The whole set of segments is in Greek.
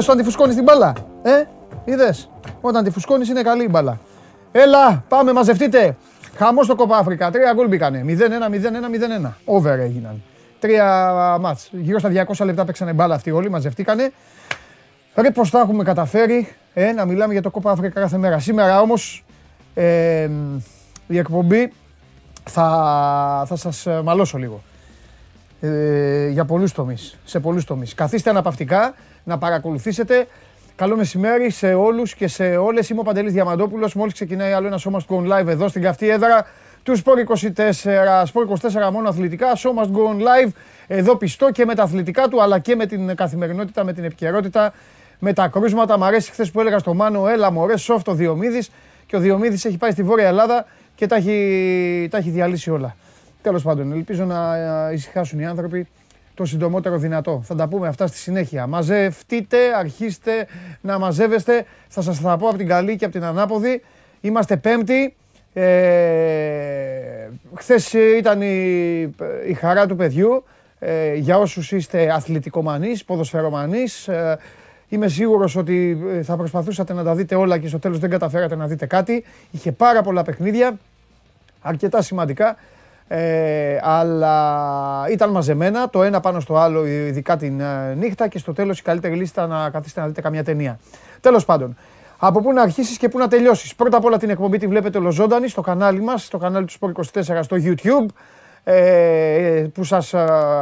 στον κόσμο. Είδες όταν τη φουσκώνεις την μπάλα. Ε, είδες; Όταν τη φουσκώνεις είναι καλή η μπάλα. Έλα, πάμε, μαζευτείτε. Χαμός στο Κόπα Αφρικα. Τρία γκολ μπήκανε. 0-1, 0-1, 0-1. Over έγιναν. Τρία μάτς. Γύρω στα 200 λεπτά παίξανε μπάλα αυτοί όλοι, μαζευτήκανε. Ρε πώς θα έχουμε καταφέρει ε, να μιλάμε για το Κόπα Αφρικα κάθε μέρα. Σήμερα όμως ε, η εκπομπή θα, θα σας μαλώσω λίγο. Ε, για πολλούς τομείς, σε πολλούς τομείς. Καθίστε αναπαυτικά να παρακολουθήσετε. Καλό μεσημέρι σε όλους και σε όλες. Είμαι ο Παντελής Διαμαντόπουλος. Μόλις ξεκινάει άλλο ένα Show Must Go Live εδώ στην καυτή έδρα του Σπορ 24. Σπορ 24 μόνο αθλητικά. Show Must Go Live. Εδώ πιστό και με τα αθλητικά του αλλά και με την καθημερινότητα, με την επικαιρότητα, με τα κρούσματα. Μ' αρέσει χθες που έλεγα στο Μάνο, έλα μωρέ, soft ο Διομήδης και ο Διομήδης έχει πάει στη Βόρεια Ελλάδα και τα έχει, τα έχει διαλύσει όλα. Τέλος πάντων, ελπίζω να ησυχάσουν οι άνθρωποι το συντομότερο δυνατό. Θα τα πούμε αυτά στη συνέχεια. Μαζευτείτε, αρχίστε να μαζεύεστε. Θα σας τα πω από την καλή και από την ανάποδη. Είμαστε πέμπτη. Ε, χθες ήταν η, η χαρά του παιδιού. Ε, για όσους είστε αθλητικομανείς, ποδοσφαιρομανείς, ε, Είμαι σίγουρος ότι ε, θα προσπαθούσατε να τα δείτε όλα και στο τέλος δεν καταφέρατε να δείτε κάτι. Είχε πάρα πολλά παιχνίδια, αρκετά σημαντικά, ε, αλλά ήταν μαζεμένα το ένα πάνω στο άλλο, ειδικά την ε, νύχτα και στο τέλος η καλύτερη λύση ήταν να καθίσετε να δείτε καμιά ταινία. Τέλος πάντων, από πού να αρχίσεις και πού να τελειώσεις. Πρώτα απ' όλα την εκπομπή τη βλέπετε ολοζώντανη στο κανάλι μας, στο κανάλι του Sport 24 στο YouTube. Ε, που σας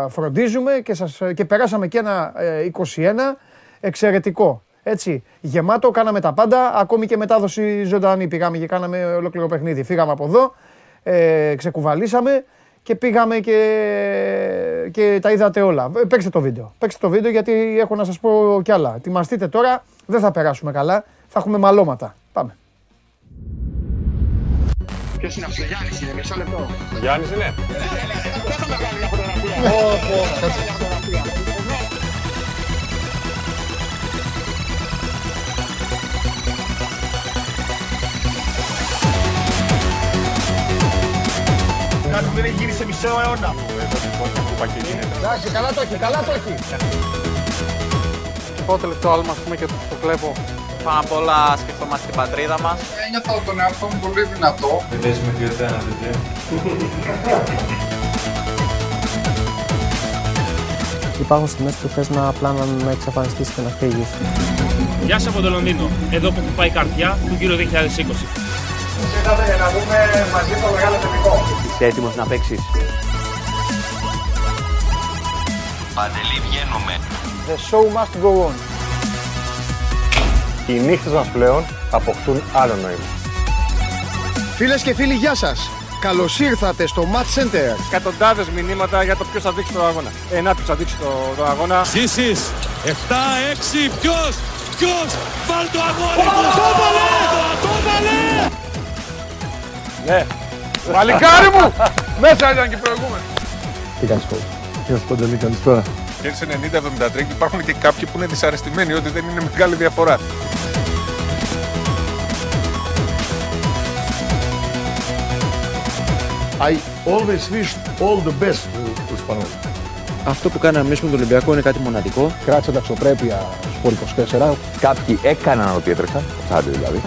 φροντίζουμε και, σας, και περάσαμε και ένα 21 εξαιρετικό. Έτσι, γεμάτο, κάναμε τα πάντα, ακόμη και μετάδοση ζωντανή πήγαμε και κάναμε ολόκληρο παιχνίδι. Φύγαμε από εδώ, ε, ξεκουβαλήσαμε και πήγαμε και, και τα είδατε όλα. Ε, παίξτε το βίντεο. Παίξτε το βίντεο γιατί έχω να σας πω κι άλλα. Ετοιμαστείτε τώρα, δεν θα περάσουμε καλά, θα έχουμε μαλώματα. Πάμε. Ποιος είναι αυτός, Γιάννης είναι, μισό λεπτό. Γιάννης είναι. Δεν θα με κάνει μια φωτογραφία. Κάτι που δεν έχει γίνει σε μισό αιώνα. Εντάξει, καλά το έχει, καλά το έχει. Πότε λεπτό άλμα, ας πούμε, και το, το βλέπω. Πάνω απ' όλα σκεφτόμαστε την πατρίδα μας. Ένιωθα τον εαυτό μου πολύ δυνατό. Δεν λες με δύο τένα, παιδιά. Υπάρχουν στιγμές που θες να απλά να, να εξαφανιστείς και να φύγεις. Γεια σας από το Λονδίνο, εδώ που πάει η καρδιά του Γύρω 2020. Ήρθατε για να δούμε μαζί το μεγάλο τελικό. Είσαι έτοιμος να παίξεις; Παντελή βγαίνουμε. The show must go on. Οι νύχτες μας πλέον αποκτούν άλλο νόημα. Φίλες και φίλοι, γεια σας. Καλώς ήρθατε στο Match Center. Εκατοντάδες μηνύματα για το ποιος θα δείξει τον αγώνα. Ε, να ποιος θα δείξει τον το αγώνα. Ζήσεις, 7-6, ποιος, ποιος, βάλ το αγόρι μου, το έβαλε, το έβαλε. Ναι. Παλικάρι μου! Μέσα ήταν και προηγούμενο. Τι κάνεις κόλλη. Γεια σου Παντελή, καλησπέρα. Κέρδισε 90-73 και υπάρχουν και κάποιοι που είναι δυσαρεστημένοι ότι δεν είναι μεγάλη διαφορά. I always wish all the best του Ισπανού. Αυτό που κάναμε εμείς με τον Ολυμπιακό είναι κάτι μοναδικό. Κράτησε τα αξιοπρέπεια σπορ 24. Κάποιοι έκαναν ό,τι έτρεξαν, ο Τσάντι δηλαδή.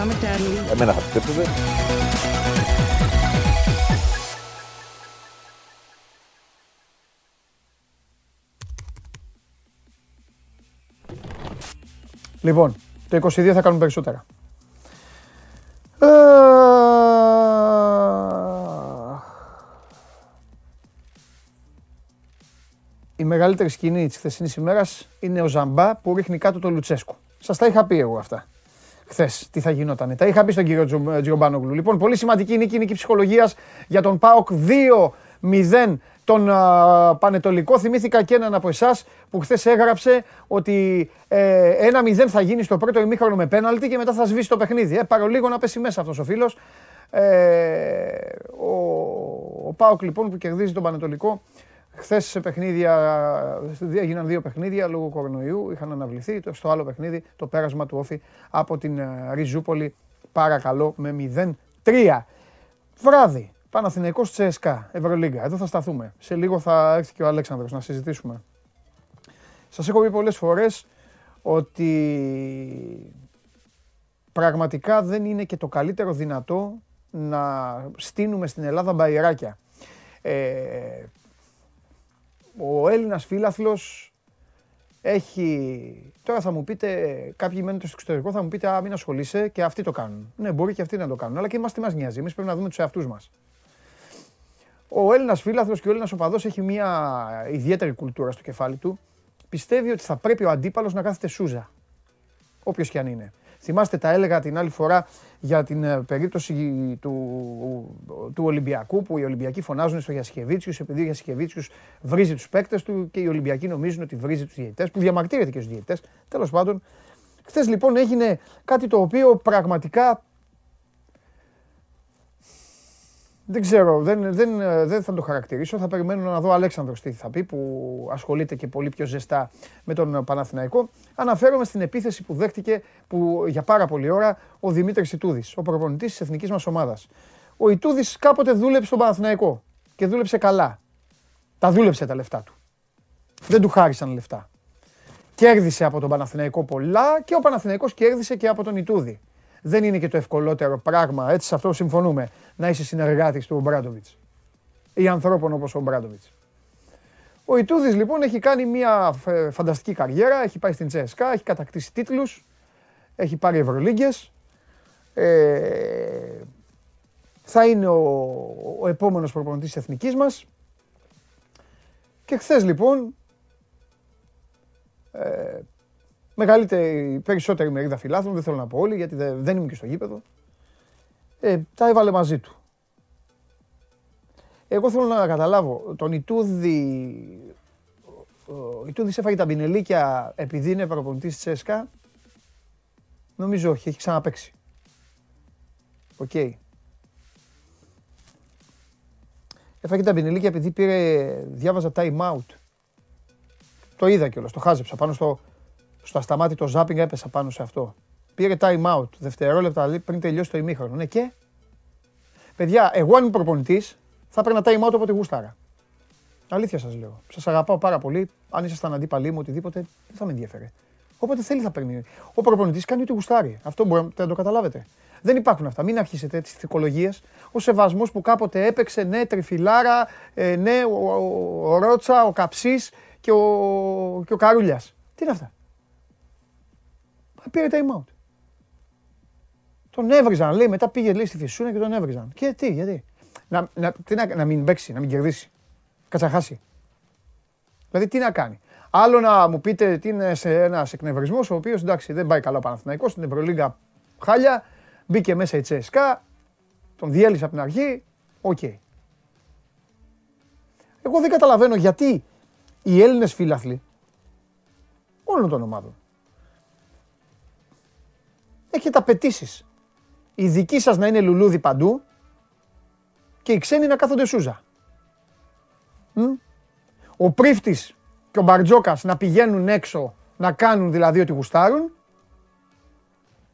Εμένα θα πιστέψετε. Λοιπόν, το 22 θα κάνουν περισσότερα. Ε, Η μεγαλύτερη σκηνή της χθεσινής ημέρας είναι ο Ζαμπά που ρίχνει κάτω το Λουτσέσκου. Σας τα είχα πει εγώ αυτά. Χθες τι θα γινότανε. Τα είχα πει στον κύριο Τζο- Τζιομπάνογλου. Λοιπόν, πολύ σημαντική νίκη, νίκη ψυχολογίας για τον ΠΑΟΚ 2-0 τον α, Πανετολικό. Θυμήθηκα και έναν από εσάς που χθες έγραψε ότι ε, ένα 0 θα γίνει στο πρώτο ημίχρονο με πέναλτι και μετά θα σβήσει το παιχνίδι. Ε, παρολίγο να πέσει μέσα αυτός ο φίλος. Ε, ο, ο Πάοκ λοιπόν που κερδίζει τον Πανετολικό. Χθες σε παιχνίδια, έγιναν δύο παιχνίδια λόγω κορονοϊού, είχαν αναβληθεί. Το- Στο άλλο παιχνίδι το πέρασμα του Όφη από την ε, Ριζούπολη, παρακαλώ, με 0-3. Βράδυ, Παναθηναϊκός Τσέσκα, Ευρωλίγκα. Εδώ θα σταθούμε. Σε λίγο θα έρθει και ο Αλέξανδρος να συζητήσουμε. Σας έχω πει πολλές φορές ότι πραγματικά δεν είναι και το καλύτερο δυνατό να στείλουμε στην Ελλάδα μπαϊράκια. Ε, ο Έλληνας φίλαθλος έχει... Τώρα θα μου πείτε, κάποιοι μένουν στο εξωτερικό, θα μου πείτε «Α, μην ασχολείσαι» και αυτοί το κάνουν. Ναι, μπορεί και αυτοί να το κάνουν, αλλά και εμάς τι μας νοιάζει. Εμείς πρέπει να δούμε τους εαυτούς μας. Ο Έλληνας φίλαθλος και ο Έλληνας οπαδός έχει μια ιδιαίτερη κουλτούρα στο κεφάλι του. Πιστεύει ότι θα πρέπει ο αντίπαλος να κάθεται σούζα. Όποιος και αν είναι. Θυμάστε τα έλεγα την άλλη φορά για την ε, περίπτωση του, του Ολυμπιακού που οι Ολυμπιακοί φωνάζουν στο Γιασκεβίτσιου επειδή ο Γιασκεβίτσιου βρίζει τους παίκτες του και οι Ολυμπιακοί νομίζουν ότι βρίζει τους διαιτητές, που διαμαρτύρεται και στους διαιτητές. Τέλος πάντων, χθες λοιπόν έγινε κάτι το οποίο πραγματικά Δεν ξέρω, δεν, δεν, δεν θα το χαρακτηρίσω. Θα περιμένω να δω Αλέξανδρος τι θα πει, που ασχολείται και πολύ πιο ζεστά με τον Παναθηναϊκό. Αναφέρομαι στην επίθεση που δέχτηκε που, για πάρα πολλή ώρα ο Δημήτρης Ιτούδης, ο προπονητής της εθνικής μας ομάδας. Ο Ιτούδης κάποτε δούλεψε στον Παναθηναϊκό και δούλεψε καλά. Τα δούλεψε τα λεφτά του. Δεν του χάρισαν λεφτά. Κέρδισε από τον Παναθηναϊκό πολλά και ο Παναθηναϊκός κέρδισε και από τον Ιτούδη δεν είναι και το ευκολότερο πράγμα, έτσι σε αυτό συμφωνούμε, να είσαι συνεργάτης του Μπράντοβιτ. Ή ανθρώπων όπως ο Μπράντοβιτ. Ο Ιτούδης λοιπόν έχει κάνει μια φανταστική καριέρα, έχει πάει στην Τσέσκα, έχει κατακτήσει τίτλους, έχει πάρει Ευρωλίγκες. Ε, θα είναι ο, ο επόμενος προπονητής της εθνικής μας. Και χθες λοιπόν ε, μεγαλύτερη, περισσότερη μερίδα φιλάθλων, δεν θέλω να πω όλοι γιατί δεν, δεν είμαι και στο γήπεδο. Ε, τα έβαλε μαζί του. Εγώ θέλω να καταλάβω, τον Ιτούδη, ο Ιτούδης έφαγε τα μπινελίκια επειδή είναι προπονητής της ΤΣΣΚΑ. Νομίζω όχι, έχει ξαναπαίξει. Ok. Okay. Έφαγε τα μπινελίκια επειδή πήρε, διάβαζα time out. Το είδα κιόλας, το χάζεψα πάνω στο, στο ασταμάτητο ζάπινγκ έπεσα πάνω σε αυτό. Πήρε time out δευτερόλεπτα πριν τελειώσει το ημίχρονο. Ναι και; Παιδιά, εγώ αν είμαι προπονητής, θα έπαιρνα time out από τη γούσταρα. Αλήθεια σας λέω. Σας αγαπάω πάρα πολύ. Αν ήσασταν αντίπαλοι μου, οτιδήποτε, δεν θα με ενδιαφέρε. Όποτε θέλει θα παίρνει. Ο προπονητής κάνει ό,τι γουστάρει. Αυτό μπορείτε να το καταλάβετε. Δεν υπάρχουν αυτά. Μην αρχίσετε τις θηκολογίε. Ο σεβασμός που κάποτε έπαιξε, ναι, τριφυλάρα, ε, ναι, ο, ο, ο Ρότσα, ο Καψής και ο, και ο Καρούλιας. Τι είναι αυτά; Πήρε time out. Τον έβριζαν, λέει, μετά πήγε λέει, στη φυσούνα και τον έβριζαν. Και τι, γιατί; Να, να, τι να, να μην παίξει, να μην κερδίσει. Κάτσε χάσε. Δηλαδή τι να κάνει; Άλλο να μου πείτε τι είναι σε ένας εκνευρισμό, ο οποίος εντάξει δεν πάει καλά ο Παναθηναϊκός, στην Ευρωλίγκα χάλια, μπήκε μέσα η ΤΣΣΚΑ, τον διέλυσε από την αρχή, ok. Okay. Εγώ δεν καταλαβαίνω γιατί οι Έλληνες φίλαθλοι όλων των ομάδων έχετε απαιτήσεις. Οι δικοί σας να είναι λουλούδι παντού και οι ξένοι να κάθονται σούζα. Ο πρίφτης και ο Μπαρτζόκας να πηγαίνουν έξω να κάνουν δηλαδή ότι γουστάρουν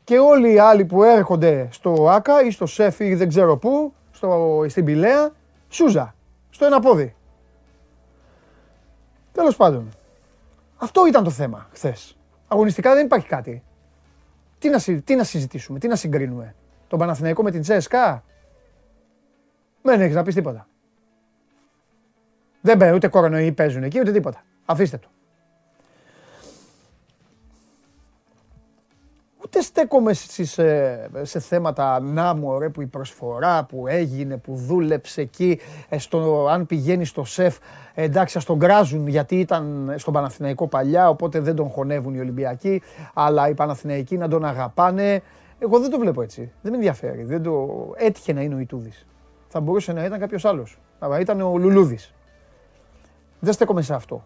και όλοι οι άλλοι που έρχονται στο ΆΚΑ ή στο ΣΕΦ ή δεν ξέρω πού, στο, στην Πηλαία, σούζα, στο ένα πόδι. Τέλος πάντων, αυτό ήταν το θέμα χθες. Αγωνιστικά δεν υπάρχει κάτι. Τι να, τι να συζητήσουμε, τι να συγκρίνουμε. Τον Παναθηναϊκό με την Τσέσκα. Δεν έχεις να πεις τίποτα. Δεν παίρνουν ούτε κορονοϊοί παίζουν εκεί ούτε τίποτα. Αφήστε το. Ούτε στέκομαι στις, ε, σε θέματα να μου ρε, που η προσφορά που έγινε, που δούλεψε εκεί, ε, στο, αν πηγαίνει στο σεφ, εντάξει ας τον κράζουν γιατί ήταν στον Παναθηναϊκό παλιά, οπότε δεν τον χωνεύουν οι Ολυμπιακοί, αλλά οι Παναθηναϊκοί να τον αγαπάνε. Εγώ δεν το βλέπω έτσι. Δεν με ενδιαφέρει. Δεν το... Έτυχε να είναι ο Ιτούδης. Θα μπορούσε να ήταν κάποιος άλλος. Αλλά ήταν ο Λουλούδης. Δεν στέκομαι σε αυτό.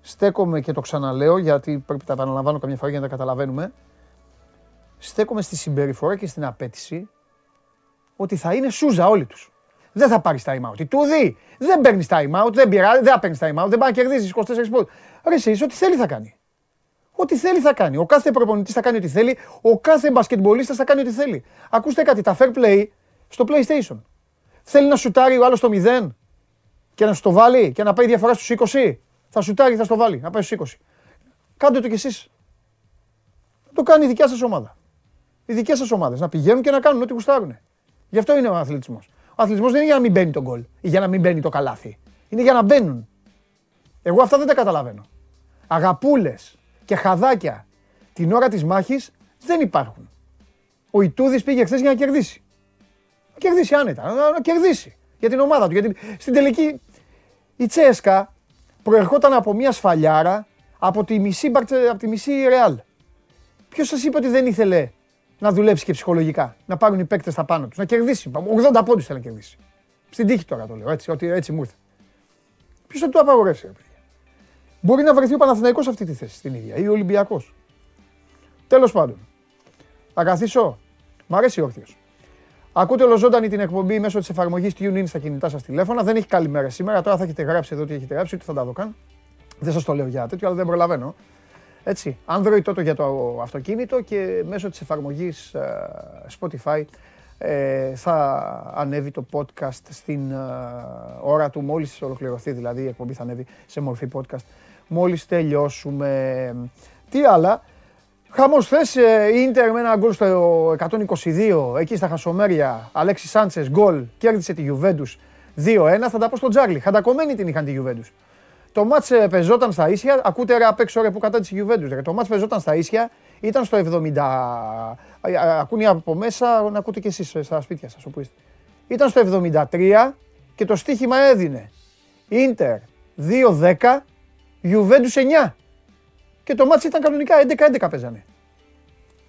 Στέκομαι και το ξαναλέω γιατί πρέπει να τα επαναλαμβάνω καμιά φορά για να τα καταλαβαίνουμε στέκομαι στη συμπεριφορά και στην απέτηση ότι θα είναι σούζα όλοι τους. Δεν θα πάρεις time out. Η Τούδη δεν παίρνεις time out, δεν, πειράζει, δεν θα παίρνεις time out, δεν πάει να κερδίσει 24 πόντους. Ρε, εσύ, ό,τι θέλει θα κάνει. Ό,τι θέλει θα κάνει. Ο κάθε προπονητής θα κάνει ό,τι θέλει, ο κάθε μπασκετμπολίστας θα κάνει ό,τι θέλει. Ακούστε κάτι, τα fair play στο PlayStation. Θέλει να σουτάρει ο άλλος το 0 και να σου το βάλει και να πάει διαφορά στους 20. Θα σουτάρει, θα στο βάλει, να πάει στους 20. Κάντε το κι εσείς. Το κάνει η δικιά σας ομάδα. Οι δικές σας ομάδες να πηγαίνουν και να κάνουν ό,τι γουστάρουν. Γι' αυτό είναι ο αθλητισμός. Ο αθλητισμός δεν είναι για να μην μπαίνει το γκολ ή για να μην μπαίνει το καλάθι. Είναι για να μπαίνουν. Εγώ αυτά δεν τα καταλαβαίνω. Αγαπούλες και χαδάκια την ώρα της μάχης δεν υπάρχουν. Ο Ιτούδης πήγε χθες για να κερδίσει. Να κερδίσει άνετα. Να, να κερδίσει για την ομάδα του. Γιατί στην τελική η Τσέσκα προερχόταν από μια σφαλιάρα από τη μισή, Μπαρτσε- από τη μισή Ρεάλ. Ποιος σας είπε ότι δεν ήθελε να δουλέψει και ψυχολογικά, να πάρουν οι παίκτες τα πάνω τους, να κερδίσει. 80 πόντους θέλει να κερδίσει. Στην τύχη τώρα το λέω, έτσι, ότι έτσι μου ήρθε. Ποιος θα του απαγορεύσει, ρε παιδιά; Μπορεί να βρεθεί ο Παναθηναϊκός σε αυτή τη θέση στην ίδια ή ο Ολυμπιακός. Τέλος πάντων, θα καθίσω. Μ' αρέσει ο όρθιος. Ακούτε ολοζώντανη την εκπομπή μέσω της εφαρμογής TuneIn στα κινητά σας τηλέφωνα. Δεν έχει καλημέρα σήμερα. Τώρα θα έχετε γράψει εδώ τι έχετε γράψει, ούτε θα τα δω καν. Δεν σας το λέω για τέτοιο, αλλά δεν προλαβαίνω. Έτσι. Android τότε για το αυτοκίνητο και μέσω της εφαρμογής ε, Spotify ε, θα ανέβει το podcast στην ε, ώρα του, μόλις ολοκληρωθεί δηλαδή η εκπομπή θα ανέβει σε μορφή podcast. Μόλις τελειώσουμε. Τι άλλα, Χαμός θες, ε, η Ίντερ με ένα γκολ στο 122, εκεί στα Χασομέρια, Αλέξης Σάντσες, γκολ, κέρδισε τη Juventus 2-1, θα τα πω στον Τζάρλι, χαντακωμένη την είχαν τη Juventus. Το μάτς ε, πεζόταν στα ίσια, ακούτε ρε απ' έξω ρε που κατάτησε η Juventus, ρε. το μάτς πεζόταν στα ίσια, ήταν στο 70, α, α, ακούνε από μέσα, να ακούτε κι εσείς ε, στα σπίτια σας όπου είστε. Ήταν στο 73 και το στοίχημα έδινε Ίντερ 2-10, Juventus 9. Και το μάτς ήταν κανονικά 11-11 παίζανε.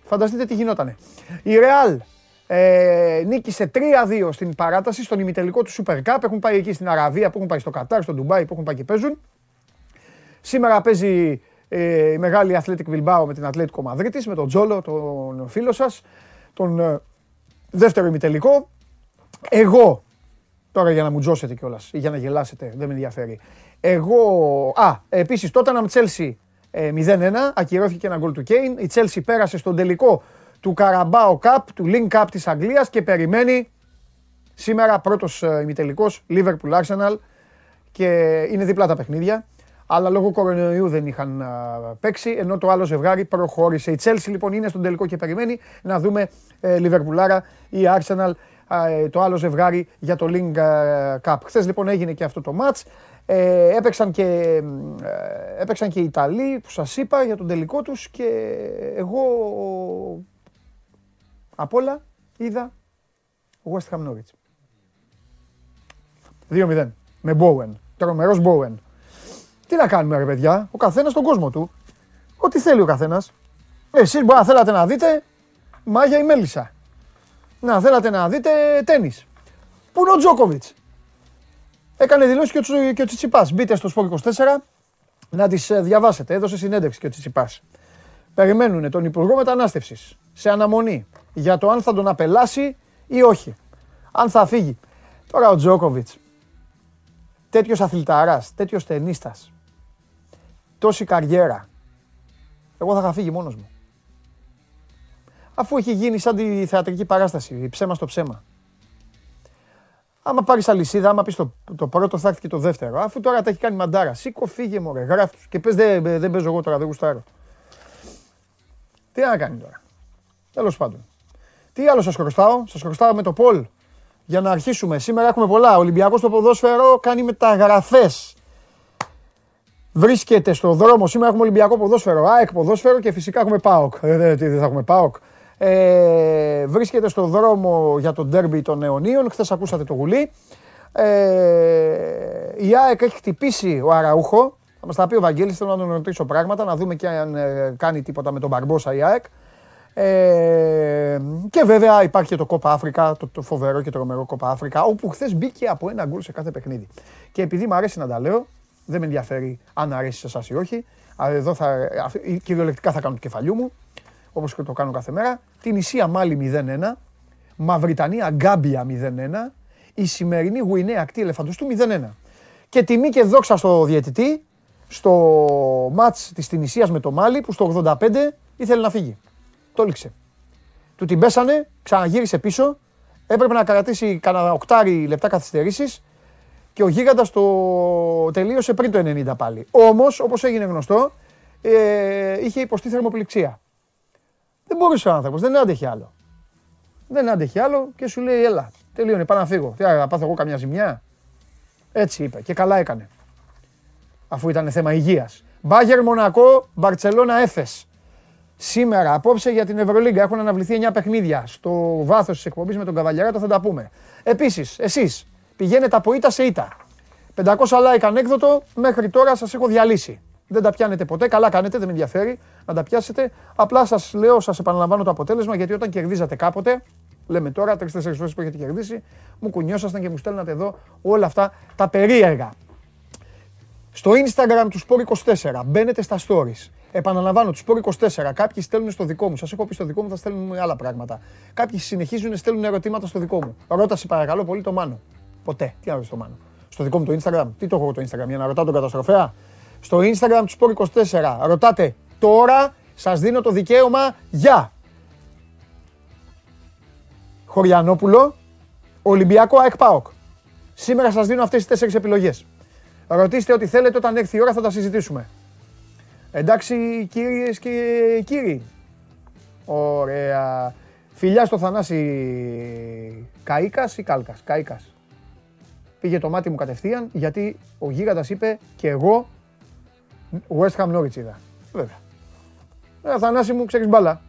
Φανταστείτε τι γινότανε. Η Real ε, νίκησε 3-2 στην παράταση, στον ημιτελικό του Super Cup. Έχουν πάει εκεί στην Αραβία, που έχουν πάει στο Κατάρ, στο Ντουμπάι, που έχουν πάει και παίζουν. Σήμερα παίζει ε, η μεγάλη Athletic Bilbao με την Ατλέτικο Μαδρίτης, με τον Τζόλο, τον φίλο σας, τον ε, δεύτερο ημιτελικό. Εγώ, τώρα για να μου τζώσετε κιόλας ή για να γελάσετε, δεν με ενδιαφέρει. Εγώ, α, επίσης τότε να Chelsea ε, 0-1, ακυρώθηκε ένα γκολ του Κέιν. Η Chelsea πέρασε στον τελικό του Carabao Cup, του Link Cup της Αγγλίας και περιμένει σήμερα πρώτος ε, ημιτελικός Liverpool Arsenal και είναι διπλά τα παιχνίδια. Αλλά λόγω κορονοϊού δεν είχαν α, παίξει, ενώ το άλλο ζευγάρι προχώρησε. Η Chelsea λοιπόν είναι στον τελικό και περιμένει να δούμε ε, Liverpool ή Arsenal α, ε, το άλλο ζευγάρι για το Link ε, Cup. Χθες λοιπόν έγινε και αυτό το match. Ε, έπαιξαν, και, ε, έπαιξαν και οι Ιταλοί που σας είπα για τον τελικό τους και εγώ απ' όλα είδα West Ham Norwich. 2-0 με Bowen. Τρομερός Bowen. Τι να κάνουμε ρε παιδιά, ο καθένας τον κόσμο του. Ό,τι θέλει ο καθένας. Εσείς μπορεί να θέλατε να δείτε Μάγια ή Μέλισσα. Να θέλατε να δείτε τένις. Πού είναι ο Τζόκοβιτς; Έκανε δηλώσεις και ο, και ο Τσιτσιπάς. Μπείτε στο Sport 24 να τις ε, διαβάσετε. Έδωσε συνέντευξη και ο Τσιτσιπάς. Περιμένουν τον Υπουργό Μετανάστευσης σε αναμονή για το αν θα τον απελάσει ή όχι. Αν θα φύγει. Τώρα ο Τζόκοβιτς, τέτοιος αθληταράς, τέτοιος ταινίστας, τόση καριέρα, εγώ θα είχα φύγει μόνος μου. Αφού έχει γίνει σαν τη θεατρική παράσταση, ψέμα στο ψέμα. Άμα πάρεις αλυσίδα, άμα πεις το, το πρώτο, θα έρθει και το δεύτερο. Αφού τώρα τα έχει κάνει μαντάρα. Σήκω, φύγε μωρέ, γράφ τους. Και πες δεν δεν παίζω εγώ τώρα, δεν γουστάρω. Τι να κάνει τώρα. Τέλος πάντων. Τι άλλο σας χρωστάω, σας χρωστάω με το Πολ. Για να αρχίσουμε. Σήμερα έχουμε πολλά. Ο Ολυμπιακός στο ποδόσφαιρο κάνει μεταγραφέ. Βρίσκεται στο δρόμο. Σήμερα έχουμε Ολυμπιακό ποδόσφαιρο, ΑΕΚ ποδόσφαιρο και φυσικά έχουμε ΠΑΟΚ. Ε, δεν- τι, δεν θα έχουμε ΠΑΟΚ. Ε, βρίσκεται στο δρόμο για τον ντέρμπι των αιωνίων. Χθες ακούσατε το γουλί. Ε, η ΑΕΚ έχει χτυπήσει ο Αραούχο. Θα μας τα πει ο Βαγγέλης, θέλω να τον ρωτήσω πράγματα, να δούμε και αν ε, κάνει τίποτα με τον Μπαρμπόσα η ΑΕΚ. Ε, και βέβαια υπάρχει και το Κόπα Αφρικα, το, το φοβερό και τρομερό Κόπα Αφρικα, όπου χθες μπήκε από ένα γκολ σε κάθε παιχνίδι. Και επειδή μου αρέσει να τα λέω, δεν με ενδιαφέρει αν αρέσει σε εσάς ή όχι. Α, Εδώ θα, α, κυριολεκτικά θα κάνω του κεφαλιού μου, όπως και το κάνω κάθε μέρα. Την Ισία Μάλι 0-1, Μαυριτανία Γκάμπια 0-1, η σημερινή Γουινέα Ακτή Ελεφαντοστού 0-1. Και τιμή και δόξα στο διαιτητή, στο μάτς της Τινησίας με το Μάλι, που στο 85 ήθελε να φύγει. Το έληξε. Του την πέσανε, ξαναγύρισε πίσω, έπρεπε να κρατήσει κανένα οκτάρι λεπτά καθυστερήσεις και ο γίγαντας το τελείωσε πριν το 90 πάλι. Όμως, όπως έγινε γνωστό, ε, είχε υποστεί θερμοπληξία. Δεν μπορούσε ο άνθρωπος, δεν άντεχε άλλο. Δεν άντεχε άλλο και σου λέει: Έλα, τελείωνε, πάω να φύγω. Τι να πάθω εγώ καμιά ζημιά; Έτσι είπε και καλά έκανε. Αφού ήταν θέμα υγείας. Μπάγκερ Μονακό, Μπαρσελόνα Έφε. Σήμερα, απόψε για την Ευρωλίγκα έχουν αναβληθεί 9 παιχνίδια. Στο βάθος της εκπομπής με τον Καβαλιαράτο θα τα πούμε. Επίσης, εσείς πηγαίνετε από ήττα σε ήττα. 500 like ανέκδοτο, μέχρι τώρα σας έχω διαλύσει. Δεν τα πιάνετε ποτέ, καλά κάνετε, δεν με ενδιαφέρει να τα πιάσετε. Απλά σας λέω, σας επαναλαμβάνω το αποτέλεσμα γιατί όταν κερδίζατε κάποτε, λέμε τώρα, τρει-τέσσερι φορές που έχετε κερδίσει, μου κουνιώσασταν και μου στέλνατε εδώ όλα αυτά τα περίεργα. Στο Instagram του Sport 24 μπαίνετε στα stories. Επαναλαμβάνω, του Sport 24. Κάποιοι στέλνουν στο δικό μου. Σας έχω πει στο δικό μου, θα στέλνουν άλλα πράγματα. Κάποιοι συνεχίζουν να στέλνουν ερωτήματα στο δικό μου. Ρώταση παρακαλώ πολύ το Μάνο. Ποτέ. Τι να ρωτήσω το Μάνο. Στο δικό μου το Instagram. Τι το έχω εγώ το Instagram για να ρωτάω τον καταστροφέα. Στο Instagram του Sport 24 ρωτάτε τώρα, σας δίνω το δικαίωμα για Χωριανόπουλο, Ολυμπιακό ΑΕΚ ΠΑΟΚ. Σήμερα σας δίνω αυτές τις τέσσερις επιλογές. Ρωτήστε ό,τι θέλετε όταν έρθει η ώρα θα τα συζητήσουμε. Εντάξει κύριες και κύριοι. Ωραία. Φιλιά στο Θανάση Καΐκας ή Κάλκας. Καΐκας. Πήγε το μάτι μου κατευθείαν γιατί ο γίγαντας είπε και εγώ West Ham Norwich είδα. Βέβαια. Ε, Θανάση μου ξέρεις μπάλα.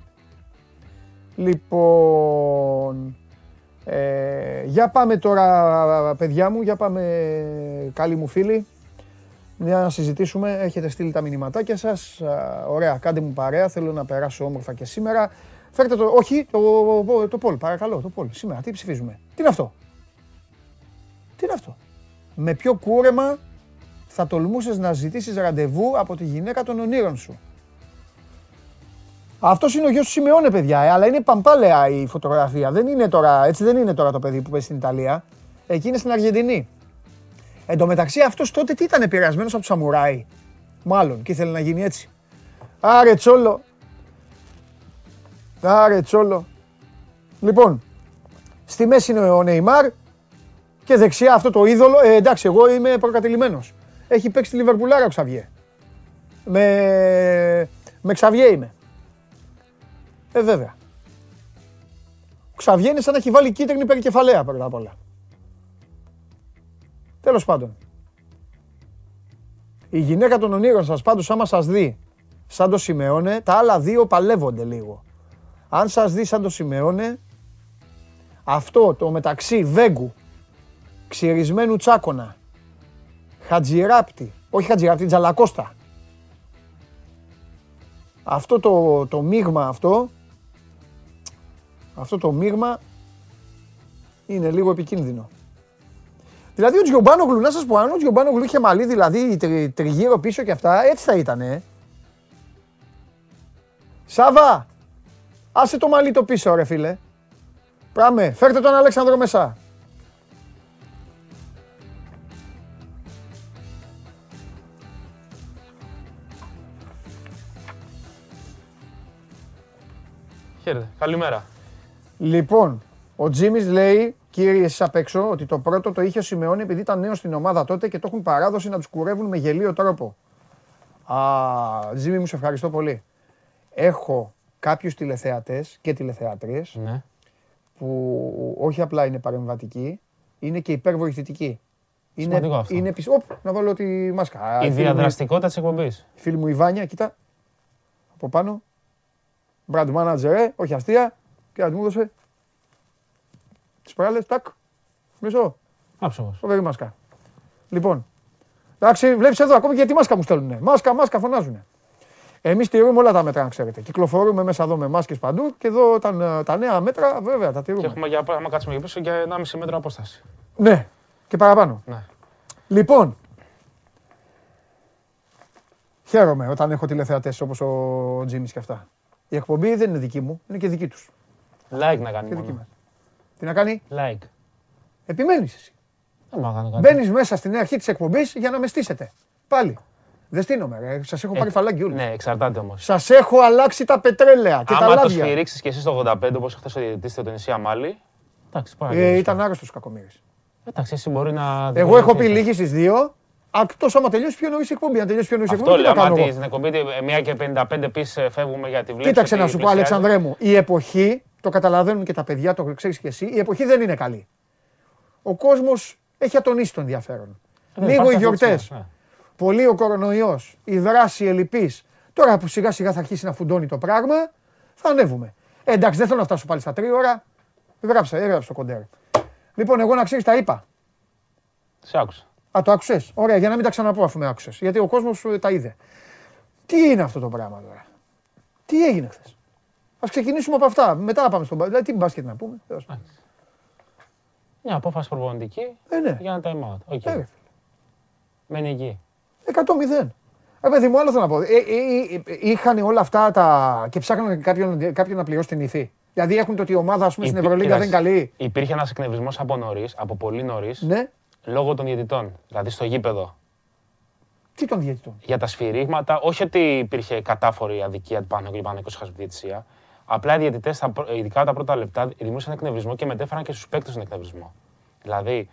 Λοιπόν, ε, για πάμε τώρα παιδιά μου, για πάμε καλοί μου φίλοι. Για να συζητήσουμε, έχετε στείλει τα μηνυματάκια σας. Α, Ωραία, κάντε μου παρέα, θέλω να περάσω όμορφα και σήμερα. Φέρτε το, όχι, το, το Πολ, παρακαλώ, το Πολ. Σήμερα, τι ψηφίζουμε. Τι είναι αυτό; Τι είναι αυτό; Με ποιο κούρεμα θα τολμούσες να ζητήσεις ραντεβού από τη γυναίκα των ονείρων σου; Αυτός είναι ο γιος του Σιμεώνε, παιδιά, ε, αλλά είναι παμπάλαια η φωτογραφία. Δεν είναι τώρα, έτσι δεν είναι τώρα το παιδί που παίζει στην Ιταλία. Εκεί είναι στην Αργεντινή. Εν τω μεταξύ αυτός τότε τι ήταν επηρεασμένος από το Σαμουράι; Μάλλον και ήθελε να γίνει έτσι. Άρε τσόλο. Άρε τσόλο. Λοιπόν, στη μέση είναι ο Νεϊμάρ και δεξιά αυτό το είδωλο. Ε, εντάξει, εγώ είμαι προκατελημένος. Έχει παίξει τη Λιβερπουλάρα ο Ξαβιέ. Με, με Ξαβιέ είμαι. Ε, βέβαια. Ο Ξαβιέ είναι σαν να έχει βάλει κίτρινη περικεφαλαία πρώτα απ' όλα. Τέλος πάντων. Η γυναίκα των ονείρων σας πάντως άμα σας δει σαν το Σιμεώνε, τα άλλα δύο παλεύονται λίγο. Αν σας δει σαν το Σιμεώνε, αυτό το μεταξύ Βέγκου, ξυρισμένου Τσάκονα, Χατζιράπτη, όχι Χατζιράπτη, Τζαλακώστα. Αυτό το, το μείγμα αυτό, αυτό το μείγμα είναι λίγο επικίνδυνο. Δηλαδή ο Τζιομπάνογλου, να σας πω, αν ο Τζιομπάνογλου είχε μαλλί δηλαδή τρι, τριγύρω πίσω και αυτά, έτσι θα ήταν, ε. Σάβα, άσε το μαλλί το πίσω ρε φίλε. Πράμε, φέρτε τον Αλέξανδρο μέσα. Χαίρετε. Καλημέρα. Λοιπόν, ο Τζίμις λέει, κύριε εσείς απ' έξω, ότι το πρώτο το είχε ο Σιμεώνη επειδή ήταν νέος στην ομάδα τότε και το έχουν παράδοση να τους κουρεύουν με γελίο τρόπο. Α, Τζίμι μου σε ευχαριστώ πολύ. Έχω κάποιους τηλεθεατές και τηλεθεατρίες Ναι. που όχι απλά είναι παρεμβατικοί, είναι και υπερβοηθητικοί. Είναι, Σημαντικό αυτό. είναι επισ- Οπ, να βάλω τη μάσκα. Α, Η φίλη μου- διαδραστικότητα της εκπομπής. η φίλη μου η Βάνια, κοίτα. Από πάνω. Brand manager, ε, όχι αστεία. Και μου έδωσε. Τις παράλληλες, τάκ. Μισό. Άψογος. Φοβερή μάσκα. Λοιπόν. Εντάξει, βλέπεις εδώ, ακόμη και τη μάσκα μου στέλνουνε. Μάσκα, μάσκα φωνάζουνε. Εμείς τηρούμε όλα τα μέτρα, να ξέρετε. Κυκλοφορούμε μέσα εδώ με μάσκες παντού και εδώ τα, τα νέα μέτρα, βέβαια, τα τηρούμε. Και έχουμε για άμα κάτσουμε για πίσω για 1,5 μέτρο απόσταση. Ναι, και παραπάνω. Ναι. Λοιπόν, χαίρομαι όταν έχω τηλεθεατές όπως ο Τζίμις και αυτά. Η εκπομπή δεν είναι δική μου, είναι και δική τους. Like να κάνει. Και δική μόνο. μας. Τι να κάνει, Like. επιμένεις εσύ. Δεν μπορώ να κάνω κάτι. Μπαίνεις μέσα στην αρχή της εκπομπής για να με στήσετε. Πάλι. Δεν στείνομαι, ρε. Σας έχω πάρει φαλάκι όλους. Ναι, εξαρτάται όμως. Σας έχω αλλάξει τα πετρέλαια και τα Άμα το λάδια. σφυρίξεις και εσύ το 85 όπως χθες ο διαιτητή στο νησί Αμάλι. Εντάξει, πάρα Ε, ήταν άρρωστος ο κακομοίρης. Εντάξει, εσύ μπορεί να. Εγώ έχω πει λίγη στις δύο Εκτό άμα τελειώσει πιο νωρί η εκπομπή. Αν τελειώσει πιο νωρί η Αυτό εκπομπή, τι λέω. θα κάνω Αν εγώ; στην εκπομπή ε, μία και 55 πει φεύγουμε γιατί βλέπει. Κοίταξε να σου πω, Αλεξανδρέ μου, η εποχή, το καταλαβαίνουν και τα παιδιά, το ξέρεις και εσύ, η εποχή δεν είναι καλή. Ο κόσμος έχει ατονίσει το ενδιαφέρον. Δεν Λίγο οι υπάρχει γιορτές. αθλητισμός, ναι. Πολύ ο κορονοϊός, η δράση ελλειπής. Τώρα που σιγά σιγά θα αρχίσει να φουντώνει το πράγμα, θα ανέβουμε. Ε, εντάξει, δεν θέλω να φτάσω πάλι στα τρία ώρα. Γράψε, έγραψε το κοντέρ. Λοιπόν, εγώ να ξέρεις, τα είπα. Σε άκουσα. Α, το άκουσες; Ωραία, για να μην τα ξαναπώ αφού με άκουσες. Γιατί ο κόσμος τα είδε. Τι είναι αυτό το πράγμα τώρα; Τι έγινε χθες; Ας ξεκινήσουμε από αυτά. Μετά να πάμε στο μπάσκετ. Δηλαδή, τι μπάσκετ να πούμε. τέλος πάντων. Μια απόφαση προπονητική Ε, ναι. για ένα time out. Ok. Ε, ρε, Μένει εκεί. 100-0. Ε, παιδί μου, άλλο θέλω να πω. Ε, ε, ε, ε, είχαν όλα αυτά τα. και ψάχνανε κάποιον, κάποιον να πληρώσει τη νύφη. Δηλαδή έχουν το ότι η ομάδα ας πούμε, στην Υπή- Ευρωλίγκα δεν είναι κοίταξε, καλή. Υπήρχε ένας εκνευρισμός από νωρίς, από πολύ νωρίς, Ναι. Λόγω των διαιτητών. Δηλαδή στο γήπεδο. Τι των διαιτητών; Για τα σφυρίγματα, όχι ότι υπήρχε κατάφορη αδικία του πάνω και πάνω 20 χασμδιαιτησία. Απλά οι διαιτητές, ειδικά τα πρώτα λεπτά, δημιούργησαν εκνευρισμό και μετέφεραν και στους παίκτες τον εκνευρισμό. Δηλαδή,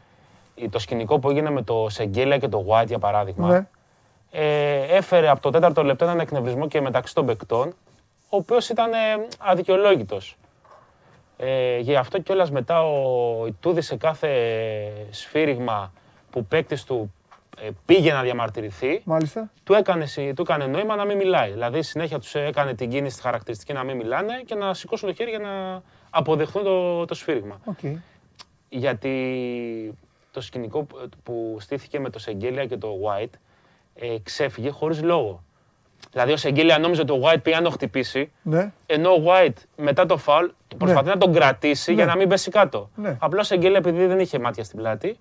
το σκηνικό που έγινε με το Σεγγέλια και το White, για παράδειγμα, Ναι. ε, έφερε από το τέταρτο λεπτό έναν εκνευρισμό και μεταξύ των παικτών, ο οποίος ήταν ε, αδικαιολόγητος. Ε, γι' αυτό κιόλας μετά ο Ιτούδη σε κάθε σφύριγμα που παίκτης του ε, πήγε να διαμαρτυρηθεί, Μάλιστα. του έκανε, συ- του έκανε νόημα να μην μιλάει. Δηλαδή συνέχεια τους έκανε την κίνηση τη χαρακτηριστική να μην μιλάνε και να σηκώσουν το χέρι για να αποδεχθούν το, το σφύριγμα. Οκ. Γιατί το σκηνικό που- που στήθηκε με το Σενγκέλια και το Ουάιτ ε, ξέφυγε χωρίς λόγο. Δηλαδή ο Σεγγέλια νόμιζε ότι ο White πήγε να το χτυπήσει, Ναι. ενώ ο White μετά το φάουλ προσπαθεί να τον κρατήσει για Ναι. να μην πέσει κάτω. Ναι. Απλά ο Σεγγέλια επειδή δεν είχε μάτια στην πλάτη,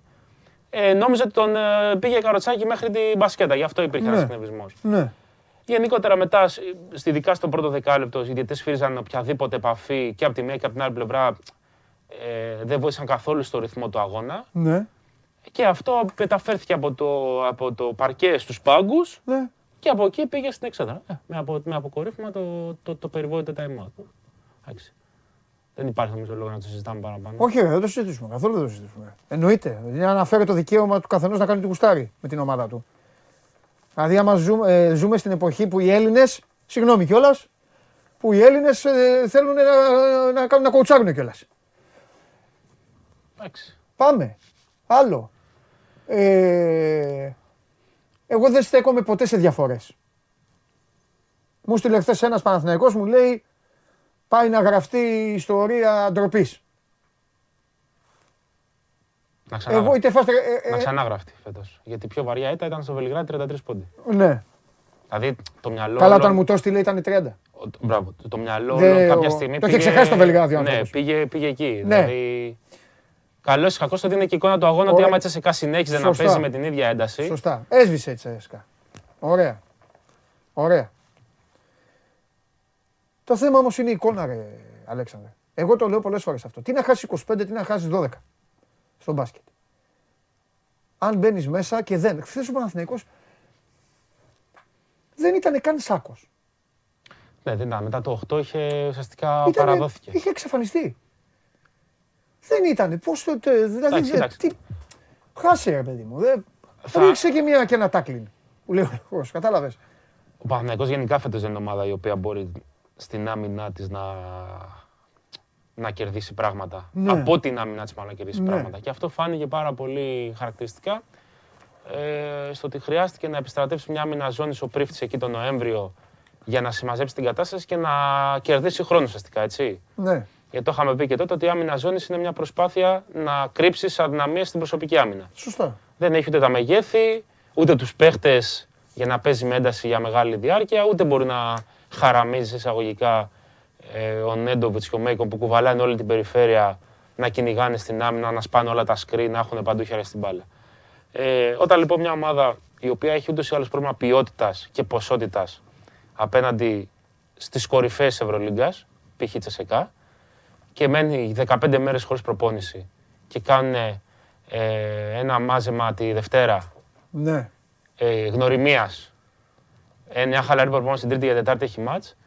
ε, νόμιζε ότι τον ε, πήγε καροτσάκι μέχρι την μπασκέτα. Γι' αυτό υπήρχε Ναι. ένας εκνευρισμός. Ναι. Γενικότερα μετά, σ- στη ειδικά στο πρώτο δεκάλεπτο, οι διαιτές φύριζαν οποιαδήποτε επαφή και από τη μία και από την άλλη πλευρά ε, δεν βοήθησαν καθόλου στο ρυθμό του αγώνα. Ναι. Και αυτό μεταφέρθηκε από το, από το παρκέ στους πάγκους Ναι. Και από εκεί πήγε στην εξέδρα. Ε, με, απο, με αποκορύφωμα το, το, το περιβόητο time out. Εντάξει. Δεν υπάρχει νομίζω λόγο να το συζητάμε παραπάνω. Όχι, ρε, δεν το συζητήσουμε. Καθόλου δεν το συζητήσουμε. Εννοείται. Είναι να αναφέρει το δικαίωμα του καθενός να κάνει τι γουστάρει με την ομάδα του. Δηλαδή, άμα ζούμε, ε, ζούμε στην εποχή που οι Έλληνες, συγγνώμη κιόλας, που οι Έλληνες θέλουν να, να, κάνουν να κοουτσάρουν κιόλας. Εντάξει. Πάμε. Άλλο. Ε, εγώ δεν στέκομαι ποτέ σε διαφορές. Μου στείλε χθες ένας Παναθηναϊκός, μου λέει πάει να γραφτεί η ιστορία ντροπής. Να ξαναγραφτεί. Εγώ είτε φάστε... ε, ε, Να ξαναγραφτεί φέτος. Γιατί η πιο βαριά ήττα ήταν στο Βελιγράδι 33 πόντι. ναι. Δηλαδή το μυαλό. Καλά, όλων- όταν μου το στείλε ήταν 30. Ο- το- Μπράβο. Το, το μυαλό Δεν- όλων κάποια ο- στιγμή. το είχε ξεχάσει το Βελιγράδι ο Ναι, άνθρωπος. πήγε, πήγε εκεί. Ναι. Δηλαδή. Καλό ή κακό ότι είναι και η εικόνα του αγώνα ότι Ωραία. άμα η Τσέσσεκα συνέχιζε να Σωστά. παίζει με την ίδια ένταση. Σωστά. Έσβησε η Τσέσκα. Ωραία. Ωραία. Το θέμα όμως είναι η εικόνα, ρε Αλέξανδρε. Εγώ το λέω πολλές φορές αυτό. Τι να χάσει 25, τι να χάσει 12 στο μπάσκετ. Αν μπαίνεις μέσα και δεν. Χθες ο Παναθηναϊκός δεν ήταν καν σάκος. Ναι, δεν ήταν. Μετά το 8 είχε ουσιαστικά παραδόθηκε. Είχε εξαφανιστεί. Δεν ήταν. Πώς το. τε- Δηλαδή. Εντάξει, δεν- εντάξει. τι... Χάσε, ρε παιδί μου. Δεν... Θα- Ρίξε και, μια, και ένα τάκλιν. Που λέει ο λόγος, κατάλαβες. Ο Παναθηναϊκός γενικά φέτος δεν είναι ομάδα η οποία μπορεί στην άμυνά της να, να κερδίσει πράγματα. Ναι. Από την άμυνά της μάλλον να κερδίσει Ναι. πράγματα. Και αυτό φάνηκε πάρα πολύ χαρακτηριστικά ε, στο ότι χρειάστηκε να επιστρατεύσει μια άμυνα ζώνης ο Πρίφτης εκεί τον Νοέμβριο για να συμμαζέψει την κατάσταση και να κερδίσει χρόνο ουσιαστικά, έτσι. Ναι. Γιατί το είχαμε πει και τότε ότι η άμυνα ζώνης είναι μια προσπάθεια να κρύψεις αδυναμίες στην προσωπική άμυνα. Σωστά. Δεν έχει ούτε τα μεγέθη, ούτε τους παίχτες για να παίζει με ένταση για μεγάλη διάρκεια, ούτε μπορεί να χαραμίζει εισαγωγικά ε, ο Νέντοβιτς και ο Μέικον που κουβαλάνε όλη την περιφέρεια να κυνηγάνε στην άμυνα, να σπάνε όλα τα screen, να έχουν παντού χέρια στην μπάλα. Ε, όταν λοιπόν μια ομάδα η οποία έχει ούτως ή άλλως πρόβλημα ποιότητας και ποσότητας απέναντι στις κορυφαίες Ευρωλίγκας, π.χ. Τσεσεκά, και μένει 15 μέρες χωρίς προπόνηση και κάνουν ε, ένα μάζεμα τη Δευτέρα Ναι. ε, γνωριμίας, ε, μια χαλαρή προπόνηση την Τρίτη για Τετάρτη έχει μάτς,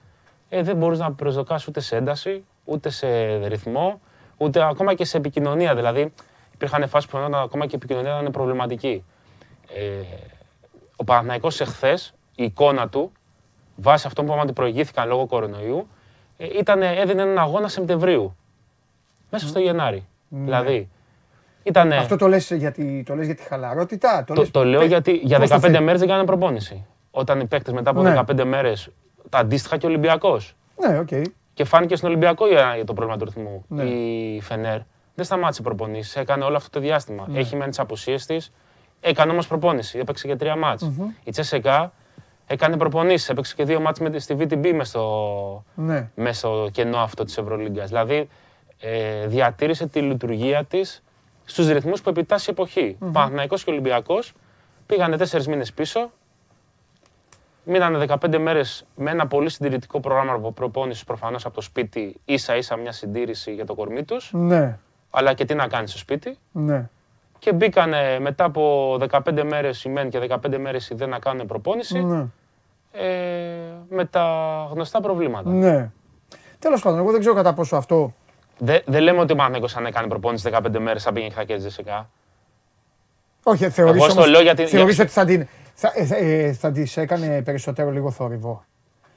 ε, δεν μπορείς να προσδοκάσεις ούτε σε ένταση, ούτε σε ρυθμό, ούτε ακόμα και σε επικοινωνία. Δηλαδή, υπήρχαν φάσεις που φαινόταν ακόμα και η επικοινωνία ήταν προβληματική. Ε, ο Παναθηναϊκός εχθές, η εικόνα του, βάσει αυτό που είπαμε ότι προηγήθηκαν λόγω κορονοϊού, ε, ήταν, έδινε έναν αγώνα Σεπτεμβρίου. Μέσα στο Γενάρη. Δηλαδή, ήταν. Αυτό το λες, γιατί, το λες για τη χαλαρότητα; Το, Το, λες- το λέω Πε- γιατί για πώς το 15 θέλεις. μέρες δεν κάνανε προπόνηση. Όταν οι παίκτες μετά από Ναι. 15 μέρες. Τα αντίστοιχα και ο Ολυμπιακός. Ναι, οκ. Και φάνηκε στον Ολυμπιακό για, για το πρόβλημα του ρυθμού. Ναι. Η Φενέρ δεν σταμάτησε προπονήσεις. Έκανε όλο αυτό το διάστημα. Ναι. Έχει μεν τις απουσίε της. Έκανε όμως προπόνηση. Έπαιξε και τρία μάτς. Μμμ. Η Τσέσεκα έκανε προπονήσεις. Έπαιξε και δύο μάτς με, τη- στη VTB με στο, Ναι. μέσα στο κενό αυτό της Ευρωλίγκας. Δηλαδή ε, διατήρησε τη λειτουργία της στους ρυθμούς που επιτάσσει η εποχή. Μμμ. Παναθηναϊκός και Ολυμπιακός πήγανε τέσσερις μήνες πίσω. Μείνανε 15 μέρες με ένα πολύ συντηρητικό πρόγραμμα προπόνησης προφανώς από το σπίτι, ίσα ίσα μια συντήρηση για το κορμί τους. Ναι, Αλλά και τι να κάνεις στο σπίτι. ναι. Και μπήκανε μετά από 15 μέρες η μεν και 15 μέρες η δεν να κάνουν προπόνηση Ναι. Ε, με τα γνωστά προβλήματα. ναι. Τέλος πάντων, εγώ δεν ξέρω κατά πόσο αυτό Δεν δεν λέμε ότι ο Παναθηναϊκός αν έκανε προπόνηση 15 μέρες θα πήγαινε και θα κέρδιζε σικά. Όχι, θεωρείς, Εγώ στο όμως, λέω γιατί- θεωρείς για- ότι θα, την, θα, ε, θα, ε, θα της έκανε περισσότερο λίγο θόρυβο.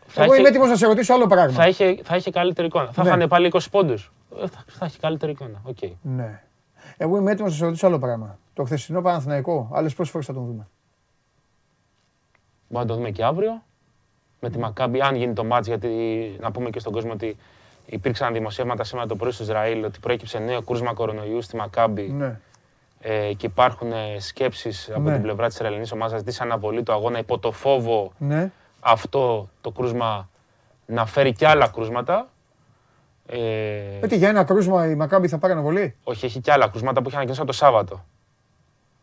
Θα Εγώ είχε- είμαι έτοιμος να σε ρωτήσω άλλο πράγμα. Θα είχε, θα είχε καλύτερη εικόνα. Θα Ναι. είχαν πάλι 20 πόντους. Ε, Θα, θα έχει καλύτερη εικόνα. Οκ. Ναι. Εγώ είμαι έτοιμος να σε ρωτήσω άλλο πράγμα. Το χθεσινό Παναθηναϊκό, άλλες πόσες φορές θα τον δούμε. Μπορούμε να το δούμε και αύριο. Με τη Μακάμπι, αν γίνει το ματς, γιατί να πούμε και στον κόσμο ότι υπήρξαν δημοσιεύματα σήμερα το πρωί στο Ισραήλ ότι προέκυψε νέο κρούσμα κορονοϊού στη Μακάμπι Ναι. ε, και υπάρχουν ε, σκέψεις από Ναι. την πλευρά της Ισραηλινής ομάδας ζητήσει αναβολή του αγώνα υπό το φόβο Ναι. αυτό το κρούσμα να φέρει και άλλα κρούσματα. Ε, Έτσι για ένα κρούσμα η Μακάμπη θα πάρει αναβολή; όχι, έχει και άλλα κρούσματα που έχει ανακοινώσει από το Σάββατο.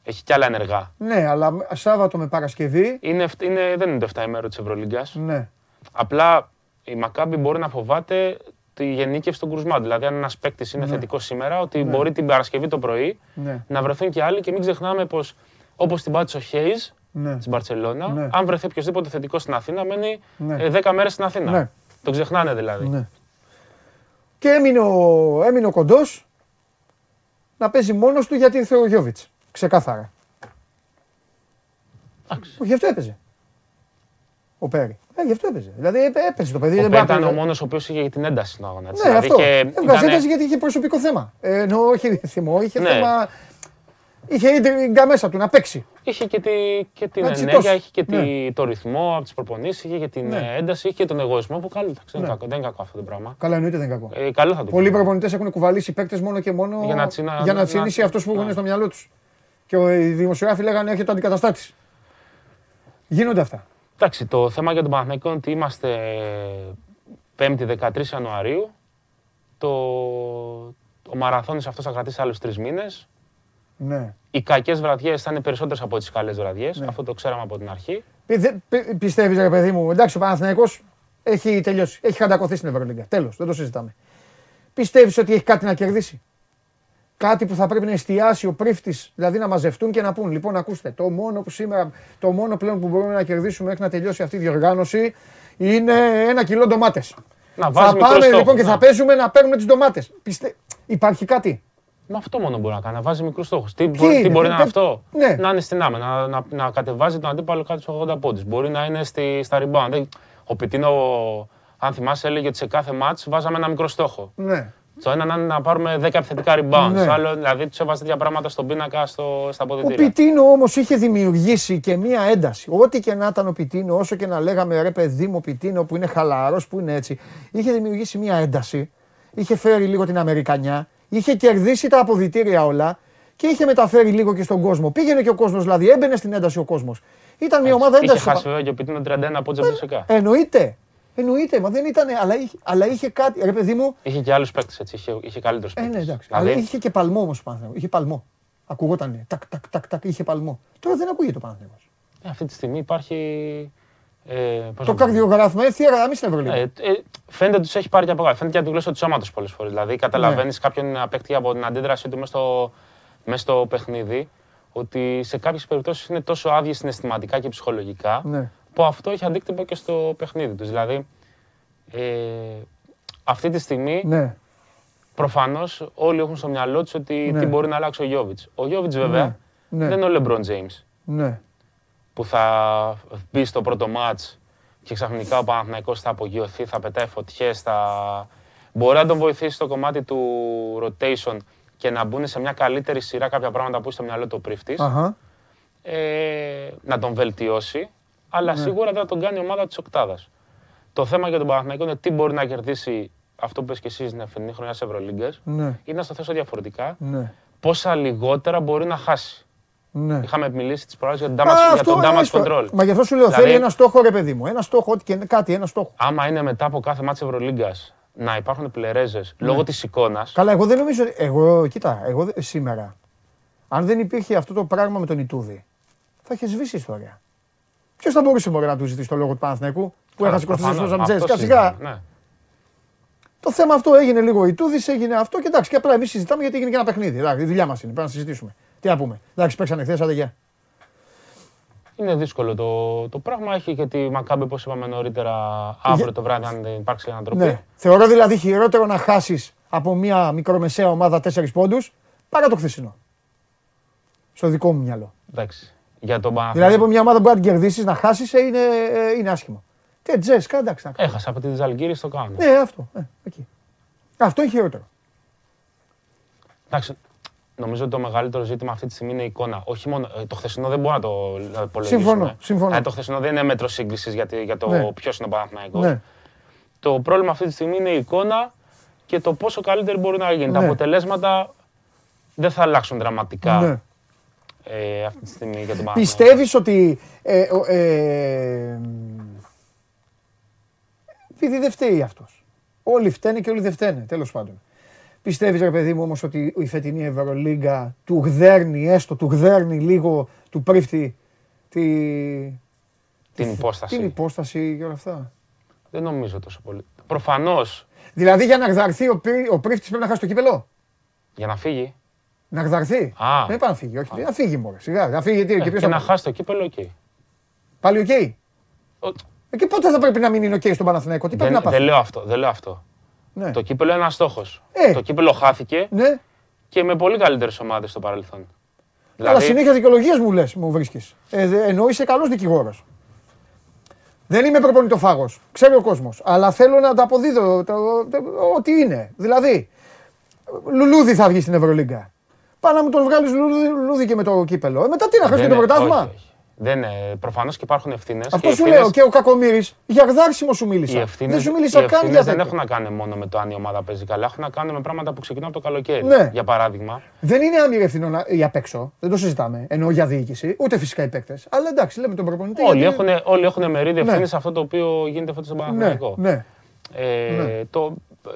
Έχει και άλλα ενεργά. Ναι, αλλά με- Σάββατο με Παρασκευή. Είναι, εφ- είναι, δεν είναι το 7 ημέρο της Ευρωλίγκας. Ναι. Απλά η Μακάμπη μπορεί να φοβάται τη γενίκευση των κρουσμάτων. Δηλαδή, αν ένας παίκτης είναι Ναι. θετικός σήμερα, ότι Ναι. μπορεί την Παρασκευή το πρωί Ναι. να βρεθούν και άλλοι και μην ξεχνάμε πως όπως την πάτησε ο Χέιζ Ναι. τη Μπαρσελόνα, Ναι. αν βρεθεί οποιοδήποτε θετικός στην Αθήνα, μένει Ναι. ε, 10 μέρες στην Αθήνα. Ναι. Το ξεχνάνε δηλαδή. Ναι. Και έμεινε ο, έμεινε ο κοντός να παίζει μόνος του γιατί ήρθε ο Γιώβιτς. Ξεκάθαρα. Εντάξει. Όχι, γι' αυτό έπαιζε. Ο Πέρι. Ε, γι' αυτό έπαιζε. Δηλαδή έπαι- έπαιζε το παιδί. Ο δεν Πέρι πάει ήταν να- ο μόνος ο οποίος είχε την ένταση στον αγώνα. έτσι. Ναι, Δηλαδή, αυτό. είχε- Έβγαζε ήτανε- ένταση γιατί είχε προσωπικό θέμα. Ε, ενώ όχι θυμό, είχε Ναι. θέμα. Είχε ίντριγκα μέσα του να παίξει. Είχε και, τη, και την Να τσιτώσει. ενέργεια, είχε και τη- Ναι. το ρυθμό από τις προπονήσεις, είχε και την Ναι. ε, ένταση, είχε και τον εγωισμό που καλό. εντάξει, Δεν, Ναι. είναι κακό, δεν είναι κακό αυτό το πράγμα. Καλά, εννοείται δεν είναι κακό. Ε, καλό θα το Πολλοί πούμε. προπονητές έχουν κουβαλήσει παίκτες μόνο και μόνο Για να τσινα- για να να- τσινήσει να- αυτό που έχουν ναι. στο μυαλό τους. Και ο- οι δημοσιογράφοι λέγανε έρχεται ο αντικαταστάτη. Γίνονται αυτά. Εντάξει, το θέμα για τον Παναθηναϊκό είναι ότι είμαστε 5η 13 Ιανουαρίου. Το, ο μαραθώνης αυτός θα κρατήσει άλλους τρεις μήνες. Ναι. Οι κακές βραδιές θα είναι περισσότερες από τις καλές βραδιές. Ναι. Αυτό το ξέραμε από την αρχή. Πιστεύεις, ρε παιδί μου, εντάξει, ο Παναθηναϊκός έχει τελειώσει. Έχει χαντακωθεί στην Ευρωλίγκα. Τέλος, δεν το συζητάμε. Πιστεύεις ότι έχει κάτι να κερδίσει; Κάτι που θα πρέπει να εστιάσει ο πρίφτης, δηλαδή να μαζευτούν και να πούν: Λοιπόν, ακούστε, το μόνο που σήμερα, το μόνο πλέον που μπορούμε να κερδίσουμε μέχρι να τελειώσει αυτή η διοργάνωση είναι ένα κιλό ντομάτες. Να Θα βάζει μικρό πάμε στόχο, λοιπόν και ναι. θα παίζουμε να παίρνουμε τις ντομάτες. Πιστε... Υπάρχει κάτι; Με αυτό μόνο μπορεί να κάνει, να βάζει μικρούς στόχους. Τι, Τι μπορεί, τι είναι, μπορεί τι- να είναι αυτό, ναι. να είναι στην άμυνα, να, να, να κατεβάζει τον αντίπαλο κάτω στους 80 πόντους. Μπορεί να είναι στη, στα rebound. Δεν- Ο Πιτίνο, αν θυμάσαι, έλεγε ότι σε κάθε match βάζαμε ένα μικρό στόχο. Ναι. Στο ένα να είναι να πάρουμε 10 επιθετικά rebounds. Ναι. Άλλο, δηλαδή του έβαζε τέτοια πράγματα στον πίνακα στο, στα Ο αποδητήρια. Πιτίνο όμως είχε δημιουργήσει και μία ένταση. Ό,τι και να ήταν ο Πιτίνο, όσο και να λέγαμε ρε παιδί μου Πιτίνο που είναι χαλαρός, που είναι έτσι, είχε δημιουργήσει μία ένταση. Είχε φέρει λίγο την Αμερικανιά, είχε κερδίσει τα αποδητήρια όλα και είχε μεταφέρει λίγο και στον κόσμο. Πήγαινε και ο κόσμος, δηλαδή έμπαινε στην ένταση ο κόσμος. Ήταν μια ομάδα Είχε έντασης. χάσει βέβαια και ο Πιτίνο 31 από Ε, φυσικά. Εννοείται. Εννοείται, μα δεν ήταν. Αλλά είχε, αλλά είχε κάτι. Ρε παιδί μου, Είχε και άλλους παίκτες έτσι. Είχε, είχε καλύτερους ε, παίκτες. ναι, εντάξει. Αλλά είχε και παλμό όμως ο Παναθηναϊκός. Είχε παλμό. Ακουγότανε. Τακ, τακ, τακ, τακ, είχε παλμό. Τώρα δεν ακούγεται ο Παναθηναϊκός. αυτή τη στιγμή υπάρχει. Ε, πώς Το να πω; καρδιογράφημα έχει γραμμή στην Ευρωλίγα. Ε, ε, φαίνεται ότι τους έχει πάρει και από κάτω. Φαίνεται και από τη γλώσσα του σώματος πολλές φορές. Δηλαδή, καταλαβαίνεις Ναι. κάποιον να παίχτη από την αντίδρασή του μέσα στο, μέσα στο παιχνίδι ότι σε κάποιες περιπτώσεις είναι τόσο άδειες συναισθηματικά και ψυχολογικά Ναι. Που αυτό έχει αντίκτυπο και στο παιχνίδι τους. Δηλαδή, ε, αυτή τη στιγμή Ναι. προφανώς όλοι έχουν στο μυαλό τους ότι Ναι. τι μπορεί να αλλάξει ο Γιώβιτς. Ο Γιώβιτς βέβαια Ναι. δεν είναι ο Λεμπρόν James. Ναι. που θα μπει στο πρώτο μάτς και ξαφνικά ο Παναθηναϊκός θα απογειωθεί, θα πετάει φωτιές, θα... μπορεί να τον βοηθήσει στο κομμάτι του rotation και να μπουν σε μια καλύτερη σειρά κάποια πράγματα που έχει στο μυαλό του ο πρίφτης, Αχα. ε, να τον βελτιώσει, αλλά Ναι. σίγουρα δεν θα τον κάνει η ομάδα της οκτάδας. Το θέμα για τον Παναθηναϊκό είναι τι μπορεί να κερδίσει αυτό που είπες και εσύ στην εφηνή χρονιά της Ευρωλίγκας Ναι. ή να στο θέσω διαφορετικά, Ναι. πόσα λιγότερα μπορεί να χάσει. Ναι. Είχαμε μιλήσει τις προάλλες για, Α, τον damage, για αυτό, το ε, damage στο- control. Μα γι' αυτό σου λέω, Δηλαδή- θέλει ένα στόχο, ρε παιδί μου. Ένα στόχο, ό,τι και κάτι, ένα στόχο. Άμα είναι μετά από κάθε μάτς Ευρωλίγκας να υπάρχουν πλερέζες λόγω της εικόνας, Καλά, εγώ δεν νομίζω. Εγώ, κοίτα, εγώ δε- σήμερα, αν δεν υπήρχε αυτό το πράγμα με τον Ιτούδη, θα είχες σβήσει η ιστορία. Ποιος θα μπορούσε μπορεί, να του ζητήσει το λόγο του Παναθηναϊκού που έχασε 24 προφανώς, φορέ από αυτό Σιγά. συζητάμε, ναι. Το θέμα αυτό έγινε λίγο Ιτούδη, έγινε αυτό και εντάξει, και απλά εμείς συζητάμε γιατί έγινε και ένα παιχνίδι. Εντάξει, η δουλειά μας είναι, πρέπει να συζητήσουμε. Τι να πούμε. Εντάξει, παίξανε χθες, άντε γεια. Είναι δύσκολο το, το πράγμα. Έχει και τη Μακάμπη, όπως είπαμε νωρίτερα, αύριο το βράδυ, αν δεν υπάρξει ανατροπή. Ναι. Θεωρώ δηλαδή χειρότερο να χάσεις από μια μικρομεσαία ομάδα 4 πόντους παρά το χθεσινό. Στο δικό μου μυαλό. Εντάξει. Για τον Δηλαδή Παναθηναϊκό. από μια ομάδα που μπορεί να την κερδίσεις, να χάσεις είναι, ε, είναι άσχημο. Τι τζες, εντάξει. να κάνεις. Έχασα από τη Ζαλγκύρη στο κάνω. Ναι, αυτό. Ε, εκεί. Αυτό είναι χειρότερο. Εντάξει. Νομίζω ότι το μεγαλύτερο ζήτημα αυτή τη στιγμή είναι η εικόνα. Όχι μόνο, ε, το χθεσινό δεν μπορώ να το να το υπολογίσουμε. Συμφωνώ, συμφωνώ. Ε, το χθεσινό δεν είναι μέτρο σύγκρισης για, τη- για το Ναι. ποιος είναι ο Παναθηναϊκός. Ναι. Το πρόβλημα αυτή τη στιγμή είναι η εικόνα και το πόσο καλύτερη μπορεί να γίνει. Τα Ναι. αποτελέσματα δεν θα αλλάξουν δραματικά Ναι. Ε, αυτή τη στιγμή για τον Παναθηναϊκό. Πιστεύεις ότι... Ε, ο- ε, επειδή δεν φταίει αυτός. Όλοι φταίνε και όλοι δεν φταίνε, τέλος πάντων. Πιστεύεις ρε παιδί μου όμως ότι η φετινή Ευρωλίγκα του γδέρνει, έστω του γδέρνει λίγο, του Πρίφτη τη, την υπόσταση. την υπόσταση και όλα αυτά. Δεν νομίζω τόσο πολύ. Προφανώς Δηλαδή για να γδαρθεί ο, Πρί, ο Πρίφτης πρέπει να χάσει το κύπελο. για να φύγει. Να γδαρθεί. Α. Δεν είπα να φύγει, όχι. Να φύγει μόνο. Σιγά, να φύγει γιατί Ε, και ποιος και θα να πάει. χάσει το κύπελο, οκ. Πάλι οκ; Ο- Ε, Και πότε θα πρέπει να μην είναι οκ στον Παναθηναϊκό, τι πρέπει Δεν, να δεν πάθει. λέω αυτό. Δεν λέω αυτό. Ναι. Το κύπελο είναι ένας στόχος. Ε. Το κύπελο χάθηκε Ναι. και με πολύ καλύτερες ομάδες στο παρελθόν. Αλλά Δηλαδή, συνέχεια δικαιολογίες μου λες, μου βρίσκεις. Ε, δε- ενώ είσαι καλός δικηγόρος. Δεν είμαι προπονητοφάγος. Ξέρει ο κόσμος. Αλλά θέλω να τα αποδίδω το- το- ό,τι είναι. Δηλαδή, λουλούδι θα βγει στην Ευρωλίγκα. Πάω να μου τον βγάλεις λουλούδι, λουλούδι και με το κύπελο. Ε, μετά τι να χάσεις και δεν το είναι- πρωτάθλημα; όχι, όχι. Δεν είναι. Προφανώς και υπάρχουν ευθύνες. Αυτό σου λέω και ο Κακομήρη για γδάρσιμο σου μίλησα. Οι ευθύνε δεν σου μίλησα καν για δεν τέτοιο. έχουν να κάνουν μόνο με το αν η ομάδα παίζει καλά. Έχουν να κάνουν με πράγματα που ξεκινούν από το καλοκαίρι. Ναι. Για παράδειγμα, Δεν είναι άμυρη ευθυνών ή απ' έξω. Δεν το συζητάμε. Εννοώ για διοίκηση. Ούτε φυσικά οι παίκτες. Αλλά εντάξει, λέμε τον προπονητή. όλοι γιατί- έχουν, όλοι έχουν μερίδιο Ναι. ευθύνης σε αυτό το οποίο γίνεται φέτος στον Ναι, Παναθηναϊκό. ναι. Ε, Ναι. το,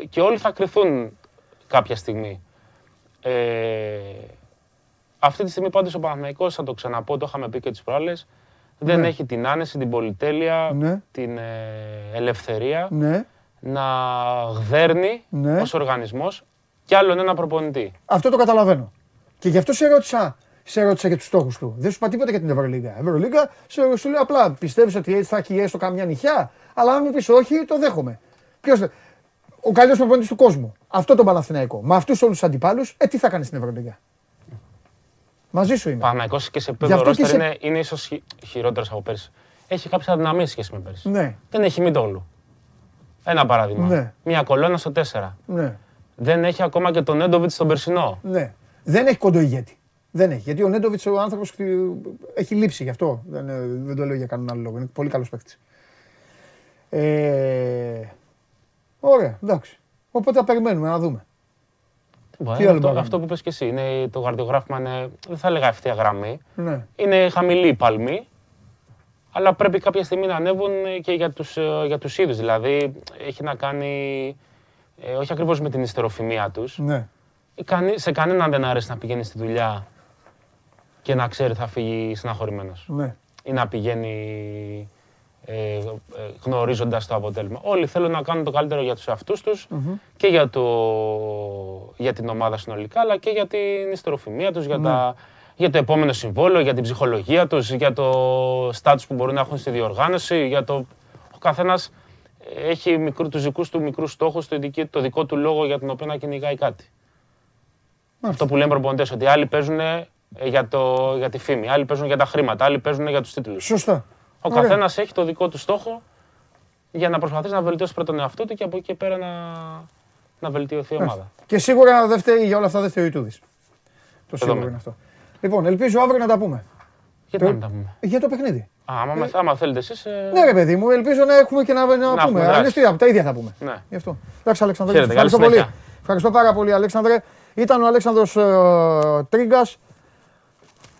και όλοι θα κρυθούν κάποια στιγμή. Ε, αυτή τη στιγμή πάντως ο Παναθηναϊκός, θα το ξαναπώ, το είχαμε πει και τις προάλλες, δεν Ναι. έχει την άνεση, την πολυτέλεια, Ναι. την ε, ελευθερία Ναι. να γδέρνει Ναι. ως οργανισμός κι άλλον ένα προπονητή. Αυτό το καταλαβαίνω. Και γι' αυτό σε ρώτησα, σε ρώτησα για τους στόχους του. Δεν σου είπα τίποτα για την Ευρωλίγα. Ευρωλίγα σου, σου λέω απλά πιστεύεις ότι έτσι θα έχει έστω καμιά νυχιά. Αλλά αν μου πεις όχι, το δέχομαι. Ποιος, θε- ο καλύτερος προπονητής του κόσμου. Αυτό τον Παναθηναϊκό. Με αυτούς όλους τους αντιπάλους, ε, τι θα κάνεις στην Ευρωλίγα; Μαζί σου είμαι. Παναθηναϊκός και σε Γι' επίπεδο αυτό και ρόστερ σε- είναι, είναι ίσως χει, χειρότερος από πέρσι. Έχει κάποιες αδυναμίες σχέση με πέρσι. Ναι, Δεν έχει Μητόλου. Ένα παράδειγμα. Ναι. Μια κολόνα στο 4. ναι, Δεν έχει ακόμα και τον Έντοβιτ στον περσινό. ναι. Δεν έχει κοντό ηγέτη. Δεν έχει. Γιατί ο Νέντοβιτς ο άνθρωπος έχει λείψει γι' αυτό. Δεν, ε, δεν το λέω για κανέναν άλλο λόγο. Είναι πολύ καλός παίκτης. Ε, ωραία, εντάξει. Οπότε θα περιμένουμε να δούμε. Μπορεί, Τι άλλο αυτό, μπορούμε. αυτό που είπες και εσύ. Είναι, το γαρδιογράφημα είναι, δεν θα έλεγα ευθεία γραμμή. Ναι. Είναι χαμηλή η παλμή. Αλλά πρέπει κάποια στιγμή να ανέβουν και για τους, ε, για τους ίδιους. Δηλαδή έχει να κάνει ε, όχι ακριβώς με την ιστεροφημία τους. ναι. Ε, κανεί- σε κανέναν δεν αρέσει να πηγαίνει στη δουλειά και να ξέρει θα φύγει συναχωρημένος. ναι. ή να πηγαίνει ε, ε, γνωρίζοντας το αποτέλεσμα. Όλοι θέλουν να κάνουν το καλύτερο για τους εαυτούς τους και για, το, για την ομάδα συνολικά, αλλά και για την ιστεροφημία τους, για, τα, για το επόμενο συμβόλαιο, για την ψυχολογία τους, για το στάτους που μπορούν να έχουν στη διοργάνωση, για το... Ο καθένας έχει μικρού, τους δικούς του μικρούς στόχους, το, δική- το δικό του λόγο για τον οποίο να κυνηγάει κάτι. Αυτό που λένε προπονητές, ότι άλλοι παίζουν ε, για, το, για τη φήμη, άλλοι παίζουν για τα χρήματα, άλλοι παίζουν για τους τίτλους. Σωστά. Ο Ωραία. καθένας έχει το δικό του στόχο για να προσπαθήσει να βελτιώσει πρώτα τον εαυτό του και από εκεί και πέρα να, να βελτιωθεί η ομάδα. Και σίγουρα δεν φταίει για όλα αυτά δεν φταίει ο Ιτούδης. Το σίγουρο Δεδομένο. είναι αυτό. Λοιπόν, ελπίζω αύριο να τα πούμε. Γιατί να μην τα πούμε. Για το παιχνίδι. Α, άμα, άμα θέλετε εσείς. Ναι, ρε παιδί μου, ελπίζω να έχουμε και να, να, έχουμε πούμε. δράση. Αλλιώς τι, τα ίδια θα πούμε. Ναι. Γι' αυτό. Εντάξει, Αλέξανδρε, Χαίρετε, καλή ευχαριστώ πολύ. συνέχεια. Ευχαριστώ πάρα πολύ, Αλέξανδρε. Ήταν ο Αλέξανδρος ε, Τρίγκας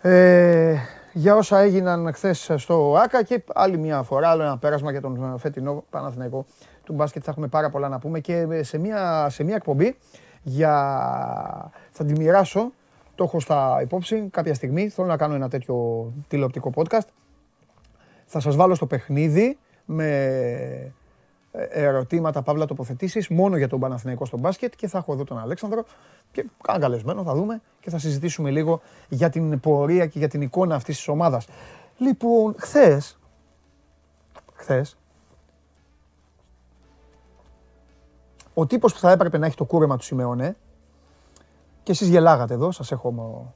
ε, για όσα έγιναν χθες στο ΆΚΑ και άλλη μια φορά, άλλο ένα πέρασμα για τον φετινό Παναθηναϊκό του μπάσκετ. Θα έχουμε πάρα πολλά να πούμε και σε μια, σε μια εκπομπή για... θα τη μοιράσω. Το έχω στα υπόψη κάποια στιγμή. Θέλω να κάνω ένα τέτοιο τηλεοπτικό podcast. Θα σας βάλω στο παιχνίδι με ε, ερωτήματα, παύλα τοποθετήσεις μόνο για τον Παναθηναϊκό στο μπάσκετ και θα έχω εδώ τον Αλέξανδρο και κάνα καλεσμένο, θα δούμε και θα συζητήσουμε λίγο για την πορεία και για την εικόνα αυτής της ομάδας. Λοιπόν, χθες, χθες, ο τύπος που θα έπρεπε να έχει το κούρεμα του Σιμεώνε και εσείς γελάγατε εδώ, σας έχω, μο-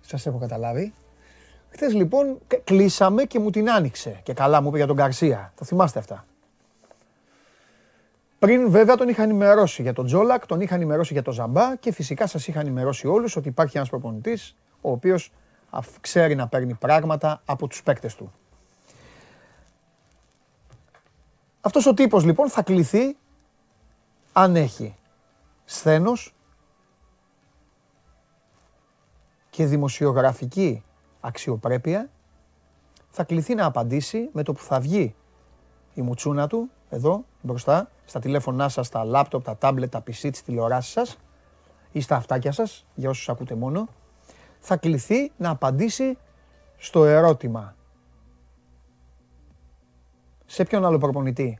σας έχω καταλάβει. Χθες λοιπόν κα- κλείσαμε και μου την άνοιξε και καλά μου είπε για τον Καρσία. Τα θυμάστε αυτά; Πριν βέβαια τον είχα ενημερώσει για τον Τζόλακ, τον είχα ενημερώσει για τον Ζαμπά και φυσικά σας είχα ενημερώσει όλους ότι υπάρχει ένας προπονητής ο οποίος αφ- ξέρει να παίρνει πράγματα από τους παίκτες του. Αυτός ο τύπος λοιπόν θα κληθεί αν έχει σθένος και δημοσιογραφική αξιοπρέπεια θα κληθεί να απαντήσει με το που θα βγει η μουτσούνα του εδώ μπροστά στα τηλέφωνά σας, στα λάπτοπ, τα τάμπλετ, τα PC, τις τηλεοράσεις σας ή στα αυτάκια σας, για όσους ακούτε μόνο, θα κληθεί να απαντήσει στο ερώτημα. Σε ποιον άλλο προπονητή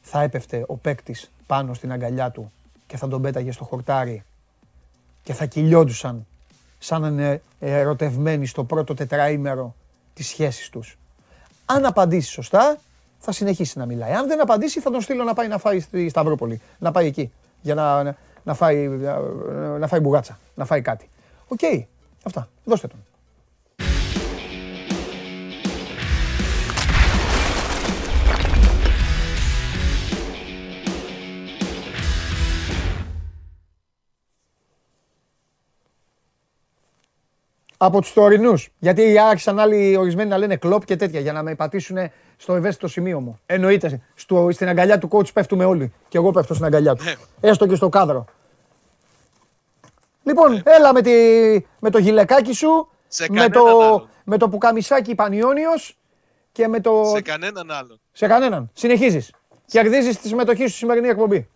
θα έπεφτε ο παίκτης πάνω στην αγκαλιά του και θα τον πέταγε στο χορτάρι και θα κυλιόντουσαν σαν να είναι ερωτευμένοι στο πρώτο τετραήμερο της σχέσης τους. Αν απαντήσει σωστά, θα συνεχίσει να μιλάει. Αν δεν απαντήσει, θα τον στείλω να πάει να φάει στη Σταυρούπολη. Να πάει εκεί. Για να, να, φάει, να φάει μπουγάτσα. Να φάει κάτι. Οκ. Αυτά. Δώστε τον. Από τους τωρινούς. Γιατί άρχισαν άλλοι ορισμένοι να λένε κλοπ και τέτοια για να με πατήσουν στο ευαίσθητο σημείο μου. Εννοείται. Στο, στην αγκαλιά του coach πέφτουμε όλοι. Και εγώ πέφτω στην αγκαλιά του. Έστω και στο κάδρο. Λοιπόν, έλα με, τη, με το γυλεκάκι σου, Σε με κανέναν το, άλλον. με το πουκαμισάκι Πανιόνιος και με το... Σε κανέναν άλλον. Σε κανέναν. Συνεχίζεις. Κερδίζεις τη συμμετοχή σου στη σημερινή εκπομπή.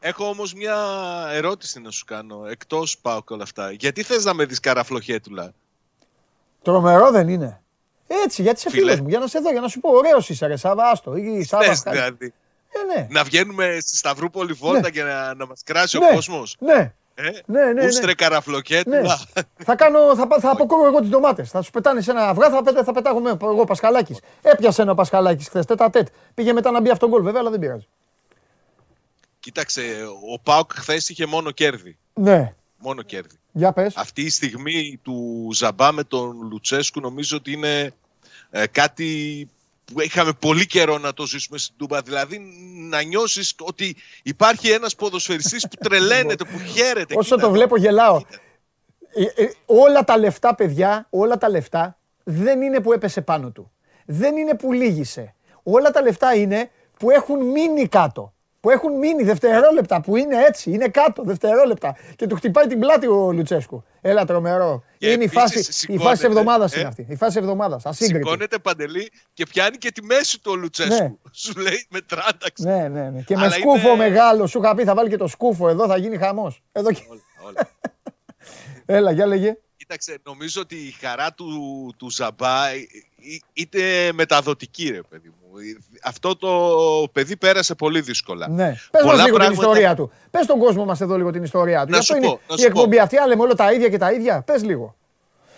Έχω όμως μια ερώτηση να σου κάνω, εκτός πάω και όλα αυτά. Γιατί θες να με δεις καραφλοχέτουλα; Τρομερό δεν είναι. Έτσι, γιατί είσαι Φίλε. φίλος μου, για να σε δω, για να σου πω, ωραίος είσαι ρε Σάβα, άστο. Ή Σάβα, Θες ευχαριστώ. δηλαδή. Ε, ναι. Να βγαίνουμε στη Σταυρούπολη Βόλτα Ναι. και να, να μας κράσει Ναι. ο κόσμος. Ναι, Ε; ναι, ναι, ναι. Ούστρε καραφλοκέτουλα. Ναι. θα, κάνω, θα, πα- θα αποκόβω εγώ τις ντομάτες. Θα σου πετάνε σε ένα αυγά, θα, πετά, θα πετάγω με, εγώ Πασχαλάκης. Έπιασε ένα Πασχαλάκης χθες, τέτα τέτ. Πήγε μετά να μπει αυτόν γκολ, βέβαια, αλλά δεν πειράζει. Κοίταξε, ο Πάουκ χθες είχε μόνο κέρδη. Ναι, Μόνο κέρδη. Για πες. Αυτή η στιγμή του Ζαμπά με τον Λουτσέσκου νομίζω ότι είναι ε, κάτι που είχαμε πολύ καιρό να το ζήσουμε στην Τούμπα. Δηλαδή να νιώσεις ότι υπάρχει ένας ποδοσφαιριστής που τρελαίνεται, που χαίρεται. Όσο Κοίτα το βλέπω, γελάω. Ε, ε, όλα τα λεφτά, παιδιά, όλα τα λεφτά δεν είναι που έπεσε πάνω του. Δεν είναι που λύγησε. Όλα τα λεφτά είναι που έχουν μείνει κάτω. Που έχουν μείνει δευτερόλεπτα, που είναι έτσι, είναι κάτω δευτερόλεπτα. Και του χτυπάει την πλάτη ο Λουτσέσκου. Έλα τρομερό. Και είναι η επίσης φάση, η σηκώνεται, φάση εβδομάδα ε; είναι αυτή. Η φάση εβδομάδας. Ασύγκριτη. Σηκώνεται παντελή και πιάνει και τη μέση του ο Λουτσέσκου. Ναι. Σου λέει με τράνταξ. Ναι, ναι, ναι. Και με Αλλά σκούφο είναι- μεγάλο. Σου είχα πει θα βάλει και το σκούφο εδώ, θα γίνει χαμός. Εδώ και... Όλα. Έλα, για λέγε. Κοίταξε, νομίζω ότι η χαρά του, του Ζαμπά ε, ε, είτε μεταδοτική, ρε παιδί μου. Αυτό το παιδί πέρασε πολύ δύσκολα. Ναι. Πες μας Πολλά λίγο την πράγματα- ιστορία του. Πες τον κόσμο μας εδώ λίγο την ιστορία του. Να Γι' αυτό σου είναι πω, να η σου εκπομπή πω. αυτή, αλλά λέμε όλα τα ίδια και τα ίδια. Πες λίγο.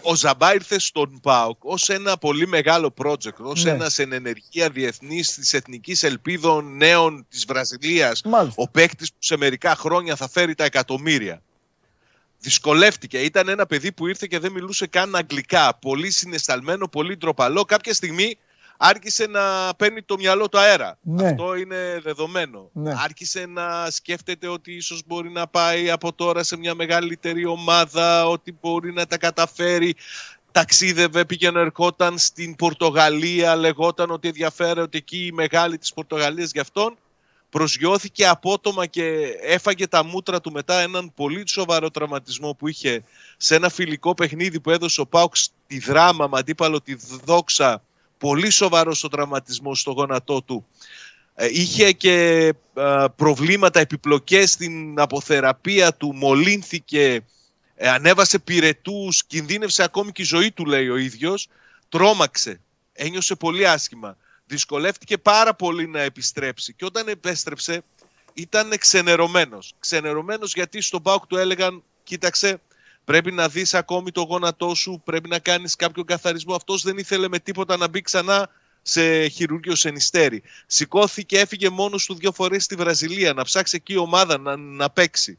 Ο Ζαμπά ήρθε στον ΠΑΟΚ ως ένα πολύ μεγάλο project, ως Ναι. ένας εν ενεργεία διεθνής της Εθνικής Ελπίδων Νέων της Βραζιλίας, Μάλιστα. ο παίκτης που σε μερικά χρόνια θα φέρει τα εκατομμύρια. Δυσκολεύτηκε. Ήταν ένα παιδί που ήρθε και δεν μιλούσε καν αγγλικά. Πολύ συναισθαλμένο, πολύ ντροπαλό. Κάποια στιγμή άρχισε να παίρνει το μυαλό του αέρα. Ναι. Αυτό είναι δεδομένο. Ναι. Άρχισε να σκέφτεται ότι ίσως μπορεί να πάει από τώρα σε μια μεγαλύτερη ομάδα, ότι μπορεί να τα καταφέρει. Ταξίδευε, πήγαινε, ερχόταν στην Πορτογαλία, λεγόταν ότι ενδιαφέρεται εκεί η μεγάλη της Πορτογαλίας για αυτόν. Προσγειώθηκε απότομα και έφαγε τα μούτρα του μετά έναν πολύ σοβαρό τραυματισμό που είχε σε ένα φιλικό παιχνίδι που έδωσε ο Πάουκ στη δράμα με αντίπαλο τη Δόξα πολύ σοβαρός ο τραυματισμός στο γόνατό του. Ε, είχε και ε, προβλήματα, επιπλοκές στην αποθεραπεία του, μολύνθηκε, ε, ανέβασε πυρετούς, κινδύνευσε ακόμη και η ζωή του λέει ο ίδιος, τρόμαξε, ένιωσε πολύ άσχημα. Δυσκολεύτηκε πάρα πολύ να επιστρέψει και όταν επέστρεψε ήταν ξενερωμένος. Ξενερωμένος γιατί στον ΠΑΟΚ του έλεγαν, κοίταξε, Πρέπει να δεις ακόμη το γόνατό σου, πρέπει να κάνεις κάποιο καθαρισμό. Αυτός δεν ήθελε με τίποτα να μπει ξανά σε χειρούργιο σε νηστέρι. Σηκώθηκε, έφυγε μόνος του δύο φορές στη Βραζιλία να ψάξει εκεί ομάδα να, να παίξει.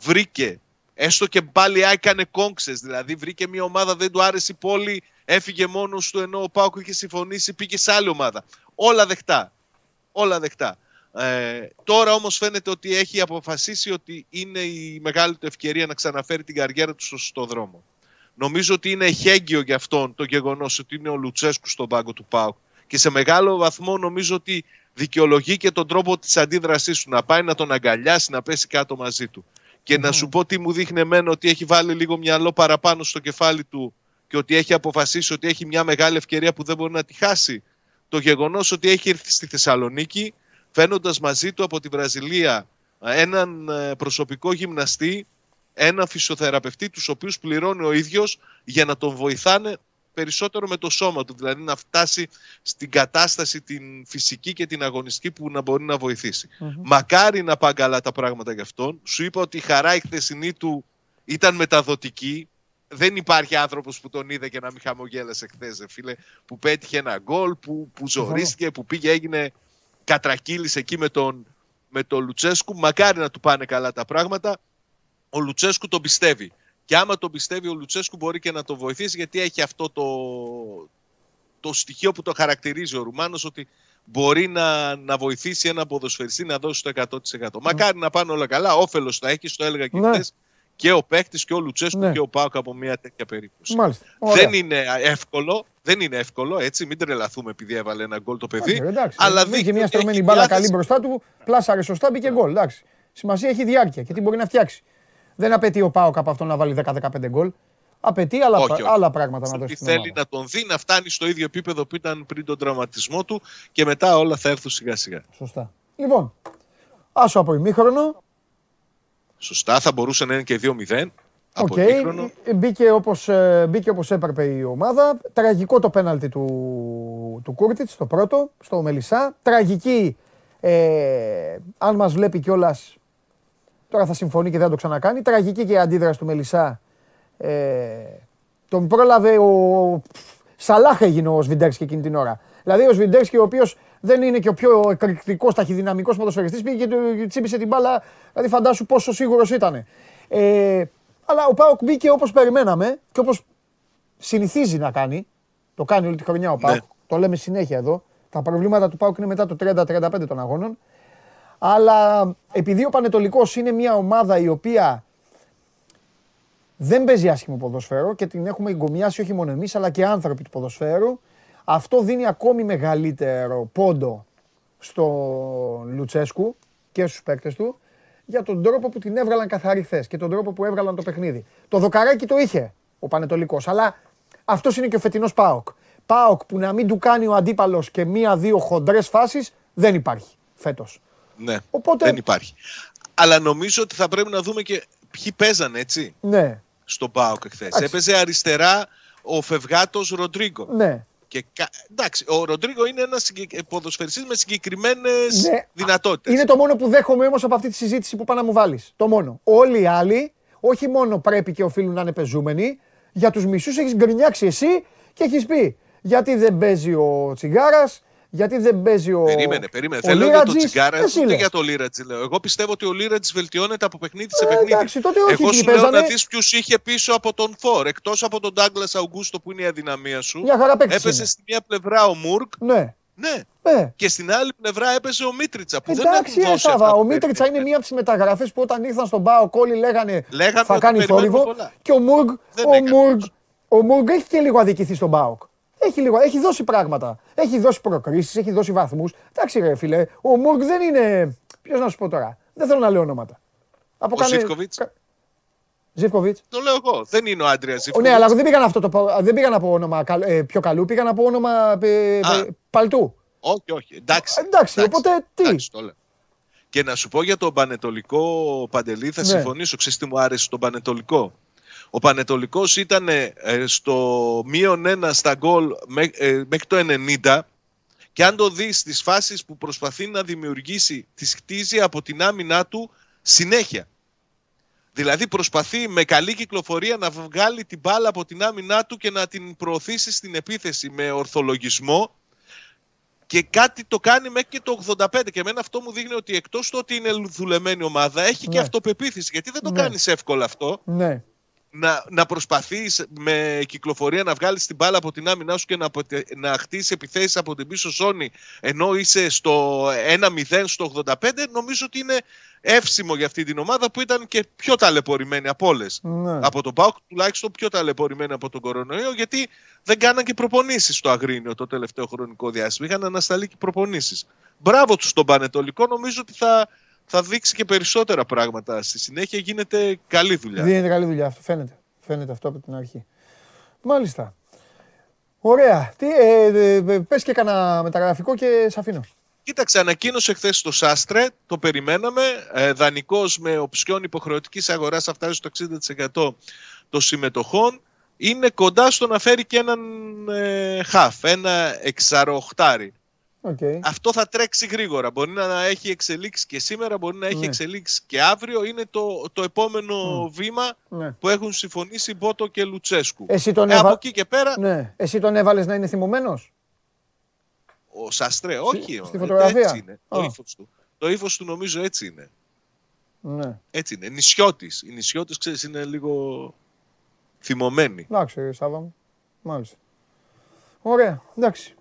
Βρήκε, έστω και πάλι έκανε κόγκσες, δηλαδή βρήκε μια ομάδα, δεν του άρεσε η πόλη, έφυγε μόνος του ενώ ο Πάουκ είχε συμφωνήσει, πήγε σε άλλη ομάδα. Όλα δεχτά. Όλα δεχτά. Ε, τώρα όμως φαίνεται ότι έχει αποφασίσει ότι είναι η μεγάλη του ευκαιρία να ξαναφέρει την καριέρα του στο σωστό δρόμο. Νομίζω ότι είναι εχέγγυο για αυτόν το γεγονός ότι είναι ο Λουτσέσκου στον πάγκο του ΠΑΟΚ και σε μεγάλο βαθμό νομίζω ότι δικαιολογεί και τον τρόπο της αντίδρασής του να πάει να τον αγκαλιάσει, να πέσει κάτω μαζί του. Και να σου πω τι μου δείχνει εμένα ότι έχει βάλει λίγο μυαλό παραπάνω στο κεφάλι του και ότι έχει αποφασίσει ότι έχει μια μεγάλη ευκαιρία που δεν μπορεί να τη χάσει. Το γεγονός ότι έχει έρθει στη Θεσσαλονίκη φαίνοντας μαζί του από τη Βραζιλία έναν ε, προσωπικό γυμναστή, έναν φυσιοθεραπευτή, τους οποίους πληρώνει ο ίδιος για να τον βοηθάνε περισσότερο με το σώμα του, δηλαδή να φτάσει στην κατάσταση την φυσική και την αγωνιστική που να μπορεί να βοηθήσει. Μακάρι να πάνε καλά τα πράγματα γι' αυτόν. Σου είπα ότι η χαρά η χθεσινή του ήταν μεταδοτική. Δεν υπάρχει άνθρωπος που τον είδε και να μην χαμογέλασε χθες, φίλε, που πέτυχε ένα γκολ, που, που ζορίστηκε, που πήγε, έγινε κατρακύλησε εκεί με τον, με τον Λουτσέσκου. Μακάρι να του πάνε καλά τα πράγματα. Ο Λουτσέσκου τον πιστεύει. Και άμα τον πιστεύει ο Λουτσέσκου μπορεί και να τον βοηθήσει γιατί έχει αυτό το, το στοιχείο που το χαρακτηρίζει ο Ρουμάνος ότι μπορεί να, να βοηθήσει ένα ποδοσφαιριστή να δώσει το 100%. Μακάρι να πάνε όλα καλά. Όφελος θα έχεις, το έλεγα και ναι και ο παίκτης και ο Λουτσέσκου ναι. και ο Πάοκ από μια τέτοια περίπτωση. Μάλιστα. Δεν είναι εύκολο, δεν είναι εύκολο έτσι, μην τρελαθούμε επειδή έβαλε ένα γκολ το παιδί. εντάξει, αλλά δείχνει μια στρωμένη μπάλα καλή μπροστά του, πλάσαρε σωστά, μπήκε γκολ. Εντάξει. Σημασία έχει διάρκεια και τι μπορεί να φτιάξει. Δεν απαιτεί ο Πάοκ από αυτό να βάλει 10-15 γκολ. Απαιτεί άλλα, όχι, όχι. άλλα πράγματα να δώσει. Θέλει να τον δει να φτάνει στο ίδιο επίπεδο που ήταν πριν τον τραυματισμό του και μετά όλα θα έρθουν σιγά σιγά. Σωστά. Λοιπόν, άσο από ημίχρονο, Σωστά, θα μπορούσε να είναι και 2-0. Από okay. μπήκε, όπως, ε, μπήκε όπως έπρεπε η ομάδα. Τραγικό το πέναλτι του, του Κούρτιτς, το πρώτο, στο Μελισσά. Τραγική, ε, αν μας βλέπει κιόλας. τώρα θα συμφωνεί και δεν θα το ξανακάνει. Τραγική και η αντίδραση του Μελισσά. Ε, τον πρόλαβε ο... Σαλάχ έγινε ο Σβιντέρσκι εκείνη την ώρα. Δηλαδή ο Σβιντέρσκι ο οποίος δεν είναι και ο πιο εκρηκτικός ταχυδυναμικός ποδοσφαιριστής. Πήγε και τσίπησε την μπάλα. Δηλαδή, φαντάσου πόσο σίγουρος ήταν. Ε, αλλά ο Πάοκ μπήκε όπως περιμέναμε και όπως συνηθίζει να κάνει. Το κάνει όλη τη χρονιά ο Πάοκ. Ναι. Το λέμε συνέχεια εδώ. Τα προβλήματα του Πάοκ είναι μετά το 30-35 των αγώνων. Αλλά επειδή ο Πανετολικός είναι μια ομάδα η οποία δεν παίζει άσχημο ποδοσφαίρο και την έχουμε εγκομιάσει όχι μόνο εμείς αλλά και άνθρωποι του ποδοσφαίρου. Αυτό δίνει ακόμη μεγαλύτερο πόντο στο Λουτσέσκου και στους παίκτες του για τον τρόπο που την έβγαλαν καθαρή χθες και τον τρόπο που έβγαλαν το παιχνίδι. Το δοκαράκι το είχε ο Πανετολικός, αλλά αυτός είναι και ο φετινός ΠΑΟΚ. ΠΑΟΚ που να μην του κάνει ο αντίπαλος και μία-δύο χοντρές φάσεις δεν υπάρχει φέτος. Ναι, Οπότε... δεν υπάρχει. Αλλά νομίζω ότι θα πρέπει να δούμε και ποιοι παίζανε έτσι. Ναι. Στο ΠΑΟΚ εχθές. Έπαιζε αριστερά ο Φευγάτος Ροντρίγκο. Ναι. Και, εντάξει, ο Ροντρίγκο είναι ένας ποδοσφαιριστής με συγκεκριμένες ναι. δυνατότητες. Είναι το μόνο που δέχομαι όμως από αυτή τη συζήτηση που πάνε να μου βάλεις. Το μόνο. Όλοι οι άλλοι, όχι μόνο πρέπει και οφείλουν να είναι πεζούμενοι, για τους μισούς έχεις γκρινιάξει εσύ και έχεις πει γιατί δεν παίζει ο Τσιγάρα, Γιατί δεν παίζει ο. Περίμενε, περίμενε. ο Δεν λέω για τον Λίρατζης, Τσιγκάρα, εσύ ούτε λες. για τον Λίρατζη λέω. Εγώ πιστεύω ότι ο Λίρατζης βελτιώνεται από παιχνίδι σε Ε, παιχνίδι. εντάξει, τότε όχι, Εγώ τι σου λέω παίζανε. να δεις ποιου είχε πίσω από τον Θόρ. Εκτός από τον Ντάγκλα Αουγκούστο που είναι η αδυναμία σου. Μια χαρά παίκτης Έπεσε είναι. στη μία πλευρά ο Μουρκ. Ναι. Ναι. Ναι. Και στην άλλη πλευρά έπαιζε ο Μίτριτσα που δεν Εντάξει, έχουν ρε δώσει Σάβα, αυτά ο που Μίτριτσα είναι μία από τις μεταγραφές που όταν ήρθαν στον Πάο όλοι λέγανε, Λέγανε θα ότι κάνει περιμένουμε θόρυβο. πολλά. Και ο Μουργκ, Δεν ο έκανε Μουργκ, ο Μουργκ έχει και λίγο αδικηθεί στον Πάοκ. Έχει, λίγο, έχει δώσει πράγματα. Έχει δώσει προκρίσεις, έχει δώσει βαθμούς. Εντάξει, ρε φίλε, ο Μουργκ δεν είναι. Ποιος να σου πω τώρα. Δεν θέλω να λέω ονόματα. Από Ο κάνε- Ζήφκοβιτς. κα- Ζήφκοβιτς. Το λέω εγώ. Δεν είναι ο Άντρια Ο, Ζήφκοβιτς. ναι, αλλά δεν πήγαν, αυτό το, πα- δεν πήγαν από όνομα καλ- ε, πιο καλού, πήγαν από όνομα ε, Α. ε, παλτού. Όχι, όχι. Εντάξει. Εντάξει, οπότε τι; Εντάξει, το λέω. Και να σου πω για τον Πανετολικό Παντελή, θα Ναι. συμφωνήσω. Ξέρεις τι μου άρεσε τον Πανετολικό; Ο Πανετολικός ήταν ε, στο μείον ένα στα γκολ μέ- ε, μέχρι το 90 και αν το δεις στις φάσεις που προσπαθεί να δημιουργήσει, τις χτίζει από την άμυνά του συνέχεια. Δηλαδή προσπαθεί με καλή κυκλοφορία να βγάλει την μπάλα από την άμυνά του και να την προωθήσει στην επίθεση με ορθολογισμό και κάτι το κάνει μέχρι και το 85 και εμένα αυτό μου δείχνει ότι εκτός του ότι είναι δουλεμένη ομάδα έχει και Ναι. αυτοπεποίθηση γιατί δεν το Ναι. κάνεις εύκολα αυτό Ναι. Να, να προσπαθείς με κυκλοφορία να βγάλεις την μπάλα από την άμυνά σου και να, αποτε- να χτίσεις επιθέσεις από την πίσω ζώνη ενώ είσαι στο 1-0 στο 85 νομίζω ότι είναι εύσημο για αυτή την ομάδα που ήταν και πιο ταλαιπωρημένη από όλες. Ναι. Από τον ΠΑΟΚ τουλάχιστον πιο ταλαιπωρημένη από τον κορονοϊό γιατί δεν κάναν και προπονήσεις στο Αγρίνιο το τελευταίο χρονικό διάστημα. Είχαν ανασταλεί και προπονήσεις. Μπράβο τους στον Πανετολικό νομίζω ότι θα, θα δείξει και περισσότερα πράγματα. Στη συνέχεια γίνεται καλή δουλειά. Δίνεται καλή δουλειά αυτό. Φαίνεται. Φαίνεται αυτό από την αρχή. Μάλιστα. Ωραία. Τι, ε, ε, ε, πες και κανένα μεταγραφικό και σε αφήνω. Κοίταξε, ανακοίνωσε χθες το Σάστρε, το περιμέναμε. Ε, Δανεικός με οψιόν υποχρεωτικής αγοράς θα φτάσει στο 60% των συμμετοχών. Είναι κοντά στο να φέρει και έναν ε, χαφ, ένα εξαροχτάρι. Okay. Αυτό θα τρέξει γρήγορα. Μπορεί να έχει εξελίξει και σήμερα, μπορεί να έχει Ναι. εξελίξει και αύριο. Είναι το, το επόμενο βήμα Ναι. που έχουν συμφωνήσει Μπότο και Λουτσέσκου. Εσύ τον ε, έβα- από εκεί και πέρα, Ναι. Εσύ τον έβαλες να είναι θυμωμένος; ο Σαστρέ, όχι. στη ε, φωτογραφία. Έτσι είναι. Το Α. ύφος του. Το ύφος του νομίζω έτσι είναι. Ναι. Έτσι είναι. Νησιώτης. Οι νησιώτες, ξέρεις, είναι λίγο θυμωμένοι. Εντάξει, Σάβα μου. Μάλιστα. Ωραία. Εντάξει.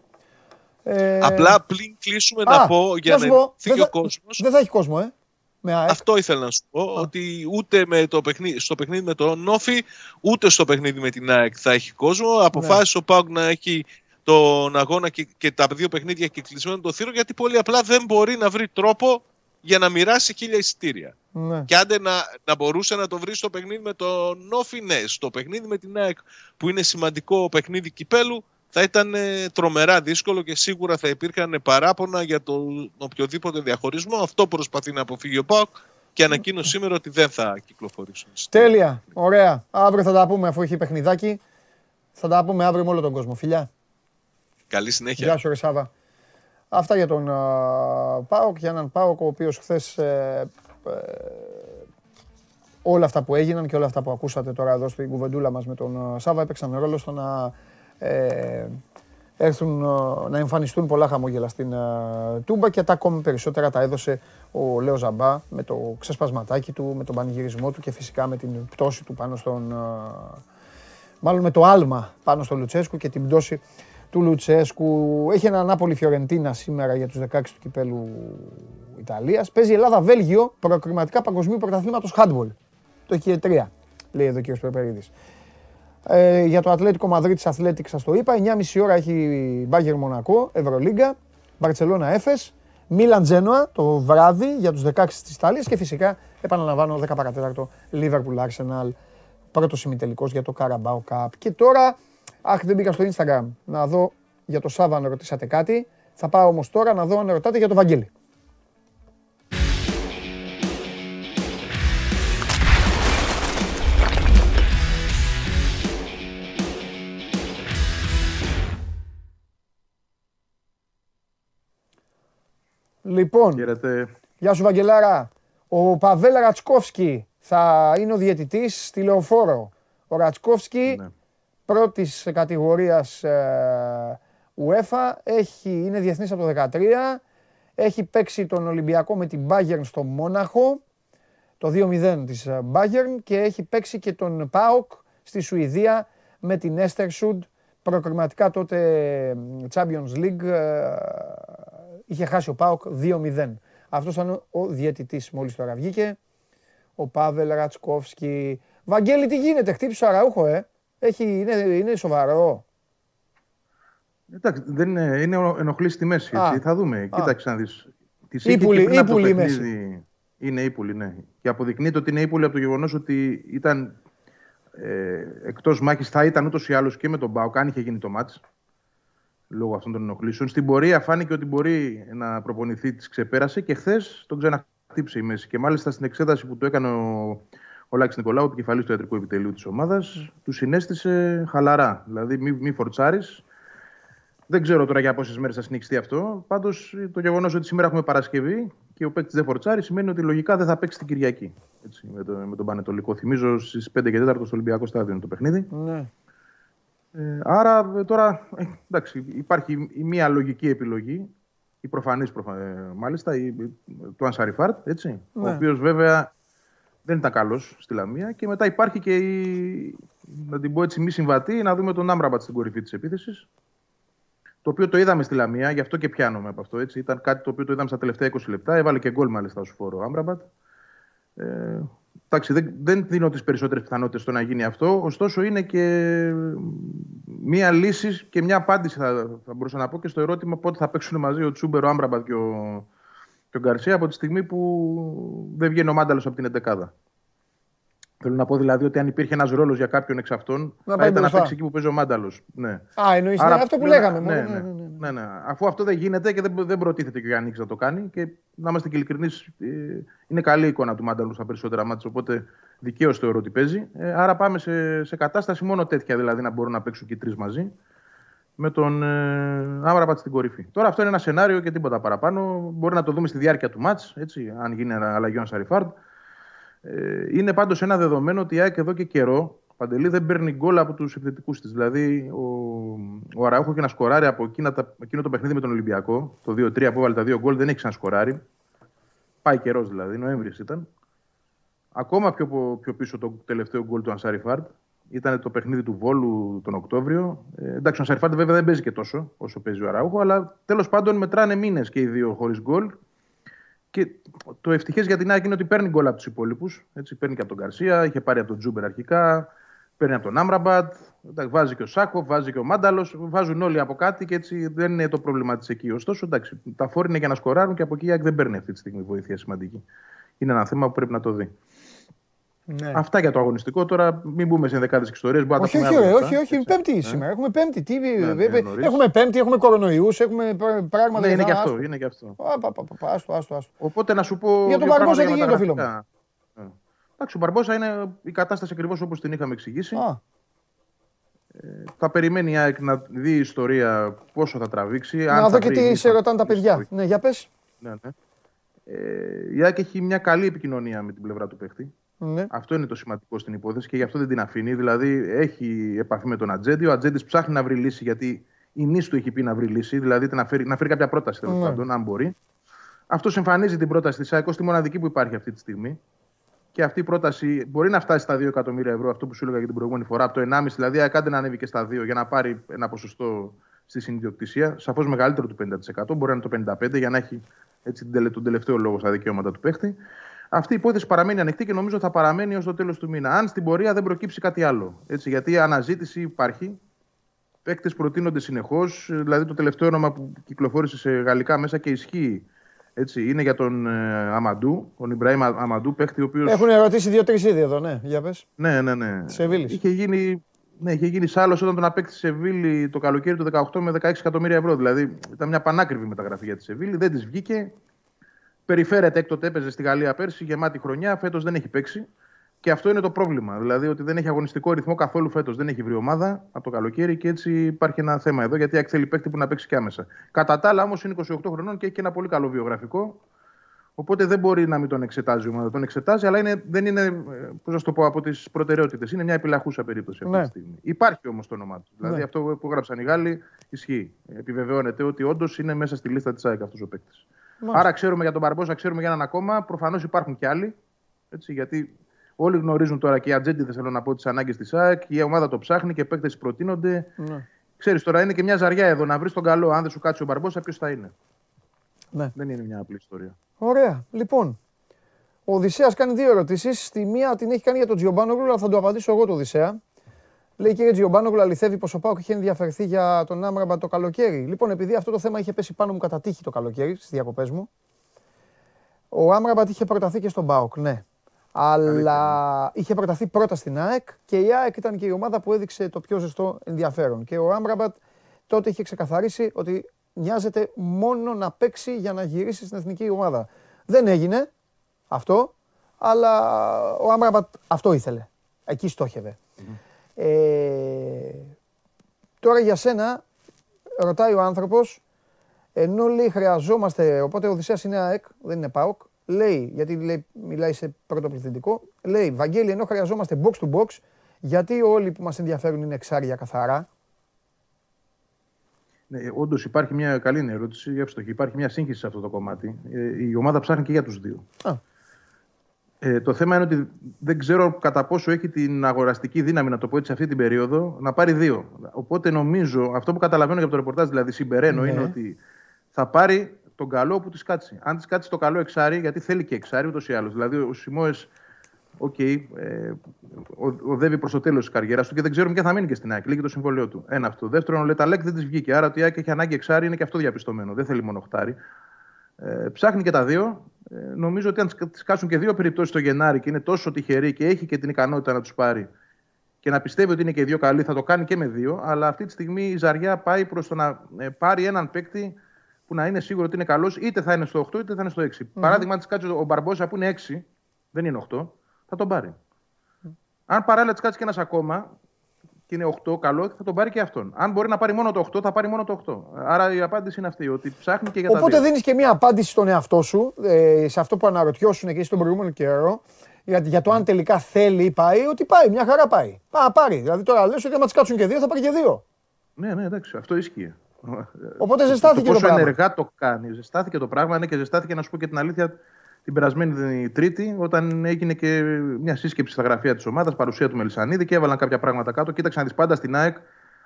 Ε, Απλά πριν κλείσουμε α, να πω για να να σου πω, φύγει δεν ο θα- κόσμος. Δεν θα έχει κόσμο, ε. Με ΑΕΚ. Αυτό ήθελα να σου πω, ότι ούτε με το παιχνίδι, στο παιχνίδι με τον Νόφι, ούτε στο παιχνίδι με την ΑΕΚ θα έχει κόσμο. Ναι. Αποφάσισε ο Πάουκ να έχει τον αγώνα και, και τα δύο παιχνίδια και κλεισμένο το θύρο, γιατί πολύ απλά δεν μπορεί να βρει τρόπο για να μοιράσει χίλια εισιτήρια. Ναι. Και άντε να, να μπορούσε να το βρει στο παιχνίδι με τον Νόφι, ναι. Στο παιχνίδι με την ΑΕΚ, που είναι σημαντικό παιχνίδι κυπέλου, θα ήταν ε, τρομερά δύσκολο και σίγουρα θα υπήρχαν παράπονα για τον οποιοδήποτε διαχωρισμό. Αυτό προσπαθεί να αποφύγει ο ΠΑΟΚ και ανακοίνωσε σήμερα ότι δεν θα κυκλοφορήσουν. Τέλεια. Ωραία. Αύριο θα τα πούμε αφού έχει παιχνιδάκι. Θα τα πούμε αύριο με όλο τον κόσμο. Φιλιά. Καλή συνέχεια. Γεια σου, ρε Σάβα. Αυτά για τον α, Πάοκ, για έναν Πάοκ ο οποίος χθες ε, ε, όλα αυτά που έγιναν και όλα αυτά που ακούσατε τώρα εδώ στην κουβεντούλα μας με τον α, Σάβα έπαιξαν ρόλο στο να ε, έρθουν α, να εμφανιστούν πολλά χαμόγελα στην α, Τούμπα και τα ακόμη περισσότερα τα έδωσε ο Λέο Ζαμπά με το ξεσπασματάκι του, με τον πανηγυρισμό του και φυσικά με την πτώση του πάνω στον α, μάλλον με το άλμα πάνω στο Λουτσέσκου και την πτώση του Λουτσέσκου. Έχει ένα Νάπολη Φιωρεντίνα σήμερα για τους 16 του κυπέλου Ιταλίας. Παίζει Ελλάδα-Βέλγιο προκριματικά παγκοσμίου πρωταθλήματος handball. Το έχει 3, λέει εδώ ο κ. Περπερίδης. Ε, για το Ατλέτικο Μαδρίτης Αθλέτικ σας το είπα. 9.30 ώρα έχει Μπάγκερ Μονακό, Ευρωλίγκα, Μπαρτσελώνα Έφες, Μίλαν Τζένοα το βράδυ για τους 16 της Ιταλίας και φυσικά επαναλαμβάνω 10 παρατέταρτο Liverpool Arsenal πρώτος ημιτελικός για το Carabao Cup. Και τώρα, αχ δεν μπήκα στο Instagram να δω για το Σάβα αν ρωτήσατε κάτι. Θα πάω όμως τώρα να δω αν ρωτάτε για το Βαγγέλη. Λοιπόν, γεια σου Βαγγελάρα. Ο Παβέλ Ρατσκόφσκι θα είναι ο διαιτητής στη Λεωφόρο. Ο Ρατσκόφσκι πρώτης κατηγορίας ε, UEFA, έχει, είναι διεθνής από το 2013, έχει παίξει τον Ολυμπιακό με την Bayern στο Μόναχο, το 2-0 της ε, Bayern και έχει παίξει και τον ΠΑΟΚ στη Σουηδία με την Estersund, προκριματικά τότε ε, Champions League, ε, είχε χάσει ο ΠΑΟΚ 2-0. Αυτός ήταν ο διαιτητής μόλις τώρα βγήκε, ο Πάβελ Ρατσκόφσκι. Βαγγέλη, τι γίνεται, χτύπησε ο Αραούχο, ε. Έχει, είναι, είναι σοβαρό. Εντάξει, δεν είναι, είναι ενοχλή στη μέση. Έτσι. Θα δούμε. Α. Κοίταξε να δεις. Ύπουλη, ύπουλη μέση. Είναι ύπουλη, ναι. Και αποδεικνύεται ότι είναι ύπουλη από το γεγονός ότι ήταν ε, εκτός μάχης, θα ήταν ούτως ή άλλως και με τον Μπάουκ, αν είχε γίνει το μάτς. Λόγω αυτών των ενοχλήσεων. Στην πορεία φάνηκε ότι μπορεί να προπονηθεί, της ξεπέρασε και χθες τον ξαναχτύψε η μέση. Και μάλιστα στην εξέταση που το έκανε ο, ο Λάκης Νικολάου, επικεφαλής του ιατρικού επιτελείου της ομάδας, του συνέστησε χαλαρά. Δηλαδή, μη, μη φορτσάρεις, δεν ξέρω τώρα για πόσες μέρες θα συνεχιστεί αυτό. Πάντως το γεγονός ότι σήμερα έχουμε Παρασκευή και ο παίκτης δεν φορτσάρει σημαίνει ότι λογικά δεν θα παίξει την Κυριακή. Έτσι, με, το, με τον Πανετολικό. Θυμίζω στις 5 και 4 στο Ολυμπιακό Στάδιο είναι το παιχνίδι. Ναι. Ε, άρα ε, τώρα ε, εντάξει, υπάρχει η μία λογική επιλογή, η προφανής προφα... ε, μάλιστα, η, του Ανσαριφάρντ, έτσι, ναι. ο οποίος βέβαια δεν ήταν καλός στη Λαμία. Και μετά υπάρχει και η, να την πω έτσι, μη συμβατή, να δούμε τον Άμραμπατ στην κορυφή της επίθεσης το οποίο το είδαμε στη Λαμία, γι' αυτό και πιάνομαι από αυτό. Έτσι. Ήταν κάτι το οποίο το είδαμε στα τελευταία 20 λεπτά. Έβαλε και γκολ μάλιστα ως φορ ο Άμραμπατ. Ε, εντάξει, δεν, δεν δίνω τις περισσότερες πιθανότητες στο να γίνει αυτό. Ωστόσο, είναι και μία λύση και μια απάντηση, θα, θα μπορούσα να πω, και στο ερώτημα πότε θα παίξουν μαζί ο Τσούμπερ, ο Άμραμπατ και ο, και ο Γκαρσία από τη στιγμή που δεν βγαίνει ο Μάνταλος από την 11 Θέλω να πω δηλαδή ότι αν υπήρχε ένας ρόλος για κάποιον εξ αυτών, να θα ήταν να παίξει εκεί που παίζει ο Μάνταλος. Ναι. Α, εννοείς ναι, αυτό που λέγαμε. Ναι, ναι, ναι, ναι, Αφού αυτό δεν γίνεται και δεν, δεν προτίθεται και ο Γιάννης να το κάνει και να είμαστε και ειλικρινείς, ε, είναι καλή εικόνα του Μάνταλου στα περισσότερα μάτια. Οπότε δικαίως θεωρώ ότι παίζει. Ε, άρα πάμε σε, σε κατάσταση μόνο τέτοια δηλαδή να μπορούν να παίξουν και οι τρεις μαζί με τον ε, Άμραμπατ στην κορυφή. Τώρα αυτό είναι ένα σενάριο και τίποτα παραπάνω. Μπορεί να το δούμε στη διάρκεια του μάτς, αν γίνει αλλαγή ο Σαριφάρντ. Ε, είναι πάντως ένα δεδομένο ότι η ΑΕΚ εδώ και καιρό Παντελή δεν παίρνει γκολ από τους επιθετικούς της. Δηλαδή, ο, ο Αραούχο και να σκοράρει από εκείνα τα, εκείνο το παιχνίδι με τον Ολυμπιακό, το 2-3 που έβαλε τα δύο γκολ, δεν έχει ξανασκοράρει. Πάει καιρός δηλαδή, Νοέμβρη ήταν. Ακόμα πιο, πιο πίσω το τελευταίο γκολ του Ανσάρι Φάρτ. Ήταν το παιχνίδι του Βόλου τον Οκτώβριο. Ε, εντάξει, ο Ανσαριφάρντ βέβαια δεν παίζει και τόσο όσο παίζει ο Αραούχο, αλλά τέλος πάντων μετράνε μήνες και οι δύο χωρίς γκολ. Και το ευτυχές για την ΑΕΚ είναι ότι παίρνει γκολ από τους υπόλοιπους. Παίρνει και από τον Γκαρσία, είχε πάρει από τον Τσούμπερ αρχικά, παίρνει από τον Άμραμπατ, βάζει και ο Σάκο, βάζει και ο Μάνταλος. Βάζουν όλοι από κάτι και έτσι δεν είναι το πρόβλημα της εκεί. Ωστόσο, εντάξει, τα φορ είναι για να σκοράρουν και από εκεί η ΑΕΚ δεν παίρνει αυτή τη στιγμή βοήθεια σημαντική. Είναι ένα θέμα που πρέπει να το δει. Ναι. Αυτά για το αγωνιστικό. Τώρα μην μπούμε σε δεκάδες ιστορίες. Όχι, όχι, όχι, όχι, όχι, πέμπτη σήμερα. Έχουμε πέμπτη. Τι, ναι, ναι, έχουμε πέμπτη, έχουμε κορονοϊούς, έχουμε πράγματα. Ναι, είναι και αυτό. Είναι και αυτό. Άστο, άστο, άστο. Οπότε να σου πω. Για τον Μπαρμπόσα τι γίνεται, φίλο μου; Εντάξει, ο Μπαρμπόσα είναι η κατάσταση ακριβώς όπως την είχαμε εξηγήσει. Ε, θα περιμένει η ΑΕΚ να δει η ιστορία πόσο θα τραβήξει. Να δω και τι σε ρωτάνε τα παιδιά. Ναι, για πες. Ναι, ναι. Ε, η ΑΕΚ έχει μια καλή επικοινωνία με την πλευρά του παίχτη. Ναι. Αυτό είναι το σημαντικό στην υπόθεση και γι' αυτό δεν την αφήνει. Δηλαδή έχει επαφή με τον Ατζέντη. Ο Ατζέντης ψάχνει να βρει λύση γιατί η νη του έχει πει να βρει λύση, δηλαδή να φέρει, να φέρει κάποια πρόταση τέλος ναι. πάντων, αν μπορεί. Αυτό εμφανίζει την πρόταση της ΑΕΚΟ στη μοναδική που υπάρχει αυτή τη στιγμή. Και αυτή η πρόταση μπορεί να φτάσει στα 2 εκατομμύρια ευρώ, αυτό που σου έλεγα για την προηγούμενη φορά, από το 1,5 δηλαδή, ακάντε να ανέβει και στα 2 για να πάρει ένα ποσοστό στη συνειδιοκτησία, σαφώς μεγαλύτερο του 50%, μπορεί να είναι το 55% για να έχει έτσι, τον τελευταίο λόγο στα δικαιώματα του παίχτη. Αυτή η υπόθεση παραμένει ανοιχτή και νομίζω θα παραμένει ως το τέλος του μήνα. Αν στην πορεία δεν προκύψει κάτι άλλο. Έτσι, γιατί η αναζήτηση υπάρχει. Παίκτες προτείνονται συνεχώς. Δηλαδή, το τελευταίο όνομα που κυκλοφόρησε σε γαλλικά μέσα και ισχύει έτσι, είναι για τον ε, Αμαντού, τον Ιμπραήμ Αμαντού, παίκτη ο οποίο. Έχουν ερωτήσει δύο-τρεις ήδη εδώ, ναι. Για πες. Ναι, ναι, ναι. Σεβίλης. Είχε γίνει, ναι, είχε γίνει σάλος όταν τον απέκτησε Σεβίλη το καλοκαίρι του 18 με 16 εκατομμύρια ευρώ. Δηλαδή ήταν μια πανάκριβη μεταγραφή για τη Σεβίλη. Δεν της βγήκε. Περιφέρεται έκτοτε, έπαιζε στη Γαλλία πέρσι, γεμάτη χρονιά. Φέτος δεν έχει παίξει. Και αυτό είναι το πρόβλημα. Δηλαδή ότι δεν έχει αγωνιστικό ρυθμό καθόλου φέτος. Δεν έχει βρει ομάδα από το καλοκαίρι και έτσι υπάρχει ένα θέμα εδώ γιατί θέλει παίκτη που να παίξει και άμεσα. Κατά τα άλλα όμως είναι 28 χρονών και έχει και ένα πολύ καλό βιογραφικό. Οπότε δεν μπορεί να μην τον εξετάζει η ομάδα. Τον εξετάζει, αλλά είναι, δεν είναι, πώς να το πω, από τις προτεραιότητες. Είναι μια επιλαχούσα περίπτωση αυτή Ναι. τη στιγμή. Υπάρχει όμως το όνομά του. Δηλαδή Ναι. αυτό που γράψαν οι Γάλλοι ισχύει. Επιβεβαιώνεται ότι όντως είναι μέσα στη λίστα της ΑΕΚ αυτός ο παίκτης. Μάλιστα. Άρα ξέρουμε για τον Μπαρμπόσα, ξέρουμε για έναν ακόμα. Προφανώς υπάρχουν και άλλοι. Έτσι, γιατί όλοι γνωρίζουν τώρα και οι ατζέντιδες, θέλω να πω, τις ανάγκες της ΑΕΚ. Η ομάδα το ψάχνει και παίκτες προτείνονται. Ναι. Ξέρεις τώρα, είναι και μια ζαριά εδώ να βρεις τον καλό. Αν δεν σου κάτσει ο Μπαρμπόσα, ποιος θα είναι; Ναι. Δεν είναι μια απλή ιστορία. Ωραία. Λοιπόν, ο Οδυσσέας κάνει δύο ερωτήσεις. Τη μία την έχει κάνει για τον Τζιομπάνογλου, αλλά θα του απαντήσω εγώ το Οδυσσέα. Λέει κύριε Τζιομπάνογλου, αληθεύει πως ο Πάοκ είχε ενδιαφερθεί για τον Άμραμπα το καλοκαίρι. Λοιπόν, επειδή αυτό το θέμα είχε πέσει πάνω μου κατά τύχη το καλοκαίρι, στις διακοπές μου, ο Άμραμπατ είχε προταθεί και στον Πάοκ, ναι. Αλλά είχε προταθεί πρώτα στην ΑΕΚ και η ΑΕΚ ήταν και η ομάδα που έδειξε το πιο ζεστό ενδιαφέρον. Και ο Άμραμπατ τότε είχε ξεκαθαρίσει ότι νοιάζεται μόνο να παίξει για να γυρίσει στην εθνική ομάδα. Δεν έγινε αυτό, αλλά ο Άμραμπατ αυτό ήθελε. Εκεί στόχευε. Ε, τώρα για σένα, ρωτάει ο άνθρωπος, ενώ λέει χρειαζόμαστε, οπότε ο Οδυσσέας είναι ΑΕΚ, δεν είναι ΠΑΟΚ, λέει, γιατί λέει, μιλάει σε πρώτο πληθυντικό, λέει, Βαγγέλη, ενώ χρειαζόμαστε box to box, γιατί όλοι που μας ενδιαφέρουν είναι εξάρια καθαρά; Ναι, Όντως υπάρχει μια καλή είναι ερώτηση, εύστοχη. Υπάρχει μια σύγχυση σε αυτό το κομμάτι. Ε, η ομάδα ψάχνει και για τους δύο. Α. Ε, το θέμα είναι ότι δεν ξέρω κατά πόσο έχει την αγοραστική δύναμη, να το πω έτσι, αυτή την περίοδο, να πάρει δύο. Οπότε νομίζω, αυτό που καταλαβαίνω για το ρεπορτάζ, δηλαδή συμπεραίνω, Ναι. είναι ότι θα πάρει τον καλό που της κάτσει. Αν της κάτσει το καλό εξάρι, γιατί θέλει και εξάρι ούτως ή άλλως. Δηλαδή ο Σιμόες, οκ, ε, ο- οδεύει προς το τέλος της καριέρας του και δεν ξέρουμε πια θα μείνει και στην ΑΕΚ. Λήγει το συμβόλαιό του. Ένα αυτό. Δεύτερον, ο Λε Ταλέκ δεν της βγήκε. Άρα ότι η ΑΕΚ έχει ανάγκη εξάρι είναι και αυτό διαπιστωμένο. Δεν θέλει μόνο οχτάρι. Ε, ψάχνει και τα δύο. Ε, νομίζω ότι αν τη κάσουν και δύο περιπτώσεις το Γενάρη και είναι τόσο τυχερή και έχει και την ικανότητα να τους πάρει και να πιστεύει ότι είναι και οι δύο καλοί, θα το κάνει και με δύο. Αλλά αυτή τη στιγμή η Ζαριά πάει προς το να ε, πάρει έναν παίκτη που να είναι σίγουρο ότι είναι καλός, είτε θα είναι στο 8 είτε θα είναι στο 6. Παράδειγμα, αν της κάτσει ο Μπαρμπόσα που είναι 6, δεν είναι 8, θα τον πάρει. Αν παράλληλα της κάτσει και ένας ακόμα και είναι 8, καλό, θα τον πάρει και αυτόν. Αν μπορεί να πάρει μόνο το 8, θα πάρει μόνο το 8. Άρα η απάντηση είναι αυτή, ότι ψάχνει και για τα Οπότε δύο. δίνεις και μια απάντηση στον εαυτό σου, ε, σε αυτό που αναρωτιώσουν και εσύ τον προηγούμενο καιρό, για, για το αν τελικά θέλει ή πάει, ότι πάει, μια χαρά πάει. Α, πάρει. Δηλαδή τώρα λες ότι άμα τις κάτσουν και δύο θα πάρει και δύο. Ναι, ναι, εντάξει, αυτό ισχύει. Οπότε ζεστάθηκε το πόσο πράγμα. ενεργά το κάνει. Ζεστάθηκε το πράγμα, ναι, και ζεστάθηκε να σου πω και την αλήθεια την περασμένη Τρίτη, όταν έγινε και μια σύσκεψη στα γραφεία της ομάδας, παρουσία του Μελισανίδη και έβαλαν κάποια πράγματα κάτω. Κοίταξε να δει πάντα στην ΑΕΚ.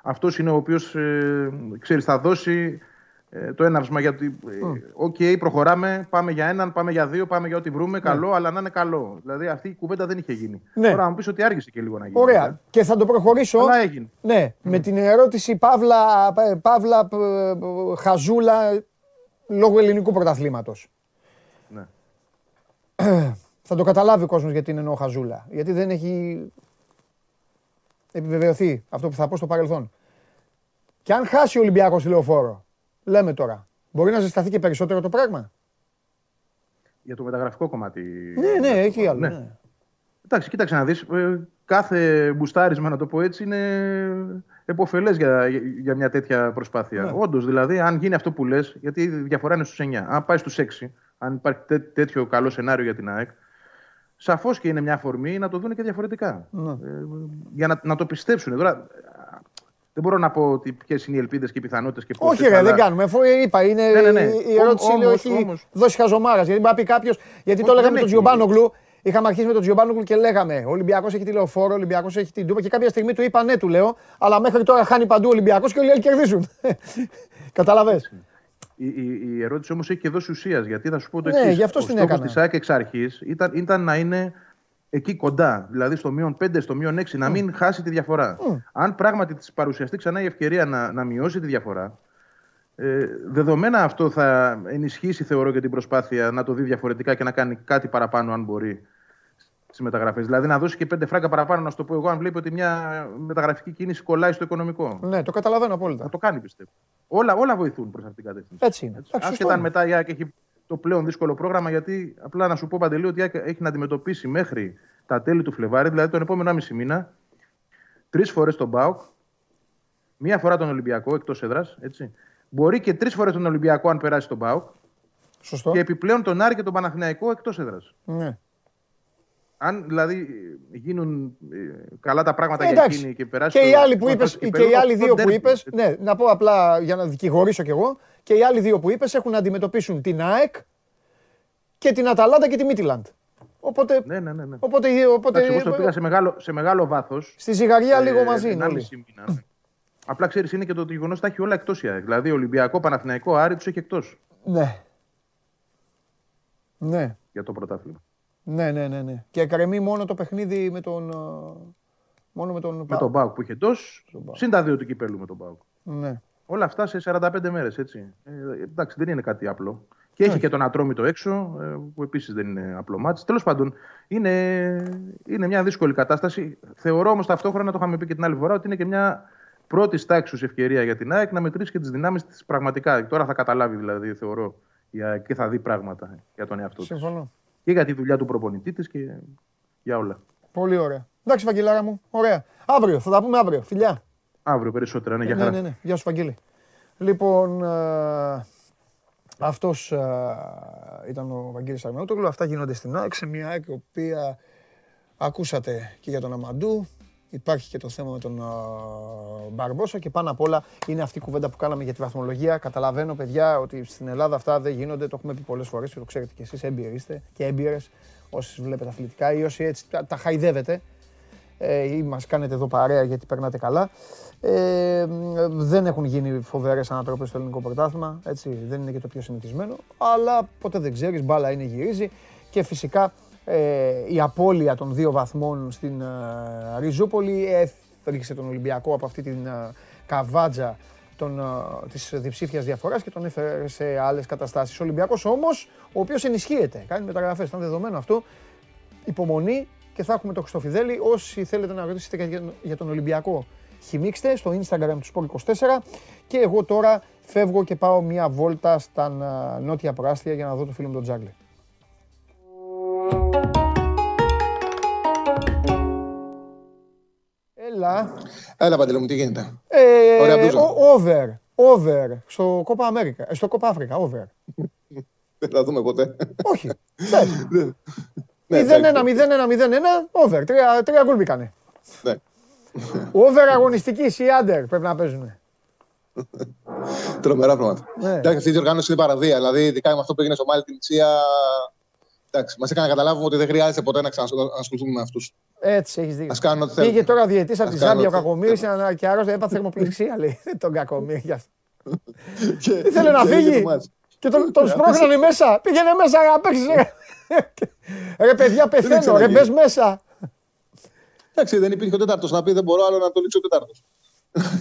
Αυτός είναι ο οποίος ε, ξέρεις, θα δώσει ε, το έναυσμα γιατί. ε, Οκ, προχωράμε, πάμε για έναν, πάμε για δύο, πάμε για ό,τι βρούμε. Καλό, αλλά να είναι καλό. Δηλαδή αυτή η κουβέντα δεν είχε γίνει. Ναι. Τώρα, να μου πεις ότι άργησε και λίγο να γίνει. Ωραία. βέβαια. Και θα το προχωρήσω. Αλλά έγινε. Ναι, με την ερώτηση Παύλα, Πα- Παύλα ε, ε, Χαζούλα λόγω ελληνικού πρωταθλήματος. Ναι. θα το καταλάβει ο κόσμος γιατί είναι εννοώ Χαζούλα. Γιατί δεν έχει επιβεβαιωθεί αυτό που θα πω στο παρελθόν. Και αν χάσει ο Ολυμπιακός τη λεωφόρο, λέμε τώρα, μπορεί να ζεσταθεί και περισσότερο το πράγμα; Για το μεταγραφικό κομμάτι. Ναι, ναι, έχει άλλο. Ναι. ναι. Εντάξει, κοίταξε να δεις, ε, κάθε μπουστάρισμα, να το πω έτσι, είναι εποφελές για, για, για μια τέτοια προσπάθεια. Ναι. Όντως, δηλαδή, αν γίνει αυτό που λες, γιατί η διαφορά είναι στους 9. Αν πάει στους 6, αν υπάρχει τέ- τέτοιο καλό σενάριο για την ΑΕΚ, σαφώς και είναι μια αφορμή να το δουν και διαφορετικά. Ναι. Ε, για να, να το πιστέψουν. Τώρα, δεν μπορώ να πω ποιες είναι οι ελπίδες και οι πιθανότητες και πώς Όχι, είναι, ρε, αλλά- δεν κάνουμε. Αφού είπα, είναι Ναι, ναι, ναι. η ερώτηση Όμως, λέω, έχει όμως. δώσει χαζομάρας. Γιατί μπορεί να πει κάποιο, γιατί το Όχι, λέγαμε με δεν τον έχει. Τζιομπάνογλου. Είχαμε αρχίσει με τον Τζιομπάνογλου και λέγαμε: Ο Ολυμπιακός έχει τη λεωφόρο, ο Ολυμπιακός έχει την Τούπα. Και κάποια στιγμή του είπα: Ναι, του λέω, αλλά μέχρι τώρα χάνει παντού ο Ολυμπιακός και όλοι οι άλλοι κερδίζουν. Καταλαβέ. Η, η, η ερώτηση όμως έχει και δώσει ουσίας. Γιατί θα σου πω το Ναι, εξής. γι' αυτό ο την στόχος έκανα. της ΑΕΚ εξ αρχής ήταν, ήταν να είναι εκεί κοντά. Δηλαδή στο μείον 5, στο μείον 6, να μην χάσει τη διαφορά. Αν πράγματι της παρουσιαστεί ξανά η ευκαιρία να, να μειώσει τη διαφορά, ε, δεδομένα αυτό θα ενισχύσει, θεωρώ, και την προσπάθεια να το δει διαφορετικά και να κάνει κάτι παραπάνω, αν μπορεί, στι μεταγραφέ. Δηλαδή να δώσει και πέντε φράγκα παραπάνω, να σου το πω εγώ, αν βλέπει ότι μια μεταγραφική κίνηση κολλάει στο οικονομικό. Ναι, το καταλαβαίνω απόλυτα. Θα το κάνει, πιστεύω. Όλα, όλα βοηθούν προς αυτήν την κατεύθυνση. Έτσι είναι. Εντάξει, σωστό Άσχετα αν είναι. μετά η ΑΕΚ έχει το πλέον δύσκολο πρόγραμμα, γιατί απλά να σου πω παντελή ότι η ΑΕΚ έχει να αντιμετωπίσει μέχρι τα τέλη του Φλεβάρι, δηλαδή τον επόμενο 1,5 μήνα, τρεις φορές τον Μπάουκ, μία φορά τον Ολυμπιακό εκτός έδρας. Μπορεί και τρεις φορές τον Ολυμπιακό αν περάσει τον Μπάουκ. Σωστό. Και επιπλέον τον Άρη και τον Παναθηναϊκό εκτός έδρας. Ναι. Αν δηλαδή γίνουν ε, καλά τα πράγματα Ε, για εντάξει. εκείνη και περάσει. Και οι το- άλλοι που το είπες, κύπελλο, και οι άλλοι αυτό δύο που derby. είπες, ναι, να πω απλά για να δικηγορήσω κι εγώ, και οι άλλοι δύο που είπες έχουν να αντιμετωπίσουν την ΑΕΚ και την Αταλάντα και τη Μίτιλαντ. Οπότε, Ναι, ναι, ναι. ναι. οπότε, οπότε Εντάξει, εγώ στο πήγα σε μεγάλο, σε μεγάλο βάθος. στη ζυγαριά λίγο μαζί είναι όλοι. ναι. Απλά ξέρεις, είναι και το γεγονός ότι τα έχει όλα εκτός η ΑΕΚ. Δηλαδή, Ολυμπιακό, Παναθηναϊκό, Άρη τους έχει εκτός Ναι. Ναι, για το πρωτάθλημα. Ναι, ναι, ναι, ναι. Και εκκρεμεί μόνο το παιχνίδι με τον... ε, Μόνο με τον... Με τον Μπάουκ που είχε εκτό, συν τα δύο του κυπέλου με τον Μπάουκ. Ναι. Όλα αυτά σε 45 μέρες, έτσι. Ε, εντάξει, δεν είναι κάτι απλό. Και έχει και τον Ατρόμητο έξω, ε, που επίσης δεν είναι απλό μάτι. Τέλος πάντων, είναι, είναι μια δύσκολη κατάσταση. Θεωρώ όμως ταυτόχρονα, το είχαμε πει και την άλλη φορά, ότι είναι και μια πρώτης τάξης ευκαιρία για την ΑΕΚ να μετρήσει και τις δυνάμεις της πραγματικά. Τώρα θα καταλάβει δηλαδή, θεωρώ, η ΑΕΚ και θα δει πράγματα για τον εαυτό της. Συμφωνώ. Και για τη δουλειά του προπονητή της και για όλα. Πολύ ωραία. Εντάξει, Βαγγελάρα μου. Ωραία. Αύριο, θα τα πούμε αύριο. Φιλιά. Αύριο περισσότερα, ναι, για ναι, χαρά. ναι, ναι. Γεια σου, Βαγγέλη. Λοιπόν, ε, αυτός ε, ήταν ο Βαγγέλης Αρναούτογλου. Αυτά γίνονται στην ΑΕΚ, σε μια ΑΕΚ η οποία ακούσατε και για τον Αμαντού. Υπάρχει και το θέμα με τον ε, Μπαρμπόσα και πάνω απ' όλα είναι αυτή η κουβέντα που κάναμε για τη βαθμολογία. Καταλαβαίνω, παιδιά, ότι στην Ελλάδα αυτά δεν γίνονται. Το έχουμε πει πολλές φορές και το ξέρετε κι εσείς. Έμπειροι είστε και έμπειρες όσοι βλέπετε αθλητικά ή όσοι έτσι τα, τα χαϊδεύετε ε, ή μας κάνετε εδώ παρέα γιατί περνάτε καλά. Ε, μ, δεν έχουν γίνει φοβερές ανατροπές στο ελληνικό πρωτάθλημα, έτσι, δεν είναι και το πιο συνηθισμένο, αλλά ποτέ δεν ξέρεις, μπάλα είναι γυρίζει και φυσικά ε, η απώλεια των δύο βαθμών στην ε, Ριζούπολη έφερξε τον Ολυμπιακό από αυτή την ε, καβάτζα των, ε, της διψήφιας διαφοράς και τον έφερε σε άλλες καταστάσεις. Ο Ολυμπιακός όμως, ο οποίος ενισχύεται, κάνει μεταγραφές, ήταν δεδομένο αυτό, υπομονή και θα έχουμε το Χριστοφιδέλη. Όσοι θέλετε να ρωτήσετε για- για τον Ολυμπιακό, χυμίξτε στο Instagram του Sport24 και εγώ τώρα φεύγω και πάω μια βόλτα στα α, νότια προάστια για να δω το φίλο μου τον Τζάγκλε. Έλα. Έλα, Παντελή μου, τι γίνεται; Ε, Ωραία μπλούζα. ο- over, over, στο Κόπα Αμέρικα, ε, στο Κόπα Αφρικα, over. Δεν θα δούμε ποτέ. Όχι, θες. Ναι, 0-1, 0-1, 0-1, over, τρία, τρία γκολ μπήκανε. Ναι. Over αγωνιστική ή under πρέπει να παίζουν. Τρομερά πράγματα. Ναι. Εντάξει, αυτή η διοργάνωση είναι παραδεία. Δηλαδή, ειδικά με αυτό που έγινε στο Μάλι την Ισία. Εντάξει, μας έκανε να καταλάβουμε ότι δεν χρειάζεται ποτέ να ξανασχοληθούμε με αυτούς. Έτσι, έχεις δίκιο. Α κάνουν ό,τι θέλουν. Πήγε τώρα διαιτή από τη Ας κάνουν Ζάμπια ο ό,τι Κακομοίρης και άρρωστα έπαθε θερμοπληξία, λέει. Δεν τον Κακομοίρη γι' αυτό. Και- Ήθελε να και έγινε φύγει; το μάτς. και τον, τον σπρώχνανε μέσα. Πήγαινε μέσα να παίξει. Ρε παιδιά, πεθαίνω, ρε ξαναγίνει. μπες μέσα. Εντάξει, δεν υπήρχε ο τέταρτος να πει δεν μπορώ άλλο να το λήξω ο τέταρτος.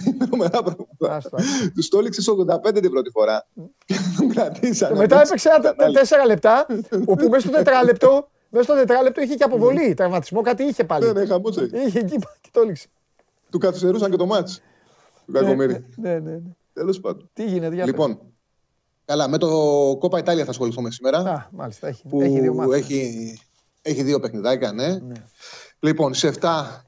Είναι τρομερά πράγματα. Τους το έλειξες 85 την πρώτη φορά. Και τον κρατήσανε. Και μετά έπαιξε ένα τε- τέσσερα λεπτά, όπου μέσα στο τετράλεπτο, μέσα στο τετράλεπτο είχε και αποβολή, τραυματισμό, κάτι είχε πάλι. Ναι, ναι, χαμός έχει. Είχε εκεί και το έλειξε. Του καθυστερούσαν και το μάτς. Του Κακομοίρη. Ναι, ναι, ναι. Τέλος πάντων. Τι γίνεται, για Λοιπόν, καλά, με το Κόπα Ιτάλια θα ασχοληθούμε σήμερα. Α, μάλιστα, έχει, που έχει δύο μάτια. έχει, έχει δύο παιχνιδάκια, ναι. Λοιπόν, σε 7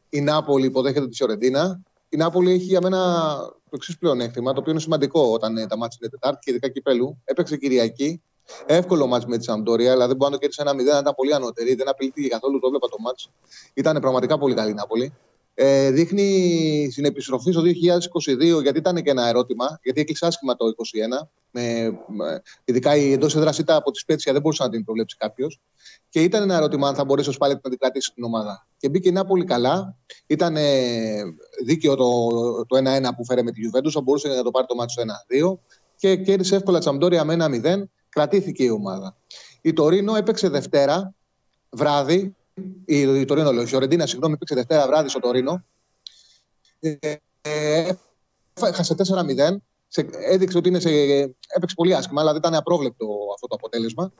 η Νάπολη υποδέχεται τη Φιωρεντίνα. Η Νάπολη έχει για μένα το εξής πλεονέκτημα, το οποίο είναι σημαντικό όταν ε, τα μάτια είναι Τετάρτη και ειδικά κυπέλου. Έπαιξε Κυριακή. Εύκολο μάτς με τη Σαμπτόρια, δηλαδή μπορεί να το κέρδισε ένα 0, ήταν πολύ ανώτερη. Δεν απειλήθηκε καθόλου, το έβλεπα το μάτς. Ήταν πραγματικά πολύ καλή η Νάπολη. Ε, δείχνει στην επιστροφή στο 2022, γιατί ήταν και ένα ερώτημα, γιατί έκλεισε άσχημα το 2021. Με, με, ειδικά η εντός έδρας ήταν από τη Σπέτσια, δεν μπορούσε να την προβλέψει κάποιος. Και ήταν ένα ερώτημα αν θα μπορέσεις ο Σπάλετ να την κρατήσεις την ομάδα. Και μπήκε η Νάπολη καλά. Ήταν ε, δίκαιο το, το 1-1 που φέρε με τη Juventus. Θα μπορούσε να το πάρει το μάτι στο 1-2. Και κέρδισε εύκολα τη Σαμπτόρια με 1-0. Κρατήθηκε η ομάδα. Η Τωρίνο έπαιξε Δευτέρα βράδυ. Η, η Τωρίνο, λέω, η Φιωρεντίνα, συγγνώμη, έπαιξε Δευτέρα βράδυ στο Τωρίνο. Ε, ε, έχασε 4-0. Σε, έδειξε ότι είναι σε, έπαιξε πολύ άσχημα, αλλά δεν ήταν απρόβλεπτο αυτό το αποτέλεσμα.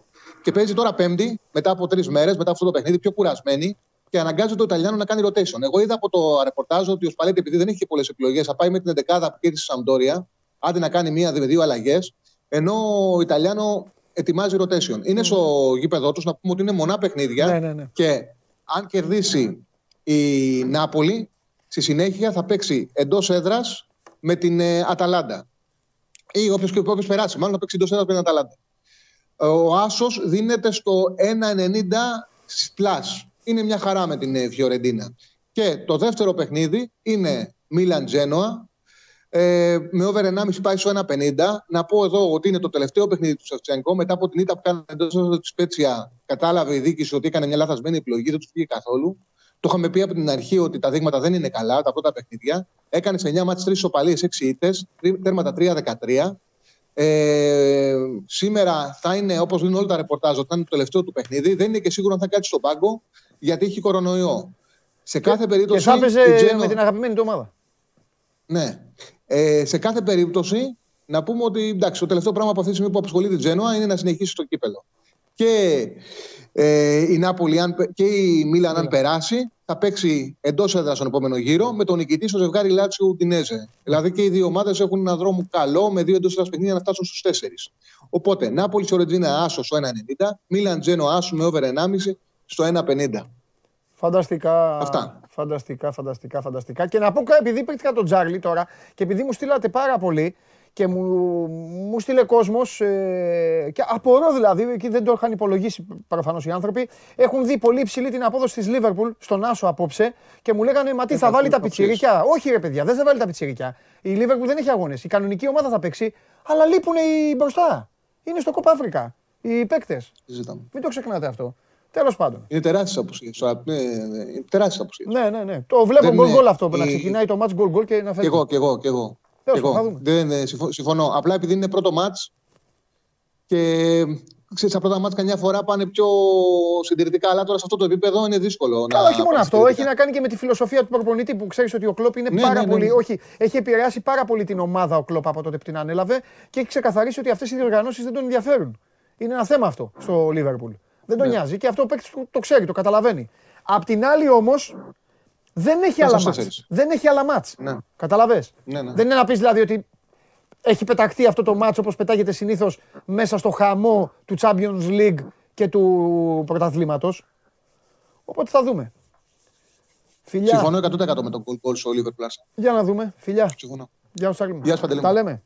Και παίζει τώρα Πέμπτη, μετά από τρεις μέρες, μετά αυτό το παιχνίδι, πιο κουρασμένη και αναγκάζει το Ιταλιάνο να κάνει rotation. Εγώ είδα από το ρεπορτάζ ότι ο Σπαλέτη, επειδή δεν έχει πολλές επιλογές, θα πάει με την 11η που κέρδισε στη Σαμπτόρια, άντε να κάνει μία, δύο αλλαγές, ενώ ο Ιταλιάνο ετοιμάζει rotation. Είναι στο γήπεδο τους να πούμε ότι είναι μονά παιχνίδια Ναι, ναι, ναι. και αν κερδίσει η Νάπολη, στη συνέχεια θα παίξει εντός έδρας με την ε, Αταλάντα. Ή όποιος όποιος περάσει, μάλλον θα παίξει εντός έδρας με την Αταλάντα. Ο Άσος δίνεται στο 1,90 plus. Είναι μια χαρά με την ε, Φιωρεντίνα. Και το δεύτερο παιχνίδι είναι Μίλαν Τζένοα. Ε, με over 1,5 πάει στο 1,50. Να πω εδώ ότι είναι το τελευταίο παιχνίδι του Σαφτσένκο. Μετά από την ήττα που κάνει εντός της Πέτσια, κατάλαβε η διοίκηση ότι έκανε μια λάθασμένη επιλογή, δεν τους πήγε καθόλου. Το είχαμε πει από την αρχή ότι τα δείγματα δεν είναι καλά, τα πρώτα παιχνίδια. Έκανε σε 9 μάτς 3 σοπαλίες, 6 ήττες, τέρματα 3-13. Ε, σήμερα θα είναι, όπως λένε όλα τα ρεπορτάζ, ότι θα είναι το τελευταίο του παιχνίδι. Δεν είναι και σίγουρο αν θα κάτσει στον πάγκο, γιατί έχει κορονοϊό. Σε κάθε περίπτωση. Και θα έπαιζε με την αγαπημένη του ομάδα. Ναι. Ε, σε κάθε περίπτωση, να πούμε ότι εντάξει, το τελευταίο πράγμα από αυτή τη στιγμή που απασχολεί την Τζένοα είναι να συνεχίσει το κύπελο. Και ε, η Νάπολη αν, και η Μίλαν, αν περάσει, θα παίξει εντός έδρας στον επόμενο γύρο με τον νικητή στο ζευγάρι Λάτσιο Ουντινέζε. Δηλαδή και οι δύο ομάδες έχουν έναν δρόμο καλό με δύο εντός έδρας παιχνίδια να φτάσουν στους τέσσερις. Οπότε Νάπολη Σορετζίνα άσο στο 1,90, Μίλαν Τζένο άσο με over 1,5 στο 1,50. Φανταστικά. Αυτά. Φανταστικά, φανταστικά, φανταστικά. Και να πω, επειδή παίχτηκα τον Τζάρλι τώρα και επειδή μου στείλατε πάρα πολύ και μου, μου στείλε κόσμος. Ε, και απορώ δηλαδή, εκεί δεν το είχαν υπολογίσει προφανώς οι άνθρωποι. Έχουν δει πολύ ψηλή την απόδοση της Λίβερπουλ στον Άσο απόψε και μου λέγανε Μα τι θα βάλει τα πιτσιρίκια; Όχι, ρε παιδιά, δεν θα βάλει τα πιτσιρίκια. Η Λίβερπουλ δεν έχει αγώνες. Η κανονική ομάδα θα παίξει, αλλά λείπουν οι μπροστά. Είναι στο Κοπ Αφρικα. Οι παίκτες. Μην το ξεχνάτε αυτό. Τέλος πάντων. Είναι τεράστιες αποσχέσεις. Ναι, ναι, τεράστιες αποσχέσεις. Ναι, ναι, ναι. Το βλέπω γκολ γκολ αυτό. Να ξεκινάει το match γκολ γκολ και να φεύγει. Και εγώ, και εγώ, και εγώ. Εγώ δεν, ε, συμφωνώ. Απλά επειδή είναι πρώτο μάτς και ξέρεις, τα πρώτα μάτς καμιά φορά πάνε πιο συντηρητικά, αλλά τώρα σε αυτό το επίπεδο είναι δύσκολο. Καλά, όχι μόνο αυτό. Έχει να κάνει και με τη φιλοσοφία του προπονητή που ξέρεις ότι ο Κλόπ είναι ναι, πάρα ναι, ναι, πολύ. Όχι, έχει επηρεάσει πάρα πολύ την ομάδα ο Κλόπ από τότε που την ανέλαβε και έχει ξεκαθαρίσει ότι αυτές οι διοργανώσεις δεν τον ενδιαφέρουν. Είναι ένα θέμα αυτό στο Λίβερπουλ. Δεν τον νοιάζει και αυτό ο παίκτης το ξέρει, το καταλαβαίνει. Απ' την άλλη όμως, δεν έχει άλλα μάτς. Δεν έχει άλλα μάτς. Ναι. Καταλαβες; Ναι, ναι. Δεν είναι να πεις δηλαδή ότι έχει πεταχτεί αυτό το μάτς όπως πετάγεται συνήθως μέσα στο χαμό του Champions League και του πρωταθλήματος. Οπότε θα δούμε. Φιλιά. Συμφωνώ 100% με τον goal στο Liverpool. Για να δούμε. Φιλιά. Συμφωνώ. Γεια σου, Γεια σου, Τα λέμε.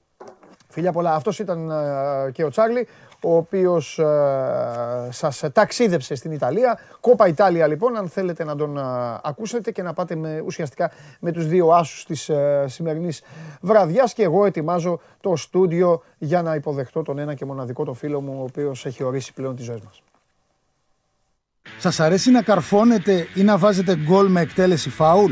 Φιλιά πολλά. Αυτός ήταν uh, και ο Τσάρλι ο οποίος ε, σας ταξίδεψε στην Ιταλία. Κόπα Ιταλία λοιπόν, αν θέλετε να τον ε, ακούσετε και να πάτε με, ουσιαστικά με τους δύο άσους της ε, σημερινής βραδιάς και εγώ ετοιμάζω το στούντιο για να υποδεχτώ τον ένα και μοναδικό το φίλο μου, ο οποίος έχει ορίσει πλέον τις ζωές μας. Σας αρέσει να καρφώνετε ή να βάζετε γκολ με εκτέλεση φάουλ;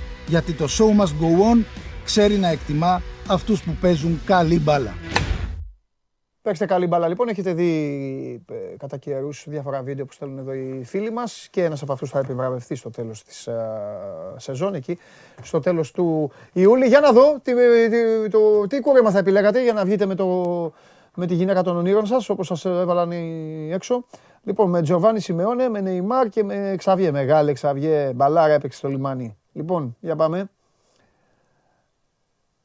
γιατί το show must go on ξέρει να εκτιμά αυτούς που παίζουν καλή μπάλα. Παίξτε καλή μπάλα λοιπόν. Έχετε δει ε, κατά καιρούς διάφορα βίντεο που στέλνουν εδώ οι φίλοι μας και ένας από αυτούς θα επιβραβευτεί στο τέλος της ε, σεζόν εκεί, στο τέλος του Ιούλη. Για να δω τι, τι, το, τι κούρεμα θα επιλέγατε για να βγείτε με, το, με τη γυναίκα των ονείρων σας, όπως σας έβαλαν έξω. Λοιπόν, με Τζοβάνι Σιμεώνε, με Νεϊμάρ και με Ξαβιέ. Μεγάλε Ξαβιέ, μπαλάρα έπαιξε στο λιμάνι. Λοιπόν, για πάμε.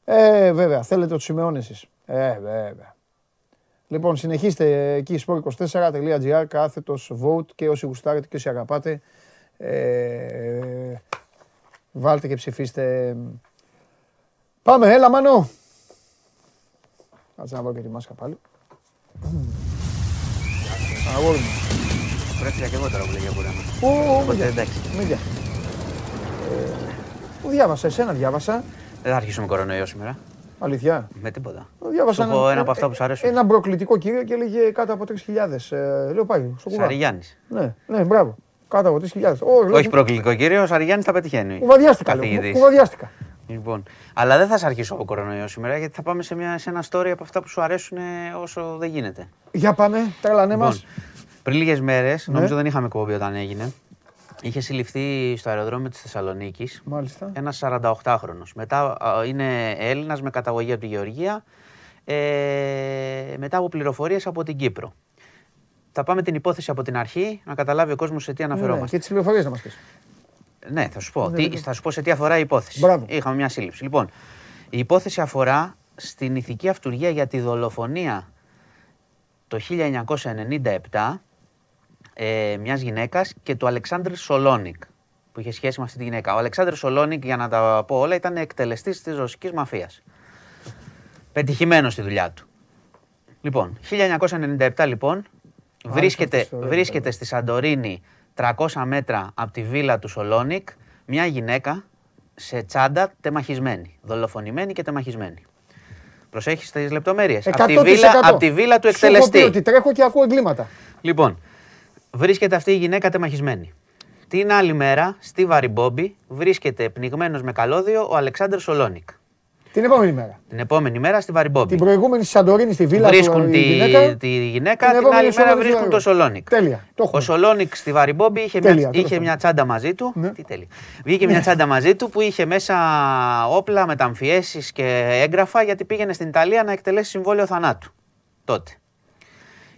Ε, βέβαια, θέλετε το σημειώνεις εσείς. Ε, βέβαια. Λοιπόν, συνεχίστε εκεί sport24.gr, κάθετος vote και όσοι γουστάρετε και όσοι αγαπάτε. Ε, βάλτε και ψηφίστε. Πάμε, έλα Μανώ. Κάτσε να βάλω και τη μάσκα πάλι. Αγόρι μου. Πρέπει και εγώ τώρα που λέγει από Ω, εντάξει. Πού διάβασα, εσένα διάβασα. Δεν θα αρχίσουμε κορονοϊό σήμερα. Αλήθεια. Με τίποτα. Διάβασα ένα, ένα από αυτά που σου αρέσουν. Ένα προκλητικό κύριο και έλεγε κάτω από 3.000. Ε, λέω πάει στο κουβά. Σαριγιάννης. Ναι, ναι, μπράβο. Κάτω από 3.000. Όχι προκλητικό κύριο, ο Σαριγιάννης τα πετυχαίνει. Κουβαδιάστηκα. Κουβαδιάστηκα. Λοιπόν, αλλά δεν θα σε αρχίσω από κορονοϊό σήμερα γιατί θα πάμε σε, μια, σε ένα story από αυτά που σου αρέσουν όσο δεν γίνεται. Για πάμε, τρελανέ λοιπόν, μας. Πριν λίγες μέρες, ναι. νομίζω δεν είχαμε κόμπι όταν έγινε. Είχε συλληφθεί στο αεροδρόμιο της Θεσσαλονίκης. Ένας 48χρονο. Μετά είναι Έλληνας με καταγωγή από τη Γεωργία. Ε, μετά από πληροφορίες από την Κύπρο. Θα πάμε την υπόθεση από την αρχή, να καταλάβει ο κόσμος σε τι Ναι, αναφερόμαστε. και τις πληροφορίες να μας πεις. Ναι, θα σου πω. Ναι, τι, ναι. θα σου πω σε τι αφορά η υπόθεση. Μπράβο. Είχαμε μια σύλληψη. Λοιπόν, η υπόθεση αφορά στην ηθική αυτουργία για τη δολοφονία το 1997 ε, μιας γυναίκας και του Αλεξάνδρ Σολόνικ που είχε σχέση με αυτή τη γυναίκα. Ο Αλεξάνδρ Σολόνικ, για να τα πω όλα, ήταν εκτελεστής της ρωσικής μαφίας. Πετυχημένος στη δουλειά του. Λοιπόν, 1997 λοιπόν, βρίσκεται, ιστορία, βρίσκεται στη Σαντορίνη 300 μέτρα από τη βίλα του Σολόνικ μια γυναίκα σε τσάντα τεμαχισμένη. Δολοφονημένη και τεμαχισμένη. Προσέχεις τις λεπτομέρειες. Από τη, 100%. βίλα, απ' τη βίλα του Σου έχω πει εκτελεστή. ότι τρέχω και ακούω εγκλήματα. Λοιπόν, βρίσκεται αυτή η γυναίκα τεμαχισμένη. Την άλλη μέρα, στη Βαριμπόμπη, βρίσκεται πνιγμένος με καλώδιο ο Αλεξάνδρ Σολόνικ. Την επόμενη μέρα. Την επόμενη μέρα στη Βαριμπόμπη. Την προηγούμενη στη Σαντορίνη στη βίλα του Βρίσκουν η τη γυναίκα. τη γυναίκα, την, επόμενη άλλη στο μέρα Βαριμπόμπη. βρίσκουν τον Σολόνικ. Τέλεια. Το έχουμε. Ο Σολόνικ στη Βαριμπόμπη είχε, Τέλεια, μια, τέλος είχε πάντων. μια τσάντα μαζί του. Τι τέλεια. Βγήκε μια τσάντα μαζί του που είχε μέσα όπλα, μεταμφιέσεις και έγγραφα γιατί πήγαινε στην Ιταλία να εκτελέσει συμβόλαιο θανάτου. Τότε.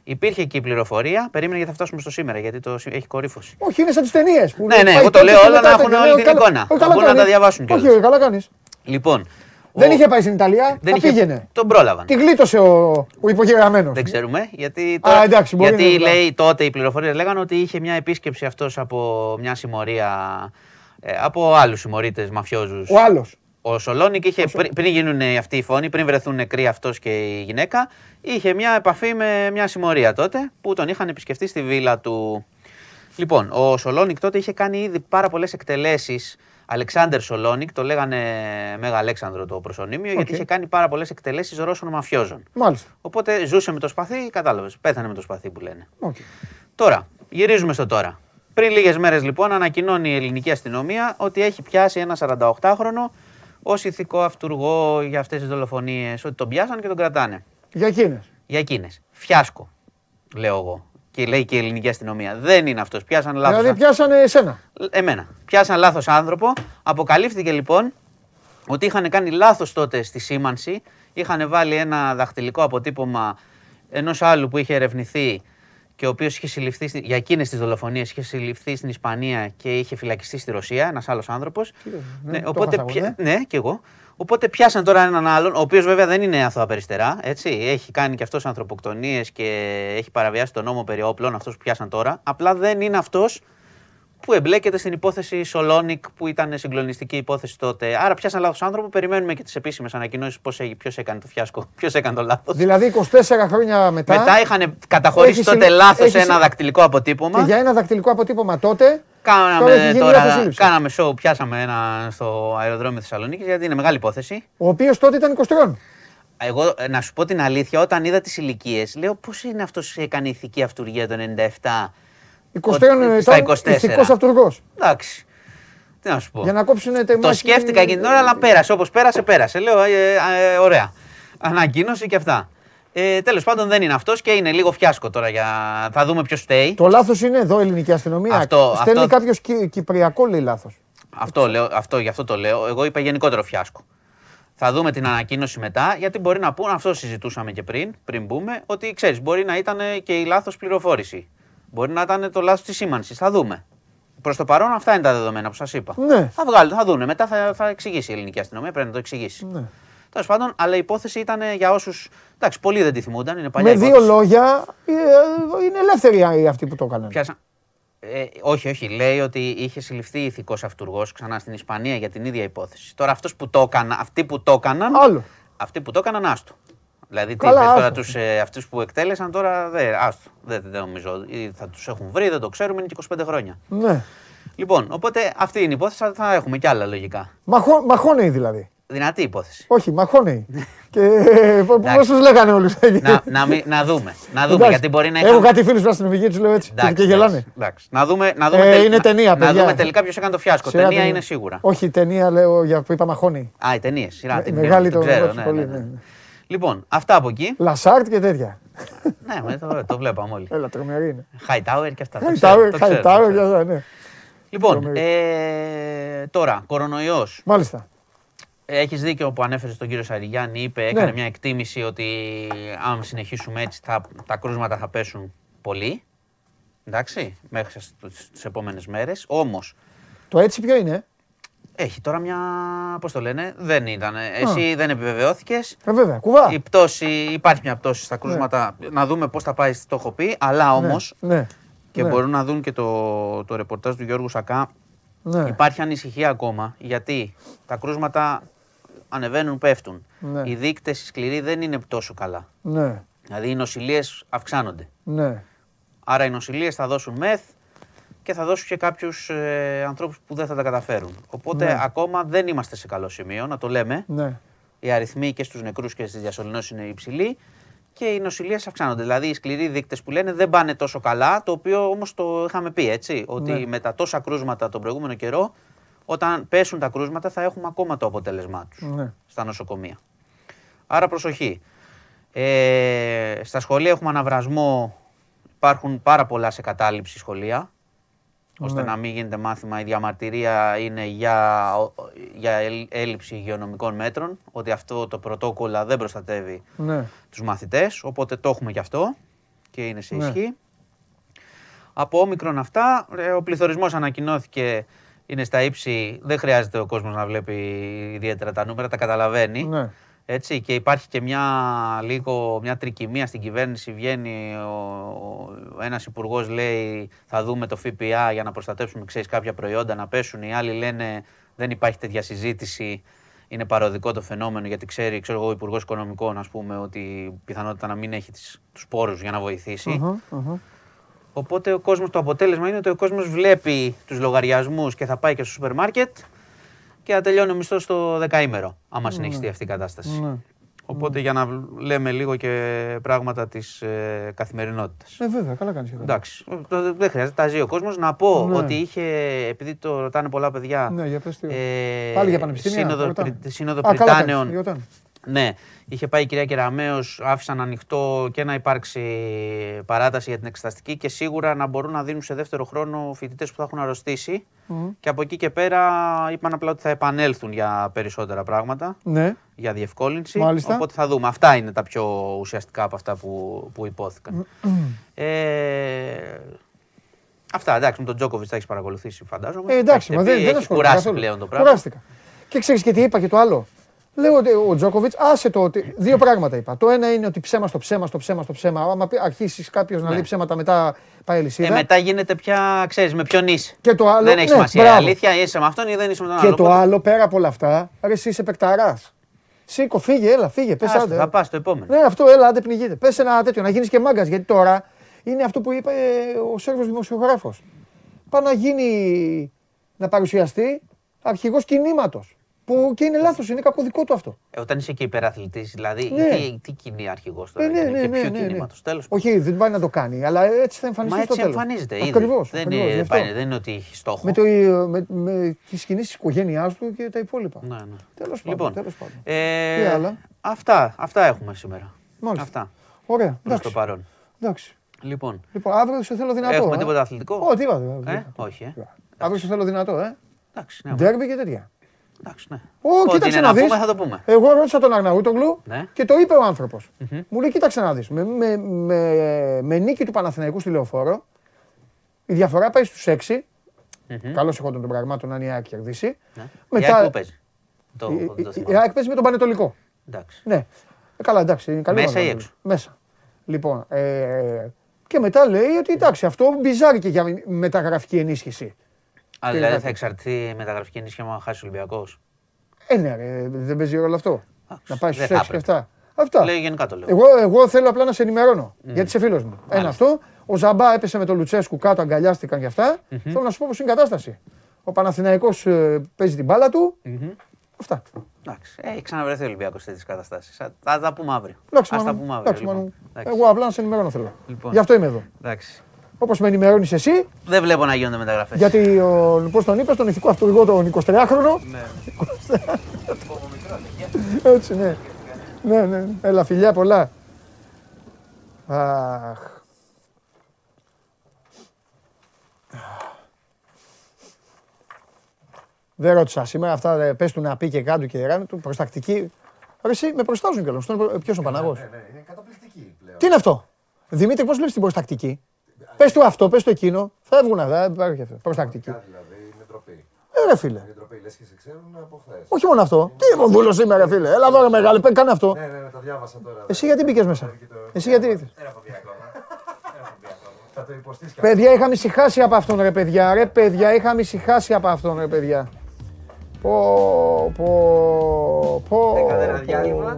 Υπήρχε εκεί η πληροφορία, περίμενε γιατί θα φτάσουμε στο σήμερα, γιατί το, έχει κορύφωση. Όχι, είναι σαν τι ταινίε. Ναι, ναι, εγώ το λέω όλα να έχουν όλη την εικόνα. Να μπορούν να τα διαβάσουν Όχι, κιόλας. καλά κάνεις. Λοιπόν, Δεν ο- είχε πάει στην Ιταλία, δεν θα είχε- πήγαινε. Τον πρόλαβαν. Τη γλίτωσε ο, ο υπογεγραμμένο. Δεν ξέρουμε. Γιατί, Α, εντάξει, μπορεί γιατί να είναι λέει τότε οι πληροφορίες λέγανε ότι είχε μια επίσκεψη αυτός από μια συμμορία ε, από άλλους συμμορίτε μαφιόζους. Ο άλλος. Ο Σολόνικ είχε πριν, πριν γίνουν αυτοί οι φόνοι, πριν βρεθούν νεκροί αυτός και η γυναίκα, είχε μια επαφή με μια συμμορία τότε που τον είχαν επισκεφτεί στη βίλα του. Λοιπόν, ο Σολόνικ τότε είχε κάνει ήδη πάρα πολλές εκτελέσεις. Αλεξάνδρ Σολόνικ, το λέγανε Μέγα Αλέξανδρο το προσωνύμιο, γιατί Οκ. είχε κάνει πάρα πολλές εκτελέσεις Ρώσων μαφιόζων. Μάλιστα. Οπότε ζούσε με το σπαθί, κατάλαβες. Πέθανε με το σπαθί που λένε. Οκ. Τώρα, γυρίζουμε στο τώρα. Πριν λίγες μέρες λοιπόν ανακοινώνει η ελληνική αστυνομία ότι έχει πιάσει ένα 48χρονο ως ηθικό αυτούργο για αυτές τις δολοφονίες. Ότι τον πιάσαν και τον κρατάνε. Για εκείνες. Για εκείνες. Φιάσκο, λέω εγώ. Και λέει και η ελληνική αστυνομία. Δεν είναι αυτός. Πιάσαν λάθος. Δηλαδή πιάσανε εσένα. Εμένα. Πιάσαν λάθος άνθρωπο. Αποκαλύφθηκε λοιπόν ότι είχαν κάνει λάθος τότε στη σήμανση. Είχαν βάλει ένα δαχτυλικό αποτύπωμα ενός άλλου που είχε ερευνηθεί και ο οποίος είχε συλληφθεί στη- για εκείνες τις δολοφονίες, είχε συλληφθεί στην Ισπανία και είχε φυλακιστεί στη Ρωσία, ένας άλλος άνθρωπος. Ναι, το οπότε, έχασα εγώ, πια- ναι, και εγώ. Οπότε πιάσαν τώρα έναν άλλον, ο οποίος βέβαια δεν είναι αθώα περιστερά. Έτσι. Έχει κάνει και αυτός ανθρωποκτονίες και έχει παραβιάσει τον νόμο περί όπλων, αυτό που πιάσαν τώρα. Απλά δεν είναι αυτός που εμπλέκεται στην υπόθεση Σολόνικ που ήταν συγκλονιστική υπόθεση τότε. Άρα πιάσαν λάθος άνθρωπο. Περιμένουμε και τις επίσημες ανακοινώσεις ποιος έκανε το φιάσκο, ποιος έκανε το λάθος. Δηλαδή 24 χρόνια μετά. Μετά είχαν καταχωρήσει έχει τότε συλλη- λάθος έχει ένα συ- δακτυλικό αποτύπωμα. Και για ένα δακτυλικό αποτύπωμα τότε. τώρα Κάναμε, έχει γίνει τώρα, λάθος σύλληψη. κάναμε show, πιάσαμε ένα στο αεροδρόμιο Θεσσαλονίκης γιατί είναι μεγάλη υπόθεση. Ο οποίος τότε ήταν 23. Εγώ ε, να σου πω την αλήθεια, όταν είδα τις ηλικίες, λέω πώς είναι αυτός που έκανε ηθική αυτουργία το 97. 23 ότι- ετών στα 24. ηθικός αυτούργος. Εντάξει. Τι να σου πω. Για να κόψουν τεμάχη. Το σκέφτηκα εκείνη την ώρα, αλλά πέρασε. Όπως πέρασε, πέρασε. Λέω, ε, ε, ε, ωραία. Ανακοίνωση και αυτά. Ε, Τέλος πάντων δεν είναι αυτός και είναι λίγο φιάσκο τώρα. Για... Θα δούμε ποιος φταίει. Το λάθος είναι εδώ η ελληνική αστυνομία. Αυτό- Στέλνει αυτό- κάποιος κυπριακό λέει λάθος. Αυτό, λέω, αυτό, γι' αυτό το λέω. Εγώ είπα γενικότερο φιάσκο. Θα δούμε την ανακοίνωση μετά, γιατί μπορεί να πούν, αυτό συζητούσαμε και πριν, πριν μπούμε, ότι ξέρεις, μπορεί να ήταν και η λάθος πληροφόρηση. Μπορεί να ήταν το λάθος της σήμανσης. Θα δούμε. Προς το παρόν, αυτά είναι τα δεδομένα που σας είπα. Ναι. Θα βγάλουν, θα δούνε. Μετά θα, θα εξηγήσει η ελληνική αστυνομία, πρέπει να το εξηγήσει. Ναι. Τέλος πάντων, αλλά η υπόθεση ήταν για όσους. Εντάξει, πολλοί δεν τη θυμούνταν, είναι παλιά Με δύο υπόθεση. λόγια ε, ε, είναι ελεύθεροι οι αυτοί που το έκαναν. Πιάσα... Ε, όχι, όχι. Λέει ότι είχε συλληφθεί ηθικός αυτούργος ξανά στην Ισπανία για την ίδια υπόθεση. Τώρα αυτός που το έκανα, αυτοί που το έκαναν. Άλλο. Αυτοί που το έκαναν, άστο. Δηλαδή, τι Καλά, είπες τώρα άστο. τους, ε, αυτούς που εκτέλεσαν τώρα, δε, άστο. Δεν, δεν νομίζω. Ή Θα τους έχουν βρει, δεν το ξέρουμε, είναι και 25 χρόνια. Ναι. Λοιπόν, οπότε αυτή είναι η υπόθεση, θα- θα έχουμε κι άλλα λογικά. Μαχώ, μαχώνεοι δηλαδή. Δυνατή υπόθεση. Όχι, μαχώνεοι. και πώς τους λέγανε όλους. να, να, μην- να δούμε. Να δούμε, Εντάξει. γιατί μπορεί να Έχω είχαν- κάτι φίλους που αστυνομικοί τους λέω έτσι. Εντάξει, και γελάνε. εντάξει. Να δούμε, να δούμε, Ε, τελ- είναι να- ταινία, να παιδιά. δούμε τελικά ποιος έκανε το φιάσκο. Σειρά Ταινία ταινία. είναι σίγουρα. Όχι, ταινία λέω για που είπα μαχώνεοι. Α, οι ταινίες. Σειρά. Με- την μεγάλη την το ξέρω, ρώτησε ναι, πολύ, ναι, ναι, ναι. ναι. Λοιπόν, αυτά από εκεί. Λασάρτ και τέτοια. ναι, με το, το βλέπαμε όλοι. Έλα, τρομερή είναι. High Tower και αυτά. το High ξέρω, Tower, το High ξέρω, το Tower, ξέρω. για- ναι. Λοιπόν, Τρομερή. ε, τώρα, κορονοϊός. Μάλιστα. Έχεις δίκιο που ανέφερες τον κύριο Σαριγιάννη. Είπε, έκανε Ναι. μια εκτίμηση ότι αν συνεχίσουμε έτσι θα, τα κρούσματα θα πέσουν πολύ. Εντάξει, μέχρι τι επόμενες μέρες. Όμως Το έτσι ποιο είναι; Έχει τώρα μια. Πώς το λένε, δεν ήταν. Εσύ δεν επιβεβαιώθηκες. Ε, βέβαια, κουβά. Η πτώση, υπάρχει μια πτώση στα κρούσματα. Να δούμε πώς θα πάει, το έχω πει. Αλλά όμως. Ναι. Και ναι. μπορούν να δουν και το, το ρεπορτάζ του Γιώργου Σακά. Ναι. Υπάρχει ανησυχία ακόμα γιατί τα κρούσματα ανεβαίνουν, πέφτουν. Ναι. Οι δείκτες σκληροί δεν είναι τόσο καλά. Ναι. Δηλαδή οι νοσηλίε αυξάνονται. Ναι. Άρα οι νοσηλίε θα δώσουν μεθ και θα δώσουν και κάποιους ε, ανθρώπους που δεν θα τα καταφέρουν. Οπότε Ναι. ακόμα δεν είμαστε σε καλό σημείο, να το λέμε. Ναι. Οι αριθμοί και στους νεκρούς και στις διασωληνώσεις είναι υψηλοί και οι νοσηλίε αυξάνονται. Δηλαδή οι σκληροί δείκτες που λένε δεν πάνε τόσο καλά, το οποίο όμως το είχαμε πει έτσι. Ότι Ναι. με τα τόσα κρούσματα τον προηγούμενο καιρό, όταν πέσουν τα κρούσματα θα έχουμε ακόμα το αποτέλεσμά τους Ναι. στα νοσοκομεία. Άρα προσοχή. Ε, στα σχολεία έχουμε αναβρασμό. Υπάρχουν πάρα πολλά σε κατάληψη σχολεία. Ώστε Ναι. να μην γίνεται μάθημα. Η διαμαρτυρία είναι για, για έλλ- έλλειψη υγειονομικών μέτρων. Ότι αυτό το πρωτόκολλα δεν προστατεύει Ναι. τους μαθητές. Οπότε το έχουμε και αυτό και είναι σε Ναι. ισχύ. Από όμικρον αυτά, ε, ο πληθωρισμός ανακοινώθηκε, είναι στα ύψη, δεν χρειάζεται ο κόσμος να βλέπει ιδιαίτερα τα νούμερα, τα καταλαβαίνει. Ναι. Έτσι, και υπάρχει και μια, λίγο, μια τρικυμία στην κυβέρνηση. Βγαίνει ο, ο, ένας υπουργός λέει θα δούμε το ΦΠΑ για να προστατεύσουμε ξέρεις, κάποια προϊόντα να πέσουν. Οι άλλοι λένε δεν υπάρχει τέτοια συζήτηση. Είναι παροδικό το φαινόμενο γιατί ξέρει ξέρω εγώ, ο Υπουργός Οικονομικών ας πούμε, ότι πιθανότητα να μην έχει τις, τους πόρους για να βοηθήσει. Αχα, αχα. Οπότε ο κόσμος, το αποτέλεσμα είναι ότι ο κόσμος βλέπει τους λογαριασμούς και θα πάει και στο σούπερ μάρκετ και θα τελειώνει ο μισθός στο δεκαήμερο, άμα συνεχιστεί αυτή η κατάσταση. Ναι. Οπότε για να β- λέμε λίγο και πράγματα της ε, καθημερινότητας. Ε, βέβαια, καλά κάνεις. Εντάξει, το- δεν χρειάζεται, τα ζει ο κόσμος. Να πω Ναι. ότι είχε, επειδή το ρωτάνε πολλά παιδιά, Ναι, για πες τι. ε, Πάλι για πανεπιστήμια, Σύνοδο, ρωτάνε. Πρι- σύνοδο Α, καλά Πριτάνεων. κάνεις, ρωτάνε. Ναι, είχε πάει η κυρία Κεραμέως, άφησαν ανοιχτό και να υπάρξει παράταση για την εξεταστική και σίγουρα να μπορούν να δίνουν σε δεύτερο χρόνο φοιτητές που θα έχουν αρρωστήσει. Μμμ. Και από εκεί και πέρα είπαν απλά ότι θα επανέλθουν για περισσότερα πράγματα, Ναι. για διευκόλυνση. Μάλιστα. Οπότε θα δούμε. Αυτά είναι τα πιο ουσιαστικά από αυτά που, που υπόθηκαν. Ε, αυτά εντάξει, με τον Τζόκοβιτς θα έχεις παρακολουθήσει, φαντάζομαι. Ε, εντάξει, μα Έχετε δεν, πει, δεν έχει ασχολούμαι κουράσει καθόλου. πλέον το πράγμα. Κουράστηκα. Και ξέρεις και τι είπα και το άλλο. Λέω ότι ο Τζόκοβιτς, άσε το ότι. Δύο πράγματα είπα. Το ένα είναι ότι ψέμα στο ψέμα, στο ψέμα, στο ψέμα. Άμα πει- αρχίσεις κάποιος να Ναι. λέει ψέματα, μετά πάει Ε, αλυσίδα. μετά γίνεται πια, ξέρεις, με ποιον είσαι. Και το άλλο. Δεν έχει ναι, σημασία. μπράβο. Αλήθεια, είσαι με αυτόν ή δεν είσαι με τον Και άλλο. το Οπότε- άλλο πέρα από όλα αυτά, ρε εσύ είσαι παικταράς. Σήκω, φύγε, έλα, φύγε. Πες Άστο, άντε. θα πας στο επόμενο. Ναι, αυτό, έλα, άντε πνιγείτε. Πες ένα τέτοιο, να γίνεις και μάγκας. Γιατί τώρα είναι αυτό που είπε ε, ο Σέρβος δημοσιογράφος. Πάει να γίνει, να παρουσιαστεί αρχηγός κινήματος. Που και είναι λάθος, είναι κακό δικό του αυτό. Ε, όταν είσαι και υπεραθλητή, δηλαδή. Ναι. Τι, τι κοινή αρχηγός τώρα. Ε, ναι, είναι ναι, και ναι, ποιο ναι, ναι. κινήματο. Τέλος Όχι, δεν πάει να το κάνει, αλλά έτσι θα εμφανιστεί Μα στο έτσι τέλος. εμφανίζεται ήδη. Ακριβώς, δεν, ακριβώς, γι' είναι, αυτό. πάει- δεν είναι ότι έχει στόχο. Με, το, με, με τις κινήσεις της οικογένειάς του και τα υπόλοιπα. Ναι, ναι. Τέλος πάντων, Λοιπόν, τέλος πάντων. ε, Τι άλλα; Αυτά, αυτά έχουμε σήμερα. Μάλιστα. Αυτά. Ωραία, Προς εντάξει. το παρόν. Εντάξει. Λοιπόν, Λοιπόν, αύριο σε θέλω δυνατό. έχουμε ε. τίποτα αθλητικό; Ω, τίποτα. Ε, ε, όχι, ε. Αύριο σε θέλω δυνατό, ε. Εντάξει, ναι. Ντέρμπι και τέτοια. Εντάξει, ναι. Ω, Ό,τι κοίταξε είναι να να δεις. πούμε θα το πούμε. Εγώ ρώτησα τον Αγναούτογλου Ναι. και το είπε ο άνθρωπος. Μου λέει, κοίταξε να δεις. Με, με, με, με νίκη του Παναθηναϊκού στη Λεωφόρο, η διαφορά πάει στους 6. Μμμ. Καλώς εχόντων των πραγμάτων αν η ΑΕΚ κερδίσει. Ναι. Μετά- Η ΑΕΚ που παίζει. Το, Η- το η- Η θυμάμαι. ΑΕΚ παίζει με τον Πανετολικό. Εντάξει. Ναι. Ε, καλά, εντάξει. είναι καλή Μέσα ομάδα. ή έξω; Μέσα. Λοιπόν, ε, και μετά λέει ότι εντάξει, αυτό μπιζάρει και για μεταγραφική ενίσχυση. Α, Τι δηλαδή γράφει. θα εξαρτηθεί η μεταγραφική ενίσχυα άμα χάσει ο Ολυμπιακός. Ε, ναι, ρε, δεν παίζει ρόλο αυτό. Να πάει δεν στους θα 6 και 7. Αυτά. Λέω γενικά το λέω. Εγώ, εγώ θέλω απλά να σε ενημερώνω. Γιατί είσαι φίλος μου. Ένα αυτό. Ο Ζαμπά έπεσε με τον Λουτσέσκου κάτω, αγκαλιάστηκαν και αυτά. Θέλω να σου πω πώς είναι η κατάσταση. Ο Παναθηναϊκός ε, παίζει την μπάλα του. Αυτά. Εντάξει. Ε, Έχει ξαναβρεθεί ο Ολυμπιακός σε τέτοιες καταστάσεις. Θα τα πούμε αύριο. Εντάξει, Ας τα Μανου. πούμε αύριο. Εντάξει, λοιπόν. Μανου. Εντάξει. Εγώ απλά να σε ενημερώνω θέλω. Λοιπόν. Γι' αυτό είμαι εδώ. Εντάξει. Όπως με ενημερώνεις εσύ, Δεν βλέπω να γίνονται μεταγραφές. γιατί ο, πώς τον είπε, τον ηθικό αυτούργο τον 23χρονο. Ναι. Έτσι, ναι. Ναι, ναι. Έλα, φιλιά πολλά. Αχ. Δεν ρώτησα σήμερα αυτά, ε, πες του να πει και κάτω και ράνε του, προστακτική. Ρε εσύ, με προστάζουν κιόλας. Ποιος είναι ο Παναγός; Ναι, ναι, είναι καταπληκτική πλέον. Τι είναι αυτό; Δημήτρη, πώς βλέπεις την προστακτική; Πες του αυτό, πες του εκείνο. Φεύγουν αυτά, δεν υπάρχει αυτό. Προστακτική. Δηλαδή, είναι ντροπή. Ε, ρε φίλε. Είναι ντροπή, λες και σε ξέρουν από χθες. Όχι μόνο αυτό. Τι είμαι βούλος σήμερα, ρε φίλε. Έλα εδώ, ρε μεγάλε, πέ- κάνε αυτό. Ναι, ναι, ναι, το διάβασα τώρα. Εσύ γιατί μπήκες μέσα; Εσύ γιατί ήρθες; Δεν έχω πει ακόμα. Δεν έχω πει ακόμα. Θα το υποστείς κι Παιδιά, είχαμε ησυχάσει από αυτόν, ρε παιδιά. Ρε παιδιά, είχαμε ησυχάσει από αυτόν, ρε παιδιά. Πω, πω, πω. Έκανε ένα πω. διάλειμμα.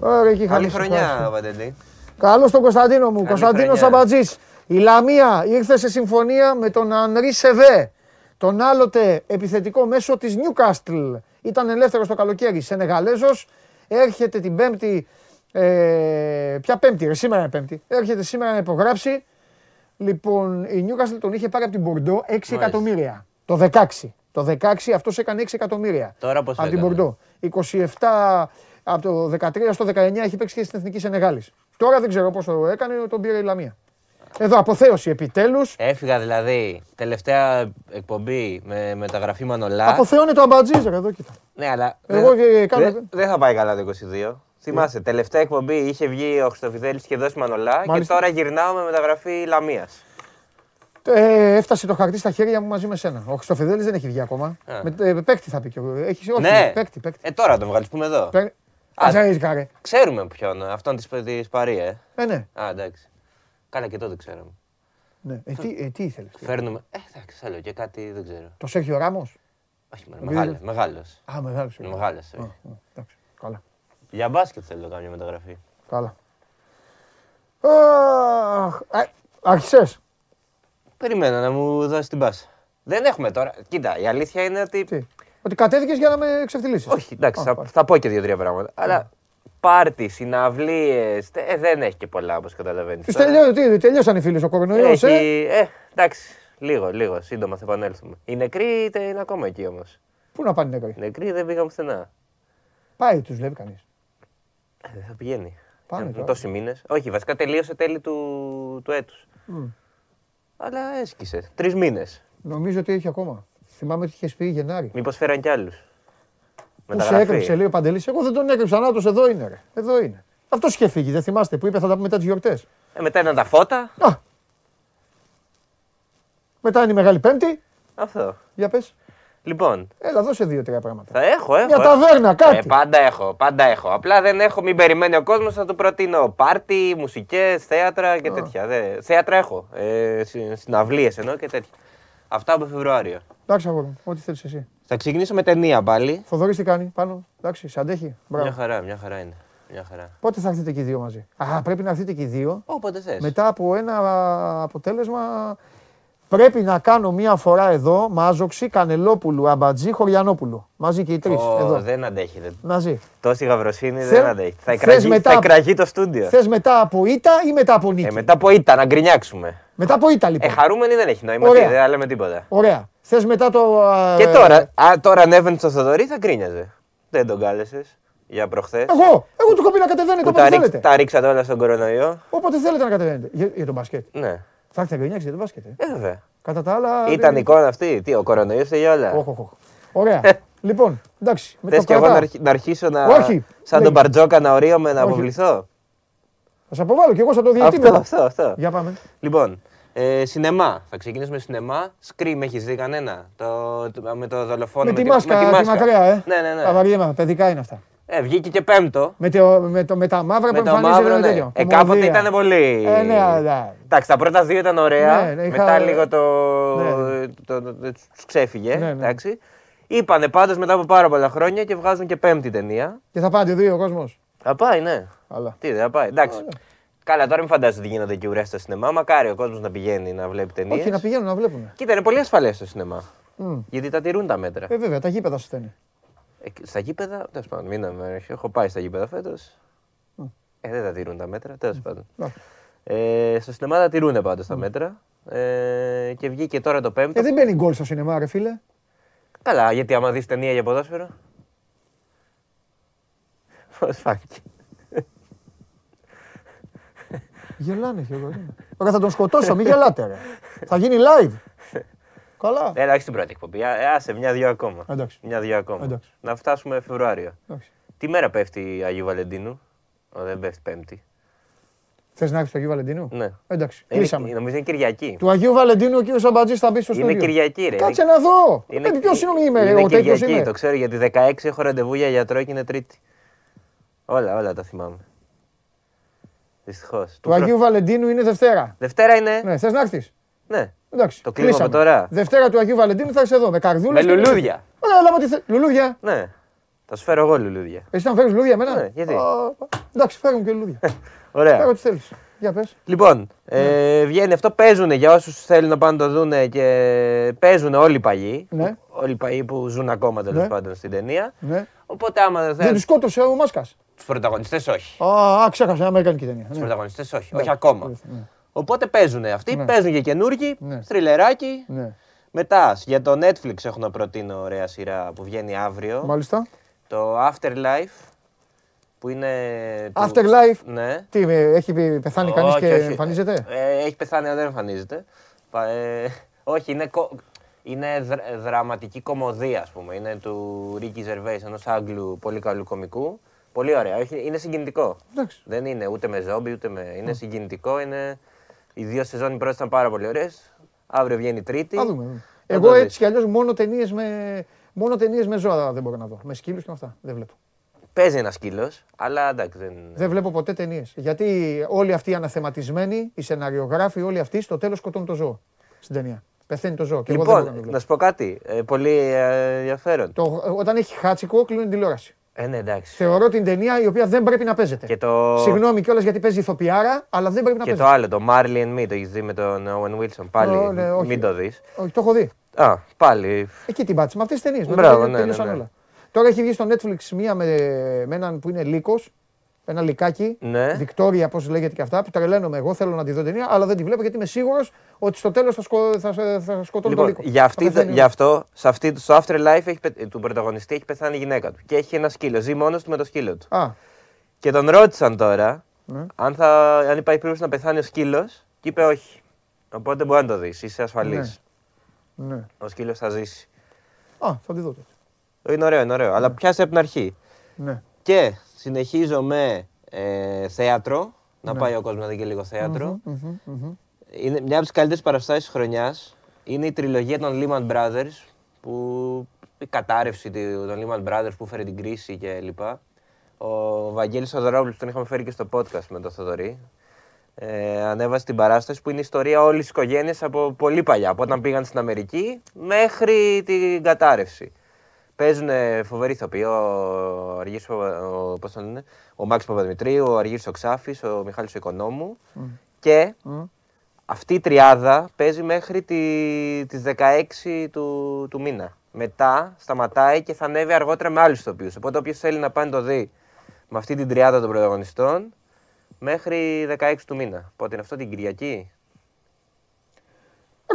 Ωραία, εκεί είχαμε Καλή ησυχάσει. χρονιά, Παντελή. Καλώς τον Κωνσταντίνο μου. Κωνσταντίνο χρονιά. Σαμπατζής. Η Λαμία ήρθε σε συμφωνία με τον Ανρί Σεβέ. Τον άλλοτε επιθετικό μέσο της Νιούκαστλ. Ήταν ελεύθερος το καλοκαίρι. Σενεγαλέζος. Έρχεται την Πέμπτη. Ε, ποια Πέμπτη, ρε, σήμερα είναι Πέμπτη. Έρχεται σήμερα να υπογράψει. Λοιπόν, η Νιούκαστλ τον είχε πάρει από την Μπορντό 6 εκατομμύρια. Το 16. Το 16 αυτός έκανε 6 εκατομμύρια. Τώρα πώς Από την έκανε; Μπορντό. 27 από το 13 στο 19 έχει παίξει και στην Εθνική Σενεγάλης. Τώρα δεν ξέρω πώς το έκανε, τον πήρε η Λαμία. Εδώ αποθέωση επιτέλους. Έφυγα δηλαδή τελευταία εκπομπή με μεταγραφή Μανολά. Αποθεώνει το αμπατζίζ, ρε, εδώ κοίτα. Ναι, αλλά Εγώ δεν, και κάνω- δεν, δεν θα πάει καλά το 22. Θυμάσαι, τελευταία εκπομπή είχε βγει ο Χριστοφιδέλης και δώσει Μανολά και Μάλιστα. τώρα γυρνάω με μεταγραφή Λαμίας. Ε, έφτασε το χαρτί στα χέρια μου μαζί με σένα. Ο Χριστοφιδέλης δεν έχει βγει ακόμα. Α. Με, ε, παίκτη θα πει και εγώ. Έχει, όχι, ναι, παίκτη, παίκτη. Ε, τώρα τον βγάλεις, πούμε εδώ. Παί- Α, Α, ξέρεις, καρέ. Ξέρουμε ποιον, αυτόν της, της Παρία, ε. Ε, ναι. Α, εντάξει. Καλά και τότε ξέραμε. ναι. Ε, τι, ε, τι ήθελες. Φέρνουμε, ε, εντάξει, θέλω και κάτι, δεν ξέρω. Το Σέρχιο Ράμος; Όχι, Επειδή- μεγάλος, μεγάλος. Α, μεγάλος. Είναι μεγάλος, Α, όχι. α, εντάξει, καλά. Για μπάσκετ θέλω να κάνω μια μεταγραφή. Καλά. Αχ, ε, Άρχισες. Περιμένω να μου δώσεις την πάσα. Δεν έχουμε τώρα. Κοίτα, η αλήθεια είναι ότι. Ότι κατέβηκες για να με εξευθυλίσεις. Όχι, εντάξει, Α, θα, πάλι. θα πω και δύο-τρία πράγματα. Αλλά πάρτις, συναυλίες. Ε, δεν έχει και πολλά όπως καταλαβαίνεις. Τους τελειώ- τι, τελειώσαν οι φίλοι ο κορονοϊός, ε. Έχει, ε, εντάξει, λίγο, λίγο, σύντομα θα επανέλθουμε. Οι νεκροί είτε είναι ακόμα εκεί όμως. Πού να πάνε οι νεκροί; Οι νεκροί δεν πήγαν πουθενά. Πάει, τους βλέπει κανείς. Ε, δεν θα πηγαίνει. Πάνε Είναι τώρα. τόσοι μήνες. Όχι, βασικά τελείωσε τέλη του, του έτους. Μμ. Αλλά έσκησε. Τρεις μήνες. Νομίζω ότι έχει ακόμα. Θυμάμαι ότι είχες πει Γενάρη. Μήπως φέραν κι άλλους. Πού σε έκρυψε, λέει ο Παντελής. Εγώ δεν τον έκρυψα. Νάτος, εδώ είναι, ρε. Εδώ είναι. Αυτός είχε φύγει, δεν θυμάστε που είπε θα τα πούμε μετά τις γιορτές. Ε, μετά ήταν τα φώτα. Α. Μετά είναι η Μεγάλη Πέμπτη. Αυτό. Για πες. Λοιπόν, Έλα, δώσε δύο-τρία πράγματα. θα έχω, έχω. Μια έχω. ταβέρνα, κάτι. Ε, πάντα έχω, πάντα έχω. Απλά δεν έχω, μην περιμένει ο κόσμος, θα του προτείνω πάρτι, μουσικές, θέατρα και τέτοια. Δε, θέατρα έχω. Ε, Συναυλίες εννοώ και τέτοια. Αυτά από Φεβρουάριο. Εντάξει, αγόρι μου, ό,τι θέλεις εσύ. Θα ξεκινήσω με ταινία πάλι. Θοδωρή τι κάνει πάνω. Εντάξει, σε αντέχει. Μπράβο. Μια χαρά, μια χαρά είναι. Μια χαρά. Πότε θα έρθετε και οι δύο μαζί; Α, πρέπει να έρθετε και οι δύο. Όποτε θες. Μετά από ένα αποτέλεσμα. Πρέπει να κάνω μία φορά εδώ Μάζοξη, Κανελόπουλου, Αμπατζή, Χωριανόπουλου. Μαζί και οι τρεις. Ω, εδώ. δεν αντέχει. Δεν... Μαζί. Τόση γαυροσύνη Θε- δεν αντέχει. Θα θες εκραγεί, μετά- θα εκραγεί το στούντιο. Θες μετά από ήττα ή μετά από νίκη; Ε, μετά από ήττα, να γκρινιάξουμε. Μετά από ήττα Ε, λοιπόν. χαρούμενοι δεν έχει νόημα. Ωραία. Τι, δεν θα λέμε τίποτα. Ωραία. Θες μετά το. α, Και ε, τώρα, α, τώρα ανέβαινε στο Θοδωρή, θα γκρίνιαζε. Δεν τον κάλεσες για προχθές. Εγώ, εγώ του έχω πει να κατεβαίνετε Που όποτε τα, ρίξ, θέλετε. τα ρίξατε όλα στον κορονοϊό. Όποτε θέλετε να κατεβαίνετε. Για, για τον μπασκετ. Ναι. Θα έρθει να γκρινιάξει για τον μπασκετ. Ε. Ε, βέβαια. Κατά τα άλλα. Ήταν δεν- εικόνα αυτή. Τι, ο κορονοϊός φταίει για όλα. Όχι, όχι, όχι. Ωραία. λοιπόν, εντάξει. Με Θες το και εγώ κρατάω. να, αρχι- να αρχίσω να. Όχι, Σαν λέγε. τον Μπαρτζόκα να ορίωμαι να Όχι. αποβληθώ; Θα σε αποβάλω κι εγώ σαν το διαιτή. Αυτό, αυτό, αυτό. Για πάμε. Λοιπόν, ε, σινεμά. Θα ξεκινήσουμε με σινεμά. Scream έχεις δει κανένα; Το, το- με το δολοφόνο. Με τη τη- μάσκα, τη μάσκα. μακριά, ε. Ναι, ναι, ναι. Τα βαριέμαι, παιδικά είναι αυτά. Ε, βγήκε και πέμπτο. Με, το, με, το, με τα μαύρα Με που το εμφανίζεται μαύρο, με ναι. τέτοιο. Ε, κάποτε Κομμωδία. ήταν πολύ. Ε, ναι, αλλά. Εντάξει, τα πρώτα δύο ήταν ωραία. Ναι, ναι, είχα- Μετά λίγο το. Ναι, το, το, το- τους ξέφυγε. Ναι, ναι. Εντάξει. Είπανε πάντως μετά από πάρα πολλά χρόνια και βγάζουν και πέμπτη ταινία. Και θα πάνε δύο ο κόσμος. Θα πάει, ναι. Αλλά. Τι δεν θα πάει. Εντάξει. Καλά, τώρα μην φαντάζεσαι ότι γίνονται και ουρές στο σινεμά. Μακάρι ο κόσμος να πηγαίνει να βλέπει ταινίες. Όχι, να πηγαίνουν να βλέπουν. Κοίτα, είναι πολύ ασφαλές το σινεμά. Μμ. Γιατί τα τηρούν τα μέτρα. Ε, βέβαια, τα γήπεδα σου στέλνει. Ε, στα γήπεδα, τέλος πάντων, μην με- Έχω πάει στα γήπεδα φέτος. Ε, δεν τα τηρούν τα μέτρα, τέλος πάντων. Εντάξει. Ε, στο σινεμά τα τηρούν πάντως τα μέτρα. Ε, και βγήκε τώρα το πέμπτο. Ε, δεν μπαίνει γκολ στο σινεμά, ρε φίλε. Καλά, γιατί άμα δεις ταινία για ποδόσφαιρο. Πώ φάνηκε. Γελάνε και εγώ. Τώρα θα τον σκοτώσω, μην γελάτε. Ρε. θα γίνει live. Καλά. Έλα, όχι στην πρώτη εκπομπή. Α, ε, Άσε, μια-δυο ακόμα. Εντάξει. Μια-δυο ακόμα. Εντάξει. Να φτάσουμε Φεβρουάριο. Εντάξει. Τι μέρα πέφτει Αγίου Βαλεντίνου; Ω, δεν πέφτει Πέμπτη. Θες να έρθει το Αγίου Βαλεντίνου; Ναι. Εντάξει, Είναι, κλείσαμε. νομίζω είναι Κυριακή. Του Αγίου Βαλεντίνου ο κύριος Αμπατζή θα μπει στο Είναι στούντιο. Κυριακή, ρε. Κάτσε να δω. Είναι, Ε, Ποιος είμαι, είναι εγώ τέτοιος Κυριακή, είμαι. το ξέρω γιατί 16 έχω ραντεβού για γιατρό και είναι Τρίτη. Όλα, όλα τα θυμάμαι. Δυστυχώς. Του Αγίου Βαλεντίνου είναι Δευτέρα. Δευτέρα είναι. Ναι, θες να έρθει. Ναι. Εντάξει. Το κλείνουμε από τώρα. Δευτέρα του Αγίου Βαλεντίνου θα είσαι εδώ με καρδούλες. Με λουλούδια. Ωραία, έλα με τη Λουλούδια. Ναι. Θα σου φέρω εγώ λουλούδια. Εσύ θα μου φέρεις λουλούδια εμένα; Ναι, γιατί; Α, εντάξει, φέρω μου και λουλούδια. Ωραία. Φέρω ό,τι θέλεις. Για πες. Λοιπόν, ε, βγαίνει αυτό, παίζουν για όσους θέλουν να πάνε να το δούνε και παίζουν όλοι οι παγιοί. Ναι. Όλοι οι παγιοί που ζουν ακόμα τέλος Ναι. πάντων στην ταινία. Ναι. Οπότε άμα δεν Δεν θέλει. του σκότωσε ο Μάσκας. Τους πρωταγωνιστές όχι. Α, α, ξέχασα, είναι Αμερικανική ταινία. Τους Ναι. πρωταγωνιστές όχι. Ναι. Όχι ακόμα. Ναι. Οπότε παίζουν αυτοί, Ναι. παίζουν και καινούργοι, Ναι. στριλεράκι. Ναι. Μετά για το Netflix έχω να προτείνω ωραία σειρά που βγαίνει αύριο. Μάλιστα. Το Afterlife που είναι. του- Afterlife; Ναι. Τι, ε, έχει πε- πεθάνει κανείς Όχι, και όχι. εμφανίζεται; Ε, έχει πεθάνει, αλλά δεν εμφανίζεται. Πα- ε, όχι, είναι, κο- είναι δρα- δραματική κομμωδία, ας πούμε. Είναι του Ρίκη Ζερβέης, ενός Άγγλου πολύ καλού κομικού. Πολύ ωραία. Έχει- Είναι συγκινητικό. Εντάξει. Δεν είναι ούτε με ζόμπι, ούτε με... Είναι συγκινητικό. Είναι... Οι δύο σεζόν οι πρώτες ήταν πάρα πολύ ωραίες. Αύριο βγαίνει η τρίτη. Θα δούμε. δούμε. Θα Εγώ το δεις. έτσι κι αλλιώς μόνο ταινίες με, μόνο ταινίες με ζώα δεν μπορώ να δω. Με σκύλους και με αυτά. Δεν βλέπω. Παίζει ένας σκύλος, αλλά εντάξει δεν. Δεν βλέπω ποτέ ταινίες. Γιατί όλοι αυτοί οι αναθεματισμένοι, οι σεναριογράφοι, όλοι αυτοί στο τέλος σκοτώνουν το ζώο στην ταινία. Πεθαίνει το ζώο. Και εγώ δεν μπορώ να το Λοιπόν, βλέπω. να σου πω κάτι. ε, πολύ ε, ενδιαφέρον. Το, όταν έχει χάτσικο, κλείνει την τηλεόραση. Ε, ναι, εντάξει. Θεωρώ την ταινία η οποία δεν πρέπει να παίζεται. Και το... Συγγνώμη κιόλας γιατί παίζει ηθοποιάρα, αλλά δεν πρέπει να Και το παίζει. άλλο, το Marley and Me, το έχεις δει με τον Owen Wilson. Πάλι, Ω, ναι, όχι. μην το δεις. Όχι, το έχω δει. Α, πάλι. Εκεί την πάτησε. Με αυτές τις ταινίες. Μπράβο, ναι, τελείωσαν ναι, ναι. όλα. Τώρα έχει βγει στο Netflix μία με, με έναν που είναι λύκος. Ένα λικάκι. Ναι. Βικτόρια, πώς λέγεται και αυτά. Που τρελαίνομαι εγώ. Θέλω να τη δω ταινία, αλλά δεν τη βλέπω γιατί είμαι σίγουρος ότι στο τέλος θα, σκο, θα, θα σκοτώνει το Λοιπόν, λύκο. για, αυτή, Θα πεθαίνει ο για αυτό, σε αυτή, στο Afterlife έχει, πε- του πρωταγωνιστή έχει πεθάνει η γυναίκα του. Και έχει ένα σκύλο. Ζει μόνος του με το σκύλο του. Α, Και τον ρώτησαν τώρα Ναι. αν, θα, αν υπάρχει περίπτωση να πεθάνει ο σκύλος. Και είπε όχι. Οπότε μπορεί να το δεις. Είσαι ασφαλής. Ναι. ναι. Ο σκύλος θα ζήσει. Α, θα τη δω τότε. Είναι ωραίο, είναι ωραίο. Αλλά πιάσε από την αρχή. Ναι. Και συνεχίζω με ε, θέατρο. Να Ναι. πάει ο κόσμος να δει και λίγο θέατρο. Μμμ, μμμ, μμμ. Είναι μια από τις καλύτερες παραστάσεις της χρονιάς. Είναι η τριλογία των Lehman Brothers. Που η κατάρρευση του- των Lehman Brothers που έφερε την κρίση κλπ. Ο Βαγγέλης Θοδωρόπουλος, τον είχαμε φέρει και στο podcast με τον Θοδωρή. Ε, ανέβασε την παράσταση που είναι η ιστορία όλης της οικογένειας από πολύ παλιά. Από όταν πήγαν στην Αμερική μέχρι την κατάρρευση. Παίζουν φοβεροί ηθοποιοί. Ο, Αργύρης, Παπα- ο, πώς τον λένε, ο Μάκης Παπαδημητρίου, ο Αργύρης ο Ξάφης, ο Μιχάλης ο Οικονόμου. Και αυτή η τριάδα παίζει μέχρι τη, τις 16 του, του μήνα. Μετά σταματάει και θα ανέβει αργότερα με άλλους ηθοποιούς. Οπότε όποιος θέλει να πάει να το δει με αυτή την τριάδα των πρωταγωνιστών μέχρι 16 του μήνα. Πότε είναι αυτό την Κυριακή;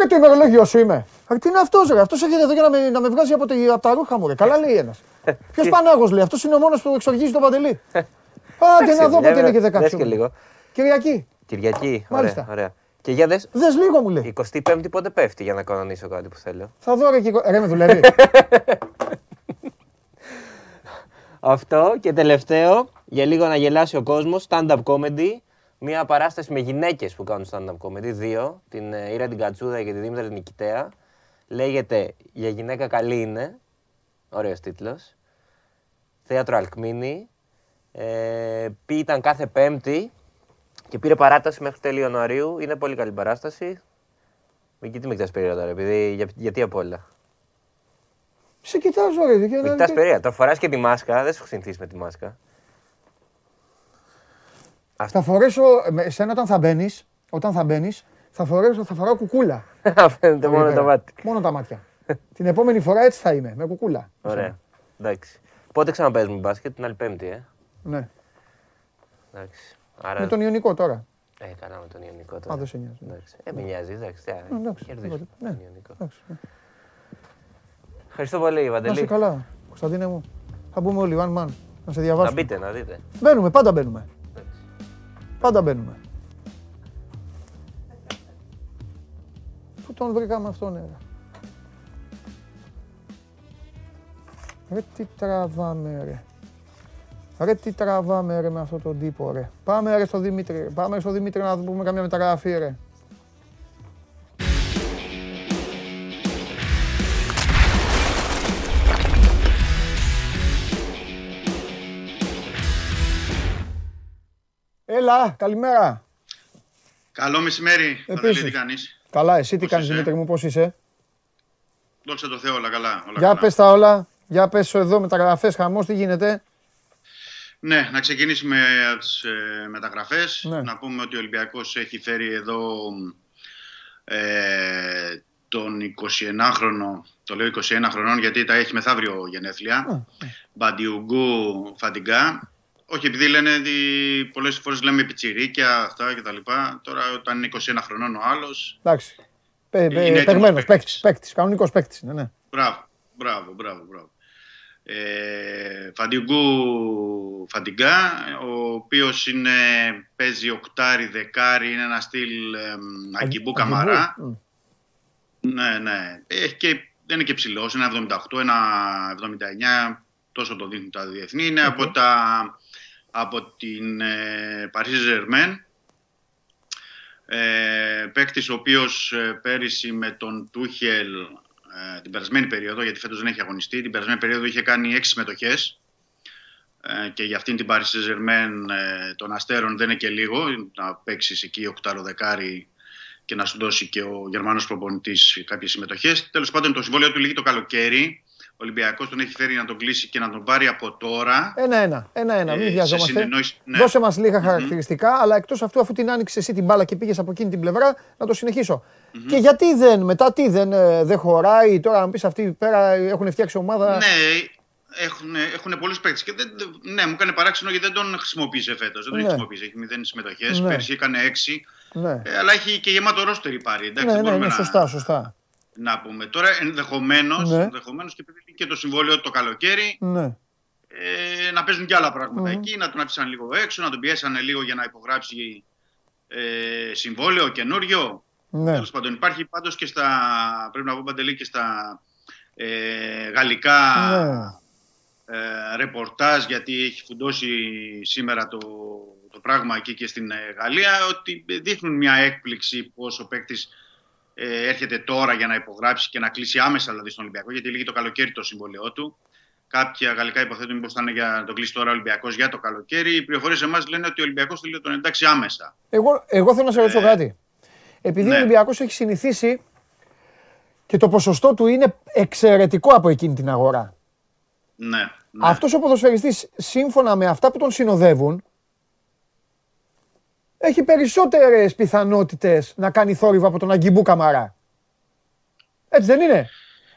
Ρε το ημερολόγιο σου είμαι. Ρε, τι είναι αυτός, ρε; Αυτός έρχεται εδώ για να με, να με βγάζει από, τη, από τα ρούχα μου, ρε. Καλά λέει ένας. Ποιος Πανάγος λέει, αυτός είναι ο μόνος που εξοργίζει τον Παντελή. Άντε να δω πότε είναι και 16. Δες και λίγο. Κυριακή. Κυριακή. Μάλιστα. Ωραία, ωραία. Και για δες, Δες λίγο μου λέει. 25η πότε πέφτει για να κανονίσω κάτι που θέλω. Θα δω ρε και. Ρε με δουλεύει. Αυτό και τελευταίο, για λίγο να γελάσει ο κόσμος, stand-up comedy. Μια παράσταση με γυναίκες που κάνουν stand-up comedy, δύο, την ε, Ήρα την Κατσούδα και τη Δήμητρα την Νικητέα. Λέγεται «Για γυναίκα καλή είναι», ωραίος τίτλος. Θέατρο Αλκμίνη. Ε, πει ήταν κάθε Πέμπτη και πήρε παράταση μέχρι τέλη Ιανουαρίου. Είναι πολύ καλή παράσταση. Μην κοιτή με κοιτάς περίεργα τώρα, επειδή, για, γιατί απ' όλα. Σε κοιτάζω ρε. και- Με κοιτάς περίεργα. Τώρα φοράς και τη μάσκα, δεν σου έχω συνηθίσει με τη μάσκα. Θα φορέσω, με- εσένα όταν θα μπαίνεις, όταν θα μπαίνεις, θα, φορέσω, θα φοράω κουκούλα. Φαίνεται μόνο Εδώ το πέρα. μάτι. Μόνο τα μάτια. Την επόμενη φορά έτσι θα είμαι, με κουκούλα. Ωραία. Εντάξει. Πότε ξαναπέζουμε μπάσκετ, την άλλη Πέμπτη, ε; Ναι. Εντάξει. Άρα... Με τον Ιωνικό τώρα. Ε, καλά με τον Ιωνικό τώρα. Α, δεν σε νοιάζει. Εντάξει. Ε, με νοιάζει, εντάξει. τι άλλο, Ε, εντάξει, κερδίσουμε ναι. τον Ιωνικό. Εντάξει. Ευχαριστώ πολύ, Να είσαι Βαντελή. καλά, Κωνσταντίνε μου. Θα μπούμε όλοι, one man. Να σε Να διαβάσουμε. μπείτε, να δείτε. Μπαίνουμε, πάντα μπαίνουμε. Πάντα μπαίνουμε. Πού τον βρήκαμε αυτόν, ρε. Ρε τι τραβάμε, ρε. Ρε τι τραβάμε ρε με αυτόν τον τύπο ρε. Πάμε ρε στο Δημήτρη, πάμε στο Δημήτρη να πούμε καμιά μεταγραφή ρε. Έλα, καλημέρα. Καλό μεσημέρι. Επίσης. τι κάνεις. Καλά, εσύ τι Πώς κάνεις είσαι; Δημήτρη μου, πώς είσαι; Δόξα τω Θεώ, όλα καλά. Όλα Για καλά. πες τα όλα, για πες εδώ μεταγραφές, χαμός, τι γίνεται; Ναι, να ξεκινήσουμε από τις ε, μεταγραφές. Ναι. Να πούμε ότι ο Ολυμπιακός έχει φέρει εδώ ε, τον 21χρονο, το λέω 21 χρονών γιατί τα έχει μεθαύριο γενέθλια, Μπαντιουγκού Φαντιγκά. Όχι επειδή λένε ότι πολλές φορές λέμε πιτσιρίκια αυτά και τα λοιπά. Τώρα όταν είναι 21 χρονών ο άλλος, Εντάξει. Πε, Είναι πε, έτοιμος Παιγμένος, παίκτης, παίκτης, κανονικός παίκτης είναι, ναι. Μπράβο, μπράβο, μπράβο, μπράβο. Ε, Φαντιγκού Φαντιγκά, ο οποίος είναι, παίζει οκτάρι, δεκάρι, είναι ένα στυλ ε, αγκιμπού καμαρά. Μμ. Ναι, ναι. Έχει και, δεν είναι και ψηλός, είναι 78, ένα 79, τόσο το δείχνουν τα διεθνή. Είναι από, τα, από την ε, Paris Saint-Germain. Ε, παίκτης ο οποίος ε, πέρυσι με τον Τούχελ ε, την περασμένη περίοδο, γιατί φέτος δεν έχει αγωνιστεί, την περασμένη περίοδο είχε κάνει έξι συμμετοχές ε, και για αυτήν την Paris Saint-Germain ε, των Αστέρων δεν είναι και λίγο να παίξεις εκεί οκτάρο δεκάρι και να σου δώσει και ο Γερμανός προπονητής κάποιες συμμετοχές. Τέλος πάντων το συμβόλαιο του λύγει το καλοκαίρι. Ο Ολυμπιακός τον έχει φέρει να τον κλείσει και να τον πάρει από τώρα. Ένα-ένα, ένα-ένα, Ε, μην σε βιαζόμαστε. συνεννόηση- ναι. Δώσε μας λίγα χαρακτηριστικά, αλλά εκτός αυτού, αφού την άνοιξε εσύ την μπάλα και πήγες από εκείνη την πλευρά, να το συνεχισω Και γιατί δεν, μετά τι δεν, ε, δεν χωράει, τώρα να πεις αυτοί πέρα έχουν φτιάξει ομάδα. Ναι, έχουν, έχουν πολλούς παίκτες. Και δεν, ναι, μου έκανε παράξενο γιατί δεν τον χρησιμοποίησε φέτος. Δεν τον Ναι. έχει χρησιμοποιήσει. Έχει μηδέν συμμετοχές. Ναι. Πέρσι έκανε έξι. Ναι, Ε, αλλά έχει και γεμάτο ρόστερ πάρει. Εντάξει, ναι, δεν ναι, μπορούμε ναι, να, σωστά, σωστά. Να πούμε. Τώρα ενδεχομένως Ναι. ενδεχομένως και επειδή και το συμβόλαιο το καλοκαίρι Ναι. ε, να παίζουν και άλλα πράγματα Μμμ. εκεί, να τον άφησαν λίγο έξω, να τον πιέσανε λίγο για να υπογράψει ε, συμβόλαιο καινούριο. Ναι. Τέλος πάντων, υπάρχει πάντως και στα. Πρέπει να πω παντελή και στα ε, γαλλικά Ναι. ε, ρεπορτάζ, γιατί έχει φουντώσει σήμερα το, το πράγμα εκεί και στην ε, Γαλλία, ότι δείχνουν μια έκπληξη πως ο παίκτης ε, έρχεται τώρα για να υπογράψει και να κλείσει άμεσα δηλαδή στον Ολυμπιακό, γιατί λύγει το καλοκαίρι το συμβολαιό του. Κάποια γαλλικά υποθέτουν μήπως θα είναι για να το κλείσει τώρα ο Ολυμπιακός για το καλοκαίρι. Οι πληροφορίες εμάς λένε ότι ο Ολυμπιακός θέλει να τον εντάξει άμεσα. Εγώ, εγώ θέλω να σε ρωτήσω κάτι. Επειδή ναι. ο Ολυμπιακός έχει συνηθίσει και το ποσοστό του είναι εξαιρετικό από εκείνη την αγορά. Ναι. ναι. Αυτός ο ποδοσφαιριστής, σύμφωνα με αυτά που τον συνοδεύουν, έχει περισσότερες πιθανότητες να κάνει θόρυβο από τον Αγκιμπού Καμαρά. Έτσι δεν είναι;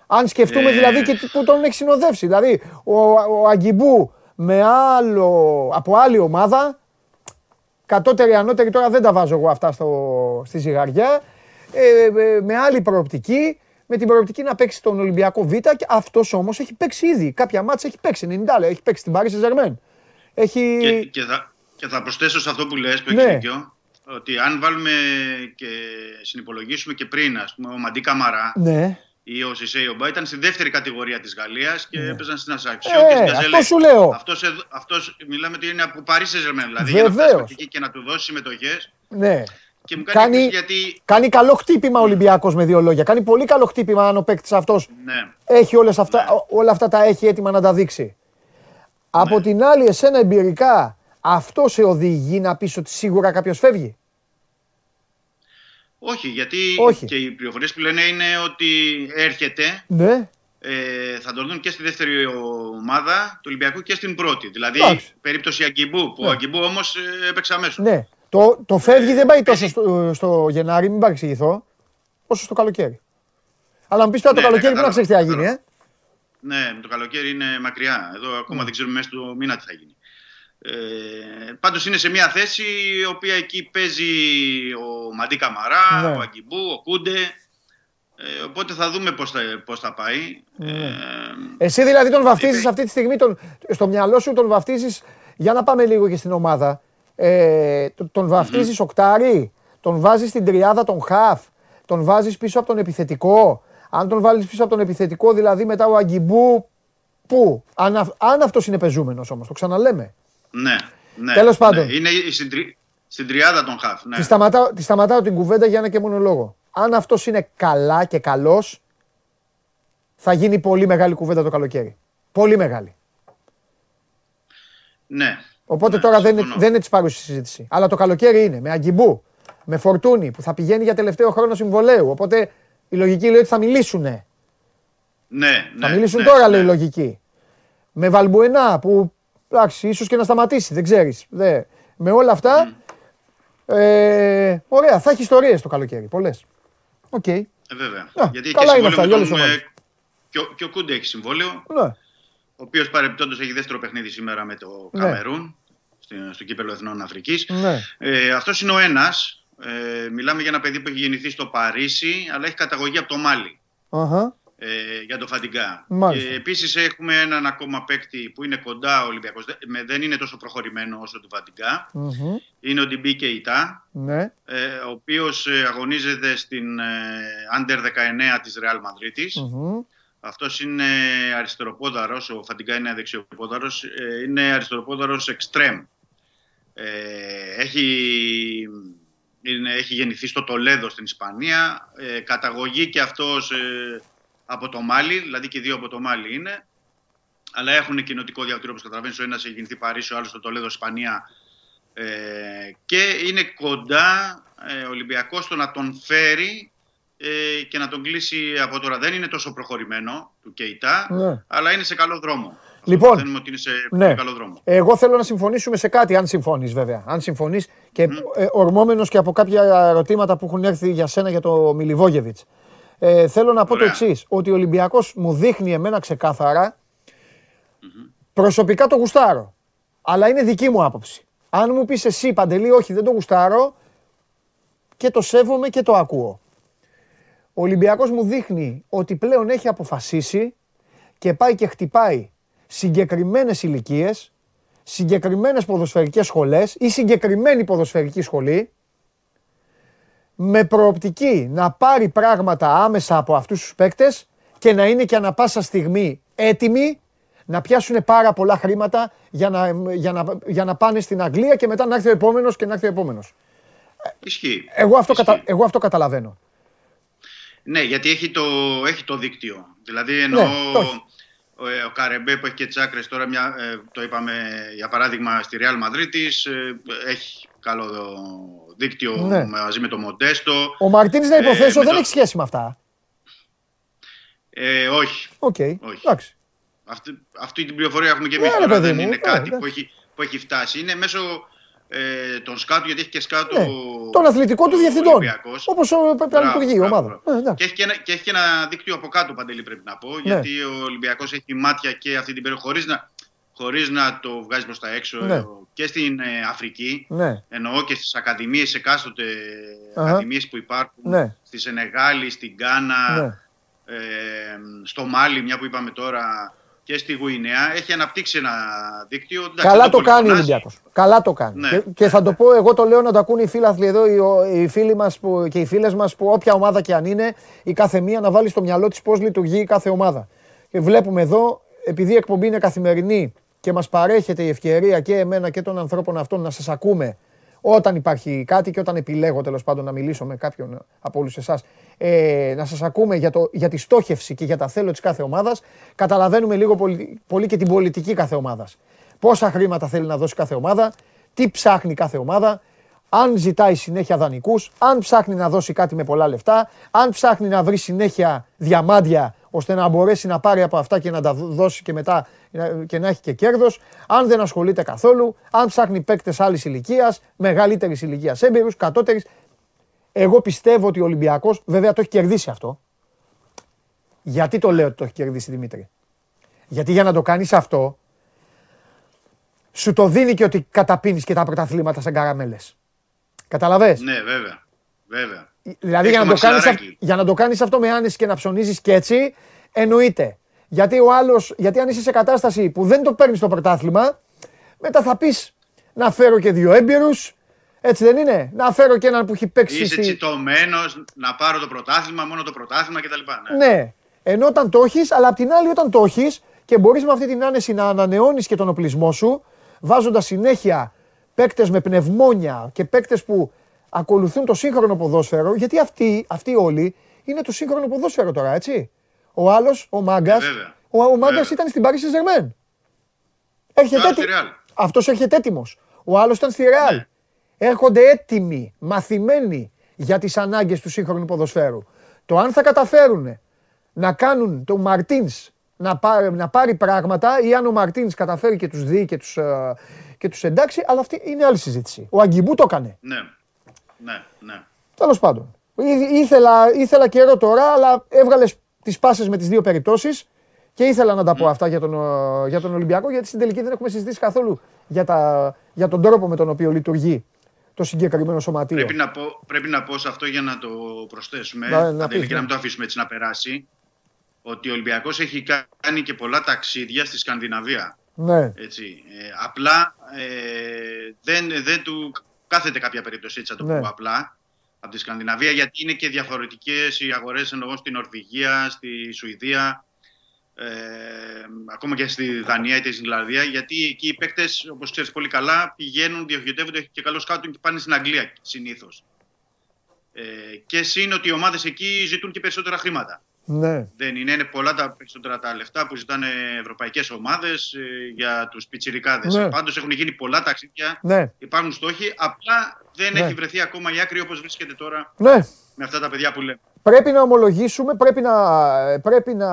Αν σκεφτούμε Ε. δηλαδή και τι- που τον έχει συνοδεύσει. Δηλαδή ο, ο Αγκιμπού με άλλο, από άλλη ομάδα, κατώτερη, ανώτερη, τώρα δεν τα βάζω εγώ αυτά στο, στη ζυγαριά, ε, ε, με άλλη προοπτική, με την προοπτική να παίξει τον Ολυμπιακό Β. Και αυτός όμως έχει παίξει ήδη. Κάποια μάτσα έχει παίξει. 90 λέει, έχει παίξει την Paris Saint-Germain. Έχει. Και, και, θα, και θα προσθέσω σε αυτό που λες, που Ναι. έχεις δίκιο, ότι αν βάλουμε και συνυπολογίσουμε και πριν, ας πούμε, ο Μαντί Καμαρά Ναι. ή ο Σισέι Ομπά ήταν στη δεύτερη κατηγορία της Γαλλίας και έπαιζαν στην Ασαξιό Ε, και στην Καζέλε. αυτό σου λέω. Αυτός, εδώ- αυτός μιλάμε ότι είναι από Paris Saint-Germain, δηλαδή Βεβαίως. για να φτάσει εκεί και να του δώσει συμμετοχές. Ναι. Και μου κάνει, Κάνει, έκπληξη γιατί, κάνει καλό χτύπημα ο Ολυμπιακός με δύο λόγια. Κάνει πολύ καλό χτύπημα αν ο παίκτης αυτός ναι, έχει όλες αυτά, όλα αυτά τα έχει έτοιμα να τα δείξει. Ναι. Από την άλλη, εσένα εμπειρικά, αυτός σε οδηγεί να πεις ότι σίγουρα κάποιος φεύγει; όχι, γιατί Όχι. και οι πληροφορίες που λένε είναι ότι έρχεται Ναι. ε, θα τον δουν και στη δεύτερη ομάδα του Ολυμπιακού και στην πρώτη. Δηλαδή, Εντάξει. περίπτωση Αγκιμπού, που Ναι. ο Αγκιμπού όμως ε, έπαιξε αμέσως. Ναι. Το, το φεύγει δεν πάει τόσο στο, στο Γενάρη, μην παρεξηγηθώ, όσο στο καλοκαίρι. Αλλά μου πεις τώρα το Ναι, ναι, καλοκαίρι που να ξέρεις τι θα γίνει, κατάλαβα. ε. Ναι, το καλοκαίρι είναι μακριά. Εδώ Ναι. ακόμα δεν ξέρουμε μέσα του μήνα τι θα γίνει. Ε, πάντως είναι σε μια θέση η οποία εκεί παίζει ο Μαντί Καμαρά, Ναι. ο Αγκιμπού, ο Κούντε. Ε, οπότε θα δούμε πώς θα, πώς θα πάει. Ε, Εσύ δηλαδή τον βαφτίζεις αυτή τη στιγμή, τον, στο μυαλό σου τον βαφτίζεις, για να πάμε λίγο και στην ομάδα, ε, το- τον βαφτίζεις οκτάρι, τον βάζεις στην τριάδα τον χαφ, τον βάζεις πίσω από τον επιθετικό. Αν τον βάλεις πίσω από τον επιθετικό, δηλαδή μετά ο Αγκιμπού, πού, αν, αυ- αν αυτός είναι πεζούμενος όμως, το ξαναλέμε. Ναι, ναι. Τέλος πάντων. Ναι. Είναι στην, τρι... στην τριάδα των χαφ. Ναι. Τη, σταματάω, τη σταματάω την κουβέντα για ένα και μόνο λόγο. Αν αυτός είναι καλά και καλός, θα γίνει πολύ μεγάλη κουβέντα το καλοκαίρι. Πολύ μεγάλη. Ναι. Οπότε ναι, τώρα δεν είναι, συμφωνώ. δεν είναι της παρούσης συζήτηση. Αλλά το καλοκαίρι είναι με αγκιμπού, με φορτούνη που θα πηγαίνει για τελευταίο χρόνο συμβολέου. Οπότε η λογική λέει ότι θα μιλήσουν. Ναι, ναι. θα μιλήσουν ναι, τώρα, ναι. λέει η λογική. Με Βαλμπουενά που εντάξει, ίσως και να σταματήσει, δεν ξέρεις. Με όλα αυτά. Ε, ωραία, θα έχει ιστορίες το καλοκαίρι. Πολλές. Οκ. Ε, βέβαια. Να, Γιατί καλά έχει είναι αυτά, συμβόλαιο για με όλες τον, τις ε, και, ο, και ο Κούντε έχει συμβόλαιο. Ναι. Ο οποίος παρεμπιπτόντως έχει δεύτερο παιχνίδι σήμερα με το Ναι. Καμερούν. στην- Στο κύπελλο Εθνών Αφρικής. Ναι. Ε, Αυτός είναι ο ένας. Ε, μιλάμε για ένα παιδί που έχει γεννηθεί στο Παρίσι, αλλά έχει καταγωγή από το Μάλι. Αχα. Ε, για το Φαντιγκά. Μάλιστα. Και επίσης έχουμε έναν ακόμα παίκτη που είναι κοντά ο Ολυμπιακός. Δεν είναι τόσο προχωρημένο όσο του Φαντιγκά. Μμμ. Είναι ο Ντιμπί Κεϊτά, Ναι. ε, ο οποίος ε, αγωνίζεται στην ε, Under 19 της Real Madrid. Μμμ. Αυτός είναι αριστεροπόδαρος, ο Φαντιγκά είναι δεξιοπόδαρος, ε, είναι αριστεροπόδαρος extreme. Ε, έχει, είναι, έχει γεννηθεί στο Τολέδο στην Ισπανία, ε, καταγωγή και αυτός ε, από το Μάλι, δηλαδή και οι δύο από το Μάλι είναι, αλλά έχουν κοινοτικό διαβατήριο όπως καταλαβαίνεις, ο ένας έχει γεννηθεί Παρίσι, ο άλλος στο Τολέδο, Ισπανία, ε, και είναι κοντά ε, ο Ολυμπιακός στο να τον φέρει ε, και να τον κλείσει από τώρα. Δεν είναι τόσο προχωρημένο του Κεϊτά, Ναι. αλλά είναι σε καλό δρόμο. Λοιπόν, Μαθαίνουμε ότι είναι σε ναι. πολύ καλό δρόμο. Εγώ θέλω να συμφωνήσουμε σε κάτι, αν συμφωνείς βέβαια. Αν συμφωνείς και ε, ορμόμενος και από κάποια ερωτήματα που έχουν έρθει για σένα για το Μιλιβόγεβιτς. Ε, θέλω να πω Ωραία. το εξής: Ότι ο Ολυμπιακός μου δείχνει εμένα ξεκάθαρα. Προσωπικά το γουστάρω. Αλλά είναι δική μου άποψη. Αν μου πεις εσύ, Παντελή, όχι, δεν το γουστάρω, και το σέβομαι και το ακούω. Ο Ολυμπιακός μου δείχνει ότι πλέον έχει αποφασίσει και πάει και χτυπάει συγκεκριμένες ηλικίες, συγκεκριμένες ποδοσφαιρικές σχολές ή συγκεκριμένη ποδοσφαιρική σχολή με προοπτική να πάρει πράγματα άμεσα από αυτούς τους παίκτες και να είναι και ανα πάσα στιγμή έτοιμοι να πιάσουν πάρα πολλά χρήματα για να, για να, για να πάνε στην Αγγλία και μετά να έρθει ο επόμενος και να έρθει ο επόμενος. Ισχύει. Εγώ αυτό, κατα, εγώ αυτό καταλαβαίνω. Ναι, γιατί έχει το, έχει το δίκτυο. Δηλαδή εννοώ Ναι, το έχει. ο, ε, ο Καρεμπέ που έχει και τσάκρες τώρα, μια, ε, το είπαμε για παράδειγμα στη Real Madrid ε, έχει καλό δίκτυο Ναι. μαζί με το Μοντέστο. Ο Μαρτίνης να Ε, υποθέσω με δεν το- έχει σχέση με αυτά. Ε, όχι. Οκ, Όχι. εντάξει. Αυτή, αυτή την πληροφορία έχουμε και εμείς Ναι, ρε τώρα, παιδί δεν μου, είναι ε, κάτι εντάξει. που έχει, που έχει φτάσει. Είναι μέσω ε, των σκάτου, γιατί έχει και σκάτου Ναι, τον αθλητικό του διευθυντών. Ολυμπιακός. Όπως ο Πανυπουργή, η Μπράβο, ομάδα. μπράβο. Ε, εντάξει. Και έχει, και, ένα, και έχει και ένα δίκτυο από κάτω, Παντελή, πρέπει να πω. Γιατί ο Ολυμπιακός έχει μάτια και αυτή την περίοδο, χωρίς να, χωρίς να το βγάζει προς τα έξω, Ναι. ε, και στην ε, Αφρική. Ναι. Εννοώ και στις ακαδημίες, εκάστοτε Αχα. ακαδημίες που υπάρχουν. Ναι. Στη Σενεγάλη, στην Γκάνα, Ναι. ε, στο Μάλι, μια που είπαμε τώρα, και στη Γουινέα. Έχει αναπτύξει ένα δίκτυο. Εντάξει, Καλά δεν το κάνει ο πολυφωνάζει. Ολυμπιακός. Καλά το κάνει. Ναι. Και, και θα το πω, εγώ το λέω να το ακούνε οι φίλαθλοι εδώ, οι, οι φίλοι μας που, και οι φίλες μας που όποια ομάδα και αν είναι, η κάθε μία να βάλει στο μυαλό της πώς λειτουργεί η κάθε ομάδα. Και βλέπουμε εδώ, επειδή η εκπομπή είναι καθημερινή και μας παρέχεται η ευκαιρία και εμένα και των ανθρώπων αυτών να σας ακούμε όταν υπάρχει κάτι και όταν επιλέγω τέλος πάντων να μιλήσω με κάποιον από όλους εσάς, ε, να σας ακούμε για, το, για τη στόχευση και για τα θέλω της κάθε ομάδας, καταλαβαίνουμε λίγο πολύ, πολύ και την πολιτική κάθε ομάδας. Πόσα χρήματα θέλει να δώσει κάθε ομάδα, τι ψάχνει κάθε ομάδα, αν ζητάει συνέχεια δανεικούς, αν ψάχνει να δώσει κάτι με πολλά λεφτά, αν ψάχνει να βρει συνέχεια διαμάντια ώστε να μπορέσει να πάρει από αυτά και να τα δώσει και μετά να- και να έχει και κέρδος, αν δεν ασχολείται καθόλου, αν ψάχνει παίκτες άλλης ηλικίας, μεγαλύτερης ηλικίας έμπειρους, κατώτερης. Εγώ πιστεύω ότι ο Ολυμπιακός, βέβαια το έχει κερδίσει αυτό. Γιατί το λέω ότι το έχει κερδίσει Δημήτρη; Γιατί για να το κάνεις αυτό, σου το δίνει και ότι καταπίνεις και τα πρωταθλήματα σαν καραμέλες. Καταλαβες; Ναι, βέβαια. βέβαια. Δηλαδή Έχει για να, το κάνεις, μαξιλαράκι. αυ- για να το κάνεις αυτό με άνεση και να ψωνίζεις και έτσι, εννοείται. Γιατί ο άλλος, γιατί αν είσαι σε κατάσταση που δεν το παίρνεις το πρωτάθλημα, μετά θα πεις να φέρω και δύο έμπειρους, έτσι δεν είναι; Να φέρω και έναν που έχει παίξει Είσαι στη- τσιτωμένος να πάρω το πρωτάθλημα, μόνο το πρωτάθλημα κτλ. Ναι. Ναι. Ενώ όταν το έχεις, αλλά απ' την άλλη όταν το έχεις και μπορείς με αυτή την άνεση να ανανεώνεις και τον οπλισμό σου, βάζοντας συνέχεια παίκτες με πνευμόνια και παίκτες που ακολουθούν το σύγχρονο ποδόσφαιρο, γιατί αυτοί, αυτοί όλοι είναι το σύγχρονο ποδόσφαιρο τώρα, έτσι. Ο άλλος, ο Μάγκας, Ε, βέβαια. ο, ο Μάγκας ήταν στην Paris Saint-Germain. Έρχεται Τώρα στη έτι- Real. αυτός έρχεται έτοιμος. Ο άλλος ήταν στη Real. Έρχονται έτοιμοι, μαθημένοι για τις ανάγκες του σύγχρονου ποδοσφαίρου. Το αν θα καταφέρουν να κάνουν τον Μαρτίνς να πάρει, να πάρει πράγματα ή αν ο Μαρτίνς καταφέρει και τους δει και τους, ε, και τους εντάξει, αλλά αυτή είναι άλλη συζήτηση. Ο Αγκιμπού το έκανε. Ναι. Ναι, ναι. Τέλος πάντων. Ή- Ήθελα, ήθελα καιρό τώρα, αλλά έβγαλες τις πάσες με τις δύο περιπτώσεις και ήθελα να τα πω αυτά για τον, ε, για τον Ολυμπιακό, γιατί στην τελική δεν έχουμε συζητήσει καθόλου για, τα, για τον τρόπο με τον οποίο λιουργεί το συγκεκριμένο σωματείο. Πρέπει να, πω, πρέπει να πω σε αυτό για να το προσθέσουμε, Να- να Παντελή, πεις, και να ναι. μην το αφήσουμε έτσι να περάσει, ότι ο Ολυμπιακός έχει κάνει και πολλά ταξίδια στη Σκανδιναβία. Ναι. Έτσι. Ε, απλά ε, δεν, δεν του κάθεται κάποια περίπτωση, έτσι να το Ναι. πω απλά, από τη Σκανδιναβία, γιατί είναι και διαφορετικές οι αγορές εννοώ στην Νορβηγία, στη Σουηδία, ε, ακόμα και στη Δανία ή τη Ισλανδία, γιατί εκεί οι παίκτες, όπως ξέρεις πολύ καλά, πηγαίνουν, διοχετεύονται, έχει και καλός σκάουτινγκ και πάνε στην Αγγλία συνήθως. Ε, και συν ότι οι ομάδες εκεί ζητούν και περισσότερα χρήματα. Ναι. Δεν είναι, είναι πολλά τα περισσότερα τα λεφτά που ζητάνε ευρωπαϊκές ομάδες για τους πιτσιρικάδες. Ναι. Πάντως έχουν γίνει πολλά ταξίδια, Ναι. υπάρχουν στόχοι. Απλά δεν Ναι. έχει βρεθεί ακόμα η άκρη όπως βρίσκεται τώρα Ναι. με αυτά τα παιδιά που λέμε. Πρέπει να ομολογήσουμε, πρέπει να, πρέπει να,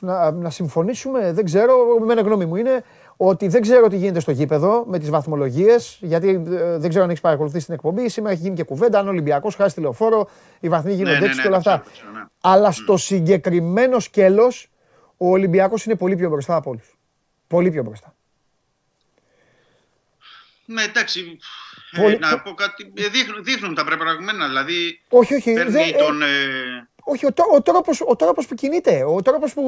να, να συμφωνήσουμε, δεν ξέρω, με γνώμη μου είναι ότι δεν ξέρω τι γίνεται στο γήπεδο με τις βαθμολογίες, γιατί ε, δεν ξέρω αν έχεις παρακολουθήσει την εκπομπή. Σήμερα έχει γίνει και κουβέντα, αν ο Ολυμπιακός χάσει τηλεοφόρο, οι βαθμοί γίνονται ναι, έτσι ναι, και όλα το αυτά. ξέρω, το ξέρω, ναι. Αλλά στο συγκεκριμένο σκέλος, ο Ολυμπιακός είναι πολύ πιο μπροστά από όλους. Πολύ πιο μπροστά. Ναι, εντάξει. ε, Πολύ- να πω κάτι. ε, Δείχνουν, δείχνουν τα προπραγμένα. Δηλαδή. Όχι, όχι, Παίρνει δεν- ε, τον. ε, Όχι, ο, τρό- ο, τρόπος, ο τρόπος που κινείται, ο τρόπος που,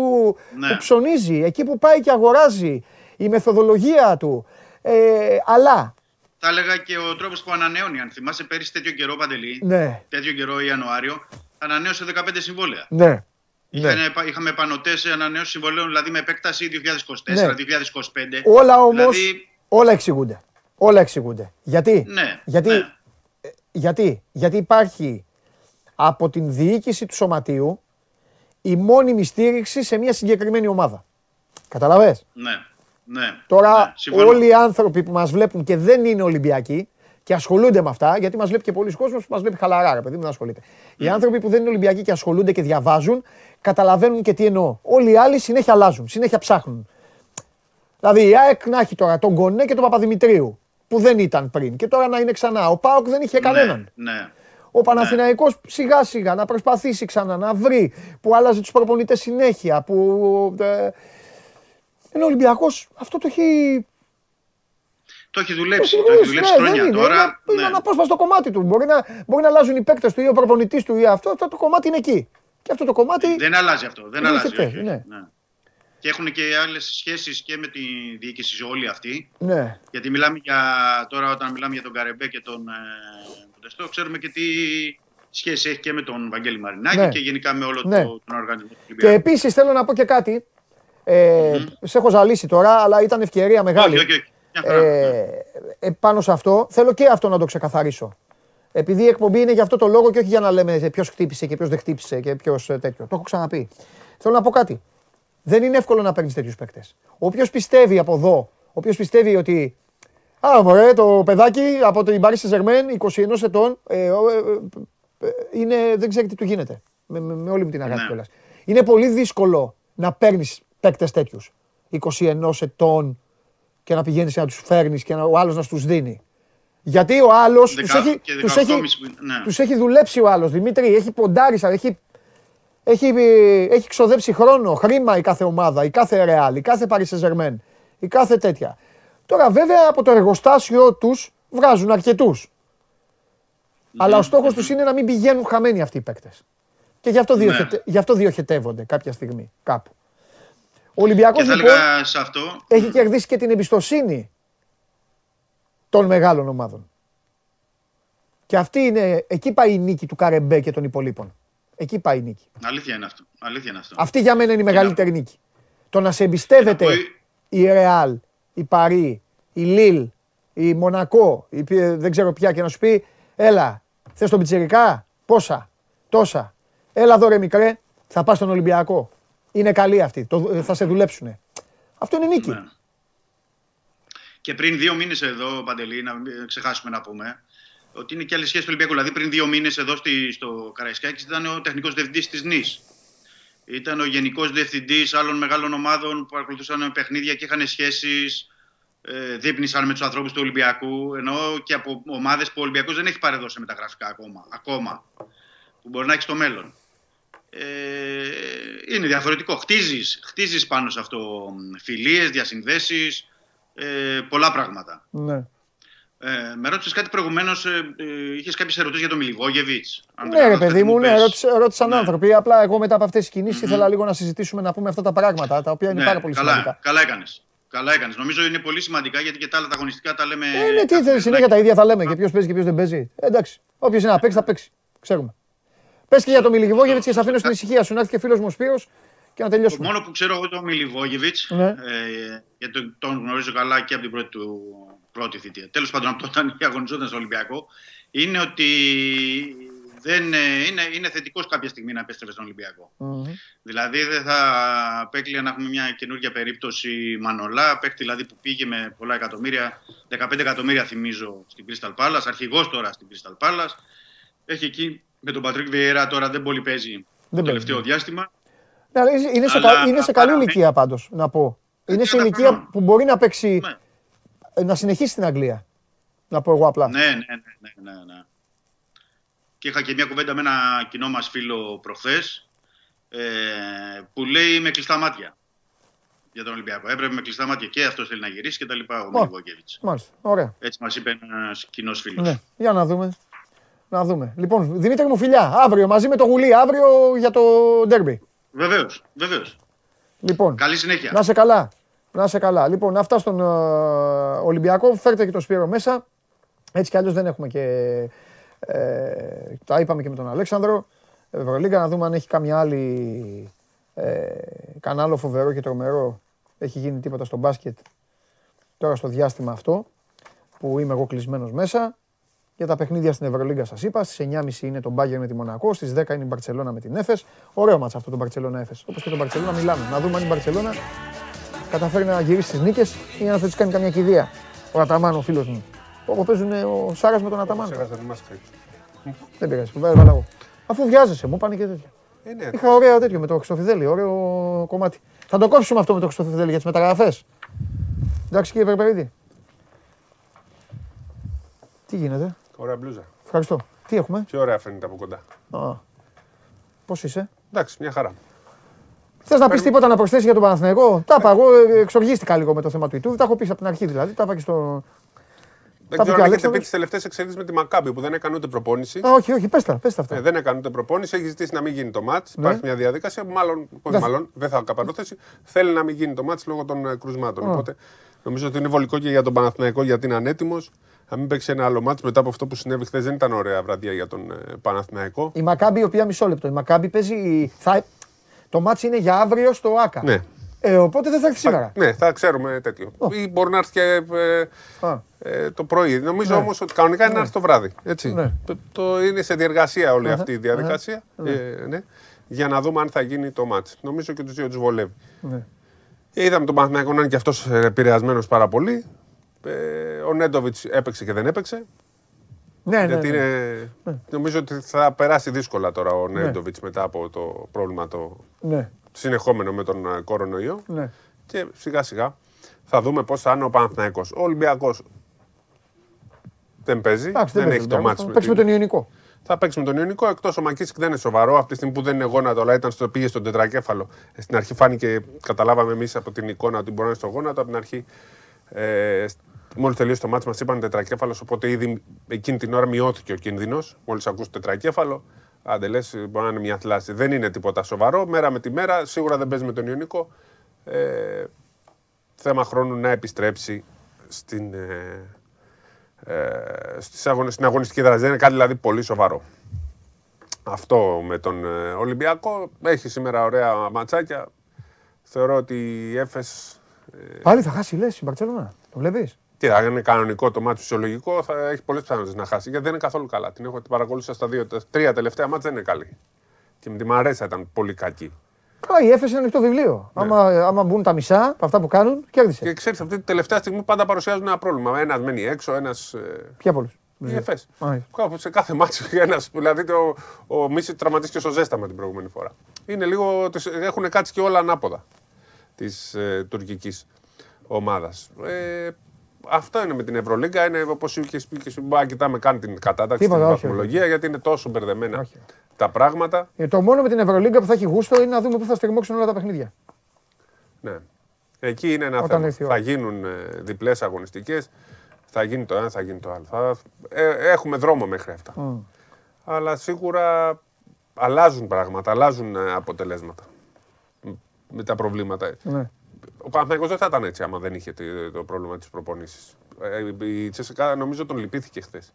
Ναι. που ψωνίζει, εκεί που πάει και αγοράζει, η μεθοδολογία του. Ε, αλλά, θα έλεγα και ο τρόπος που ανανεώνει. Αν θυμάσαι πέρυσι τέτοιο καιρό, Παντελή, ναι, τέτοιο καιρό Ιανουάριο, ανανέωσε 15 συμβόλαια. ναι, ναι. Είχαν, είχαμε πανωτές ανανεώσει συμβολέων, δηλαδή με επέκταση 2024-2025. Ναι. Όλα όμως, Δηλαδή, όλα εξηγούνται. Όλα εξηγούνται. Γιατί, Ναι, γιατί, ναι. ε, γιατί, γιατί υπάρχει από την διοίκηση του σωματείου η μόνιμη στήριξη σε μια συγκεκριμένη ομάδα. Καταλαβες; ναι, ναι. Τώρα ναι, συμφωνώ. όλοι οι άνθρωποι που μας βλέπουν και δεν είναι Ολυμπιακοί και ασχολούνται με αυτά, γιατί μας βλέπει και πολλοί κόσμος που μας βλέπει χαλαρά, ρε παιδί μου, δεν ασχολείται. Οι άνθρωποι που δεν είναι Ολυμπιακοί και ασχολούνται και διαβάζουν, καταλαβαίνουν και τι εννοώ. Όλοι οι άλλοι συνέχεια αλλάζουν, συνέχεια ψάχνουν. Δηλαδή η ΑΕΚ να έχει τώρα τον Γκονέ και τον Παπαδημητρίου, που δεν ήταν πριν, και τώρα να είναι ξανά. Ο Πάοκ δεν είχε κανέναν. Ναι. Ο Παναθηναϊκός σιγά σιγά να προσπαθήσει ξανά να βρει, που άλλαζε τους προπονητές συνέχεια, που... Ε, ενώ ο Ολυμπιακός αυτό το έχει Το έχει δουλέψει. το Το έχει έχει δουλέψει ναι, δεν χρόνια είναι. τώρα. Είναι, είναι ναι. ένα απόσπαστο κομμάτι του. Μπορεί να, μπορεί να αλλάζουν οι παίκτες του ή ο προπονητής του ή αυτό, αυτό το κομμάτι είναι εκεί. Και αυτό το κομμάτι. Δεν αλλάζει αυτό. Δεν είναι αλλάζει. θετές, όχι, όχι, ναι. ναι. Και έχουν και άλλες σχέσεις και με τη διοίκηση όλη αυτή. Ναι. Γιατί μιλάμε για, τώρα όταν μιλάμε για τον Καρεμπέ και τον ε, Ποντεστό, ξέρουμε και τι σχέση έχει και με τον Βαγγέλη Μαρινάκη Ναι. και γενικά με όλο Ναι. το, τον οργανισμό του Και Ολυμπιακού. επίσης θέλω να πω και κάτι. Ε, Σε έχω ζαλίσει τώρα, αλλά ήταν ευκαιρία μεγάλη. Όχι, όχι, όχι. Μια χαρά. Ε, ε, πάνω σε αυτό, θέλω και αυτό να το ξεκαθαρίσω. Επειδή η εκπομπή είναι για αυτό το λόγο και όχι για να λέμε ποιος χτύπησε και ποιος δεν χτύπησε και ποιος τέτοιο. Το έχω ξαναπεί. Θέλω να πω κάτι. Δεν είναι εύκολο να παίρνεις τέτοιους παίκτες. Όποιο πιστεύει από εδώ, όποιο πιστεύει ότι. Α, μωρέ, το παιδάκι από την Paris Saint-Germain, 21 ετών, ε, ε, ε, ε, είναι, δεν ξέρει τι του γίνεται. Με, με, με όλη μου την αγάπη Ναι. κιόλας. Είναι πολύ δύσκολο να παίρνεις παίκτες τέτοιους. 21 ετών και να πηγαίνεις και να τους φέρνεις και να, ο άλλος να τους δίνει. Γιατί ο άλλος τους Δεκα- έχει, και τους 18,5 έχει, που είναι, ναι. τους έχει δουλέψει ο άλλος. Δημήτρη, έχει ποντάρει, έχει, έχει, έχει ξοδέψει χρόνο, χρήμα η κάθε ομάδα, η κάθε Real, η κάθε Paris Saint-Germain, η κάθε τέτοια. Τώρα βέβαια από το εργοστάσιο τους βγάζουν αρκετούς. Αλλά ο στόχος τους είναι να μην πηγαίνουν χαμένοι αυτοί οι παίκτες. Και γι αυτό, Ναι. διοχετε, γι' αυτό διοχετεύονται κάποια στιγμή, κάπου. Ο Ολυμπιακός Και θα λοιπόν έλεγα σε αυτό, έχει κερδίσει και την εμπιστοσύνη των μεγάλων ομάδων. Και αυτή είναι, εκεί πάει η νίκη του Καρεμπέ και των υπολείπων. Εκεί πάει η νίκη. αλήθεια είναι αυτό. Αλήθεια είναι αυτό. Αυτή για μένα είναι η μεγαλύτερη νίκη. Το να σε εμπιστεύεται πω- η Ρεάλ, η Παρί, η Λίλ, η Μονακό, η, ποια- δεν ξέρω ποια και να σου πει, έλα, θες τον πιτσιρικά, πόσα, τόσα; Έλα εδώ ρε μικρέ, θα πας στον Ολυμπιακό. Είναι καλοί αυτοί, το, θα σε δουλέψουνε. Αυτό είναι νίκη. Ναι. Και πριν δύο μήνες εδώ, Παντελή, να μην ξεχάσουμε να πούμε, ότι είναι και άλλη σχέση του Ολυμπιακού. Δηλαδή, πριν δύο μήνες εδώ στη, στο Καραϊσκάκης ήταν ο τεχνικός διευθυντής της ΝΙΣ. Ήταν ο γενικός διευθυντής άλλων μεγάλων ομάδων που παρακολουθούσαν παιχνίδια και είχαν σχέσεις. Ε, δείπνησαν με τους ανθρώπους του Ολυμπιακού. Ενώ και από ομάδες που ο Ολυμπιακός δεν έχει παρεδώσει μεταγραφικά ακόμα. ακόμα που μπορεί να έχει στο μέλλον. Ε, είναι διαφορετικό. Χτίζεις, χτίζεις πάνω σε αυτό φιλίες, διασυνδέσεις, ε, πολλά πράγματα. Ναι. Ε, με ρώτησες κάτι προηγουμένως, ε, ε, είχες κάποιες ερωτήσεις για τον Μιλιγόγεβιτς. Ναι, ρε παιδί μου, ναι, ρώτησα- ρώτησαν άνθρωποι. Απλά εγώ μετά από αυτές τις κινήσεις ήθελα λίγο να συζητήσουμε να πούμε αυτά τα πράγματα τα οποία είναι πάρα πολύ Ναι, καλά, σημαντικά. καλά έκανες. Καλά έκανες. Νομίζω είναι πολύ σημαντικά γιατί και τα άλλα τα αγωνιστικά τα λέμε. Ε, ναι, τι θε, συνέχεια τα ίδια θα λέμε και ποιος παίζει και ποιος δεν παίζει. Ε, εντάξει. Όποιος είναι να παίξει, θα παίξει. Ξέρουμε. Πες και για τον Μιλιγιβόγεβιτ και σε αφήνω στην ησυχία σου. Να έρθει και φίλος μου ο Σπύρος και να Το τελειώσουμε. μόνο που ξέρω εγώ τον Μιλιβόγεβιτς, Ναι. ε, γιατί τον, τον γνωρίζω καλά και από την πρώτη του πρώτη θητεία. Τέλος πάντων, από όταν αγωνιζόταν στο Ολυμπιακό, είναι ότι δεν, ε, είναι, είναι θετικός κάποια στιγμή να επέστρεφε στον Ολυμπιακό. Δηλαδή δεν θα απέκλεια να έχουμε μια καινούργια περίπτωση Μανολά, παίκτη δηλαδή που πήγε με πολλά εκατομμύρια, 15 εκατομμύρια θυμίζω στην Crystal Palace, αρχηγός τώρα στην Crystal Palace. Έχει εκεί με τον Πατρίκ Βιέρα τώρα δεν πολύ παίζει Δεν το παίζει. τελευταίο διάστημα. Ναι, αλλά είναι- είναι, σε, Αλλά κα- είναι σε καλή παραμένει- ηλικία πάντως, να πω. Είναι σε 30 ηλικία χρονών. που μπορεί να παίξει. Ναι. ε, να συνεχίσει στην Αγγλία. Να πω εγώ απλά. Ναι, ναι, ναι, ναι, ναι, ναι. Και είχα και μια κουβέντα με ένα κοινό μας φίλο προχθές ε, που λέει με κλειστά μάτια για τον Ολυμπιακό. Έπρεπε με κλειστά μάτια και αυτός θέλει να γυρίσει και τα λοιπά ο Ω. Μιλιβόγεβιτς. Μάλιστα. Ωραία. Έτσι μας είπε ένας κοινός φίλος. Ναι. Για να δούμε. Να δούμε. Λοιπόν, Δημήτρη μου, φιλιά. Αύριο μαζί με το γουλί. Αύριο για το ντέρμπι. Βεβαίως, βεβαίως. Λοιπόν, Καλή συνέχεια. να σε καλά. Να σε καλά. Λοιπόν, αυτά στον ε, Ολυμπιακό. Φέρτε και το Σπύρο μέσα. Έτσι κι αλλιώς δεν έχουμε και... Ε, τα είπαμε και με τον Αλέξανδρο. Ευρωλίγκα να δούμε αν έχει καμιά άλλη... Ε, κανένα άλλο φοβερό και τρομερό. Έχει γίνει τίποτα στο μπάσκετ. Τώρα στο διάστημα αυτό που είμαι εγώ κλεισμένος μέσα. Για τα παιχνίδια στην Ευρωλίγκα σας είπα. Στις 9.30 είναι το Bayern με τη Μονακό. Στις 10 είναι η Μπαρτσελώνα με την Έφες. Ωραίο μάτς αυτό το Μπαρτσελώνα Έφες. Όπως και το Μπαρτσελώνα Μιλάνο. Να δούμε αν η Μπαρτσελώνα καταφέρει να γυρίσει τις νίκες ή αν θα της κάνει καμιά κηδεία. Ο Αταμάν, ο φίλος μου. Όπου παίζουν ο Σάρας με τον Αταμάν. Δεν πειράζει, βάλε βάλε εγώ. Αφού βιάζεσαι, μου πάνε και τέτοια. Ε, ναι. Είχα ωραίο τέτοιο με το Χριστοφιδέλη, ωραίο κομμάτι. Θα το κόψουμε αυτό με το Χριστοφιδέλη για τις μεταγραφές. Εντάξει κύριε Περπερίδη. Τι γίνεται, Ωραία μπλούζα. ευχαριστώ. Τι έχουμε, Πιο ωραία φαίνεται από κοντά. Α. πώς είσαι; Εντάξει, μια χαρά. Θες να πεις τίποτα να προσθέσεις για τον Παναθηναϊκό; Τα είπα. Εγώ ε, εξοργίστηκα λίγο με το θέμα του Ιτούδη. Τα έχω πει από την αρχή δηλαδή. Τα είπα και στο. Δεν Τα ξέρω είπε αν ο έχετε πει Αλέξανδρος. τι τελευταίες εξελίξεις με τη Μακάμπι που δεν έκανε ούτε προπόνηση. Α, όχι, όχι, πες τα, πες τα αυτά. Ε, δεν έκανε ούτε προπόνηση, έχει ζητήσει να μην γίνει το ματς. Ναι. Υπάρχει μια διαδικασία. Μάλλον, όχι Δεν θα- μάλλον, δεν θα καπανόθεση. Θέλει να μην γίνει το ματς λόγω των ε, κρουσμάτων. Α. Οπότε νομίζω ότι είναι βολικό και για τον Παναθηναϊκό γιατί είναι ανέτοιμος. Να μην παίξει ένα άλλο ματς μετά από αυτό που συνέβη χθες. Δεν ήταν ωραία βραδιά για τον ε, Παναθηναϊκό. Η Μακάμπι, η οποία μισό λεπτό. Η Μακάμπι παίζει. Θα... Το ματς είναι για αύριο στο ΟΑΚΑ. Ναι. Ε, οπότε δεν θα έρθει σήμερα. Ναι, θα ξέρουμε τέτοιο. Ή μπορεί να έρθει και ε, ε, το πρωί. Νομίζω Ναι. όμως ότι κανονικά είναι Ναι. να έρθει το βράδυ. Έτσι. Ναι. Το, το είναι σε διεργασία όλη Αχα, αυτή η διαδικασία. αχα, Ε, ναι, για να δούμε αν θα γίνει το μάτς. Νομίζω και τους δύο τους βολεύει. Ναι. Ε, Είδαμε τον Παναθηναϊκό να είναι και αυτός επηρεασμένος πάρα πολύ. Ε, ο Νέντοβιτς έπαιξε και δεν έπαιξε. Ναι, ναι, γιατί ναι. είναι, νομίζω ότι θα περάσει δύσκολα τώρα ο Ναι. Νέντοβιτ μετά από το πρόβλημα το Ναι, συνεχόμενο με τον ε, κορονοϊό. ναι. Και σιγά σιγά θα δούμε πώς θα είναι ο Παναθηναϊκός. Ο Ολυμπιακός δεν παίζει. Εντάξει, δεν δεν παίζει έχει το ο μάτι Ολυμπιακός. Θα παίξει με τον Ιωνικό. Θα παίξει με τον Ιωνικό. Εκτός ο Μακίσικ δεν είναι σοβαρό. Αυτή τη στιγμή που δεν είναι γόνατο, αλλά ήταν στο, πήγε στον τετρακέφαλο. Ε, Στην αρχή φάνηκε, καταλάβαμε εμείς από την εικόνα ότι μπορεί να είναι στο γόνατο. Από την αρχή, ε, μόλις τελείωσε το μάτι, μας είπαν τετρακέφαλος. Οπότε ήδη εκείνη την ώρα μειώθηκε ο κίνδυνος. Μόλις ακούσε τετρακέφαλο, άντε λες, μπορεί να είναι μια θλάση. Δεν είναι τίποτα σοβαρό. Μέρα με τη μέρα, σίγουρα δεν παίζει με τον Ιωνικό. Ε, θέμα χρόνου να επιστρέψει στην, ε, ε, στις αγωνι- στην αγωνιστική δράση. Δεν είναι κάτι δηλαδή πολύ σοβαρό. Αυτό με τον ε, Ολυμπιακό. Έχει σήμερα ωραία ματσάκια. Θεωρώ ότι η Έφες... ε, Πάλι θα χάσει, λες η Μπαρσελόνα. Το βλέπεις; Τι, αν είναι κανονικό το μάτι φυσιολογικό, θα έχει πολλές πιθανότητες να χάσει. Γιατί δεν είναι καθόλου καλά. Την έχω την παρακολούθησα στα δύο. Τα τρία τελευταία μάτια δεν είναι καλή. Και με τη Μαρέσα ήταν πολύ κακή. Καλά, η έφεση είναι ανοιχτό βιβλίο. Άμα, άμα μπουν τα μισά από αυτά που κάνουν, κέρδισε. Και ξέρεις, αυτή τη τελευταία στιγμή πάντα παρουσιάζουν ένα πρόβλημα. Ένας μένει έξω, ένας. Ποια πολλού. Οι εφές. Κάπου σε κάθε μάτσο ένας, δηλαδή το, ο Μίση τραυματίστηκε στο ζέσταμα την προηγούμενη φορά. Είναι λίγο, τις- έχουν κάτσει και όλα ανάποδα της ε, τουρκικής ομάδας. Ε, αυτό είναι με την Ευρωλίγκα. Είναι όπως είχε πει και εσύ, μπορεί να κοιτάμε καν την κατάταξη Τίποτα, στην όχι, βαθμολογία, γιατί είναι τόσο μπερδεμένα τα πράγματα. Ε, το μόνο με την Ευρωλίγκα που θα έχει γούστο είναι να δούμε πού θα στριμώξουν όλα τα παιχνίδια. Ναι. Εκεί είναι ένα Όταν θέμα. έρθει η Θα ώρα. γίνουν διπλές αγωνιστικές. Θα γίνει το ένα, θα γίνει το άλλο. Θα... Ε, έχουμε δρόμο μέχρι αυτά. Μμ. Αλλά σίγουρα αλλάζουν πράγματα, αλλάζουν ε, αποτελέσματα μ, με τα προβλήματα. Ναι. Ο Παναθηναϊκός δεν θα ήταν έτσι άμα δεν είχε το, το πρόβλημα της προπονήσης. Ε, η Τσέσσεκα νομίζω τον λυπήθηκε χθες.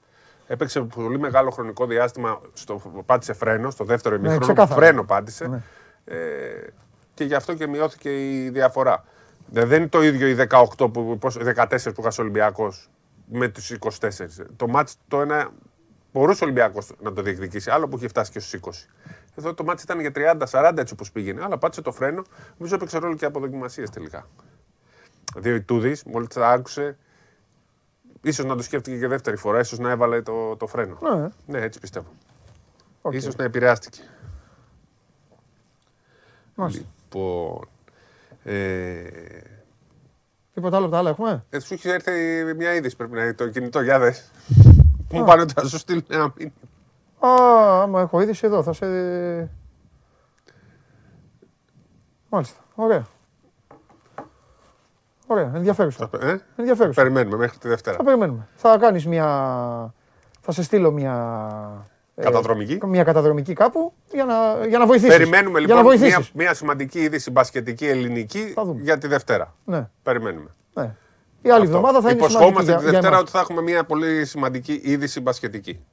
Έπαιξε πολύ μεγάλο χρονικό διάστημα, στο, πάτησε φρένο, στο δεύτερο Ναι, ημίχρονο, ξεκάθαρα. φρένο πάτησε. Ναι. Ε, και γι' αυτό και μειώθηκε η διαφορά. Δεν δεν είναι το ίδιο οι 18 που, πόσο- 14 που είχα ο Ολυμπιακός με τους 24. Το μάτς το ένα μπορούσε ο Ολυμπιακός να το διεκδικήσει, άλλο που είχε φτάσει και στους 20. Εδώ το μάτς ήταν για 30-40 έτσι όπως πήγαινε, αλλά πάτησε το φρένο. Νομίζω έπαιξε ρόλο και από δοκιμασίες τελικά. Δύο Ιτούδης, μόλις τα άκουσε, ίσως να το σκέφτηκε και δεύτερη φορά, ίσως να έβαλε το, το φρένο. Ναι. Ναι, έτσι πιστεύω. Οκ. Ίσως να επηρεάστηκε. Μάλιστα. Λοιπόν. Ε, Τίποτα άλλο από τα άλλα έχουμε; ε, σου έχει έρθει μια είδηση πρέπει να είναι το κινητό, για δες. Μου πάνε ότι θα σου στείλουν ένα μήνυμα. Α, άμα έχω είδηση εδώ, θα σε. Μάλιστα. Ωραία. Ωραία, ενδιαφέρουσα. Ε; Ενδιαφέρουσα. Περιμένουμε μέχρι τη Δευτέρα. Θα περιμένουμε. Θα κάνεις μια... Θα σε στείλω μια... ε, Καταδρομική. μια καταδρομική κάπου για να, για να βοηθήσεις. Περιμένουμε για να λοιπόν βοηθήσεις. μια, μια σημαντική είδηση μπασκετική ελληνική για τη Δευτέρα. Ναι. Περιμένουμε. Ναι. Η άλλη εβδομάδα θα είναι σημαντική Υποσχόμαστε για, τη για Δευτέρα εμάς. ότι θα έχουμε μια πολύ σημαντική είδηση μπασκετική.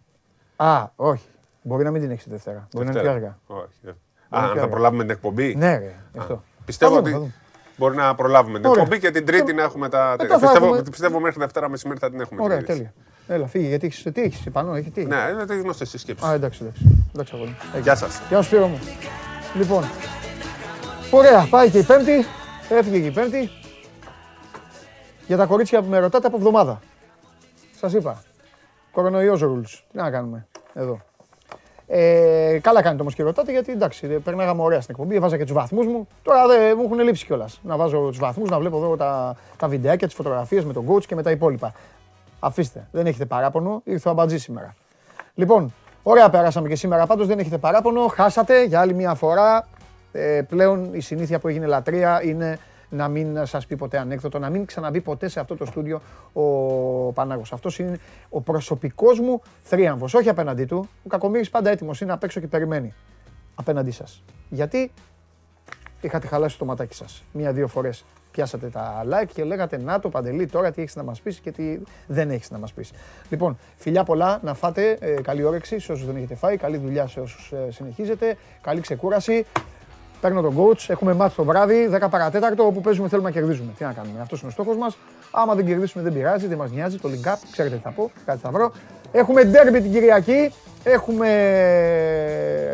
Α, όχι. Μπορεί να μην την έχεις τη Δευτέρα. Μπορεί να είναι πιο Δευτέρα. αργά. Όχι. Μπορεί Α, να είναι αν πιο θα αργά. προλάβουμε την εκπομπή. Ναι, ρε, γι' Α, αυτό. Πιστεύω Θα δούμε, θα ότι δούμε. μπορεί να προλάβουμε την Ωραία. εκπομπή και την Τρίτη να έχουμε τα. Μετά θα Πιστεύω, έχουμε- πιστεύω μέχρι Δευτέρα μεσημέρι θα την έχουμε. Ωραία, την είδηση. τέλεια. Έλα, φύγε, γιατί έχεις, τι έχεις πάνω, έχει τι; Ναι, είναι τι γνωστέ συσκέψει. Α, εντάξει, εντάξει. εντάξει αγόρι. Γεια σας. Γεια σου Σπύρο μου. Λοιπόν, ωραία, πάει και η Πέμπτη. Έφυγε και η Πέμπτη. Για τα κορίτσια που με ρωτάτε από εβδομάδα. Σας είπα. Κορονοϊός rules. Τι να κάνουμε εδώ. Ε, καλά κάνετε όμω και ρωτάτε γιατί εντάξει, ε, περνάγαμε ωραία στην εκπομπή, βάζα και τους βαθμούς μου. Τώρα δεν μου έχουν λείψει κιόλας. Να βάζω τους βαθμούς, να βλέπω εδώ τα, τα βιντεάκια, τις φωτογραφίες με τον coach και με τα υπόλοιπα. Αφήστε, δεν έχετε παράπονο, ήρθε ο Αμπατζής σήμερα. Λοιπόν, ωραία περάσαμε και σήμερα πάντως, δεν έχετε παράπονο, χάσατε για άλλη μια φορά. Ε, πλέον η συνήθεια που έγινε λατρεία είναι να μην σας πει ποτέ ανέκδοτο, να μην ξαναμπεί ποτέ σε αυτό το στούντιο ο Πανάγος. Αυτός είναι ο προσωπικός μου θρίαμβος, όχι απέναντί του. Ο Κακομύρης πάντα έτοιμος είναι απ' έξω και περιμένει απέναντί σας. Γιατί είχατε χαλάσει το ματάκι σας. Μία-δύο φορές πιάσατε τα like και λέγατε να το Παντελή τώρα τι έχεις να μας πεις και τι δεν έχεις να μας πεις. Λοιπόν, φιλιά πολλά, να φάτε, ε, καλή όρεξη σε όσους δεν έχετε φάει, καλή δουλειά σε όσους ε, συνεχίζετε, καλή ξεκούραση. Παίρνω τον coach, έχουμε μάθει το βράδυ, 10 παρατέταρτο, όπου παίζουμε θέλουμε να κερδίζουμε. Τι να κάνουμε, αυτός είναι ο στόχος μας. Άμα δεν κερδίσουμε δεν πειράζει, δεν μας νοιάζει, το link up, ξέρετε τι θα πω, κάτι θα βρω. Έχουμε ντέρμπι την Κυριακή, έχουμε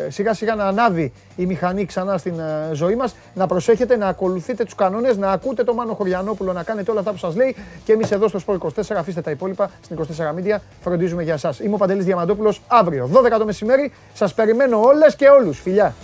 σιγά σιγά να ανάβει η μηχανή ξανά στην ε, ζωή μας. Να προσέχετε, να ακολουθείτε τους κανόνες, να ακούτε το Μάνο Χωριανόπουλο, να κάνετε όλα αυτά που σας λέει και εμείς εδώ στο Sport 24, αφήστε τα υπόλοιπα στην 24 Media, φροντίζουμε για εσάς. Είμαι ο Παντελής Διαμαντόπουλος, αύριο 12 το μεσημέρι, σας περιμένω όλες και όλους. Φιλιά!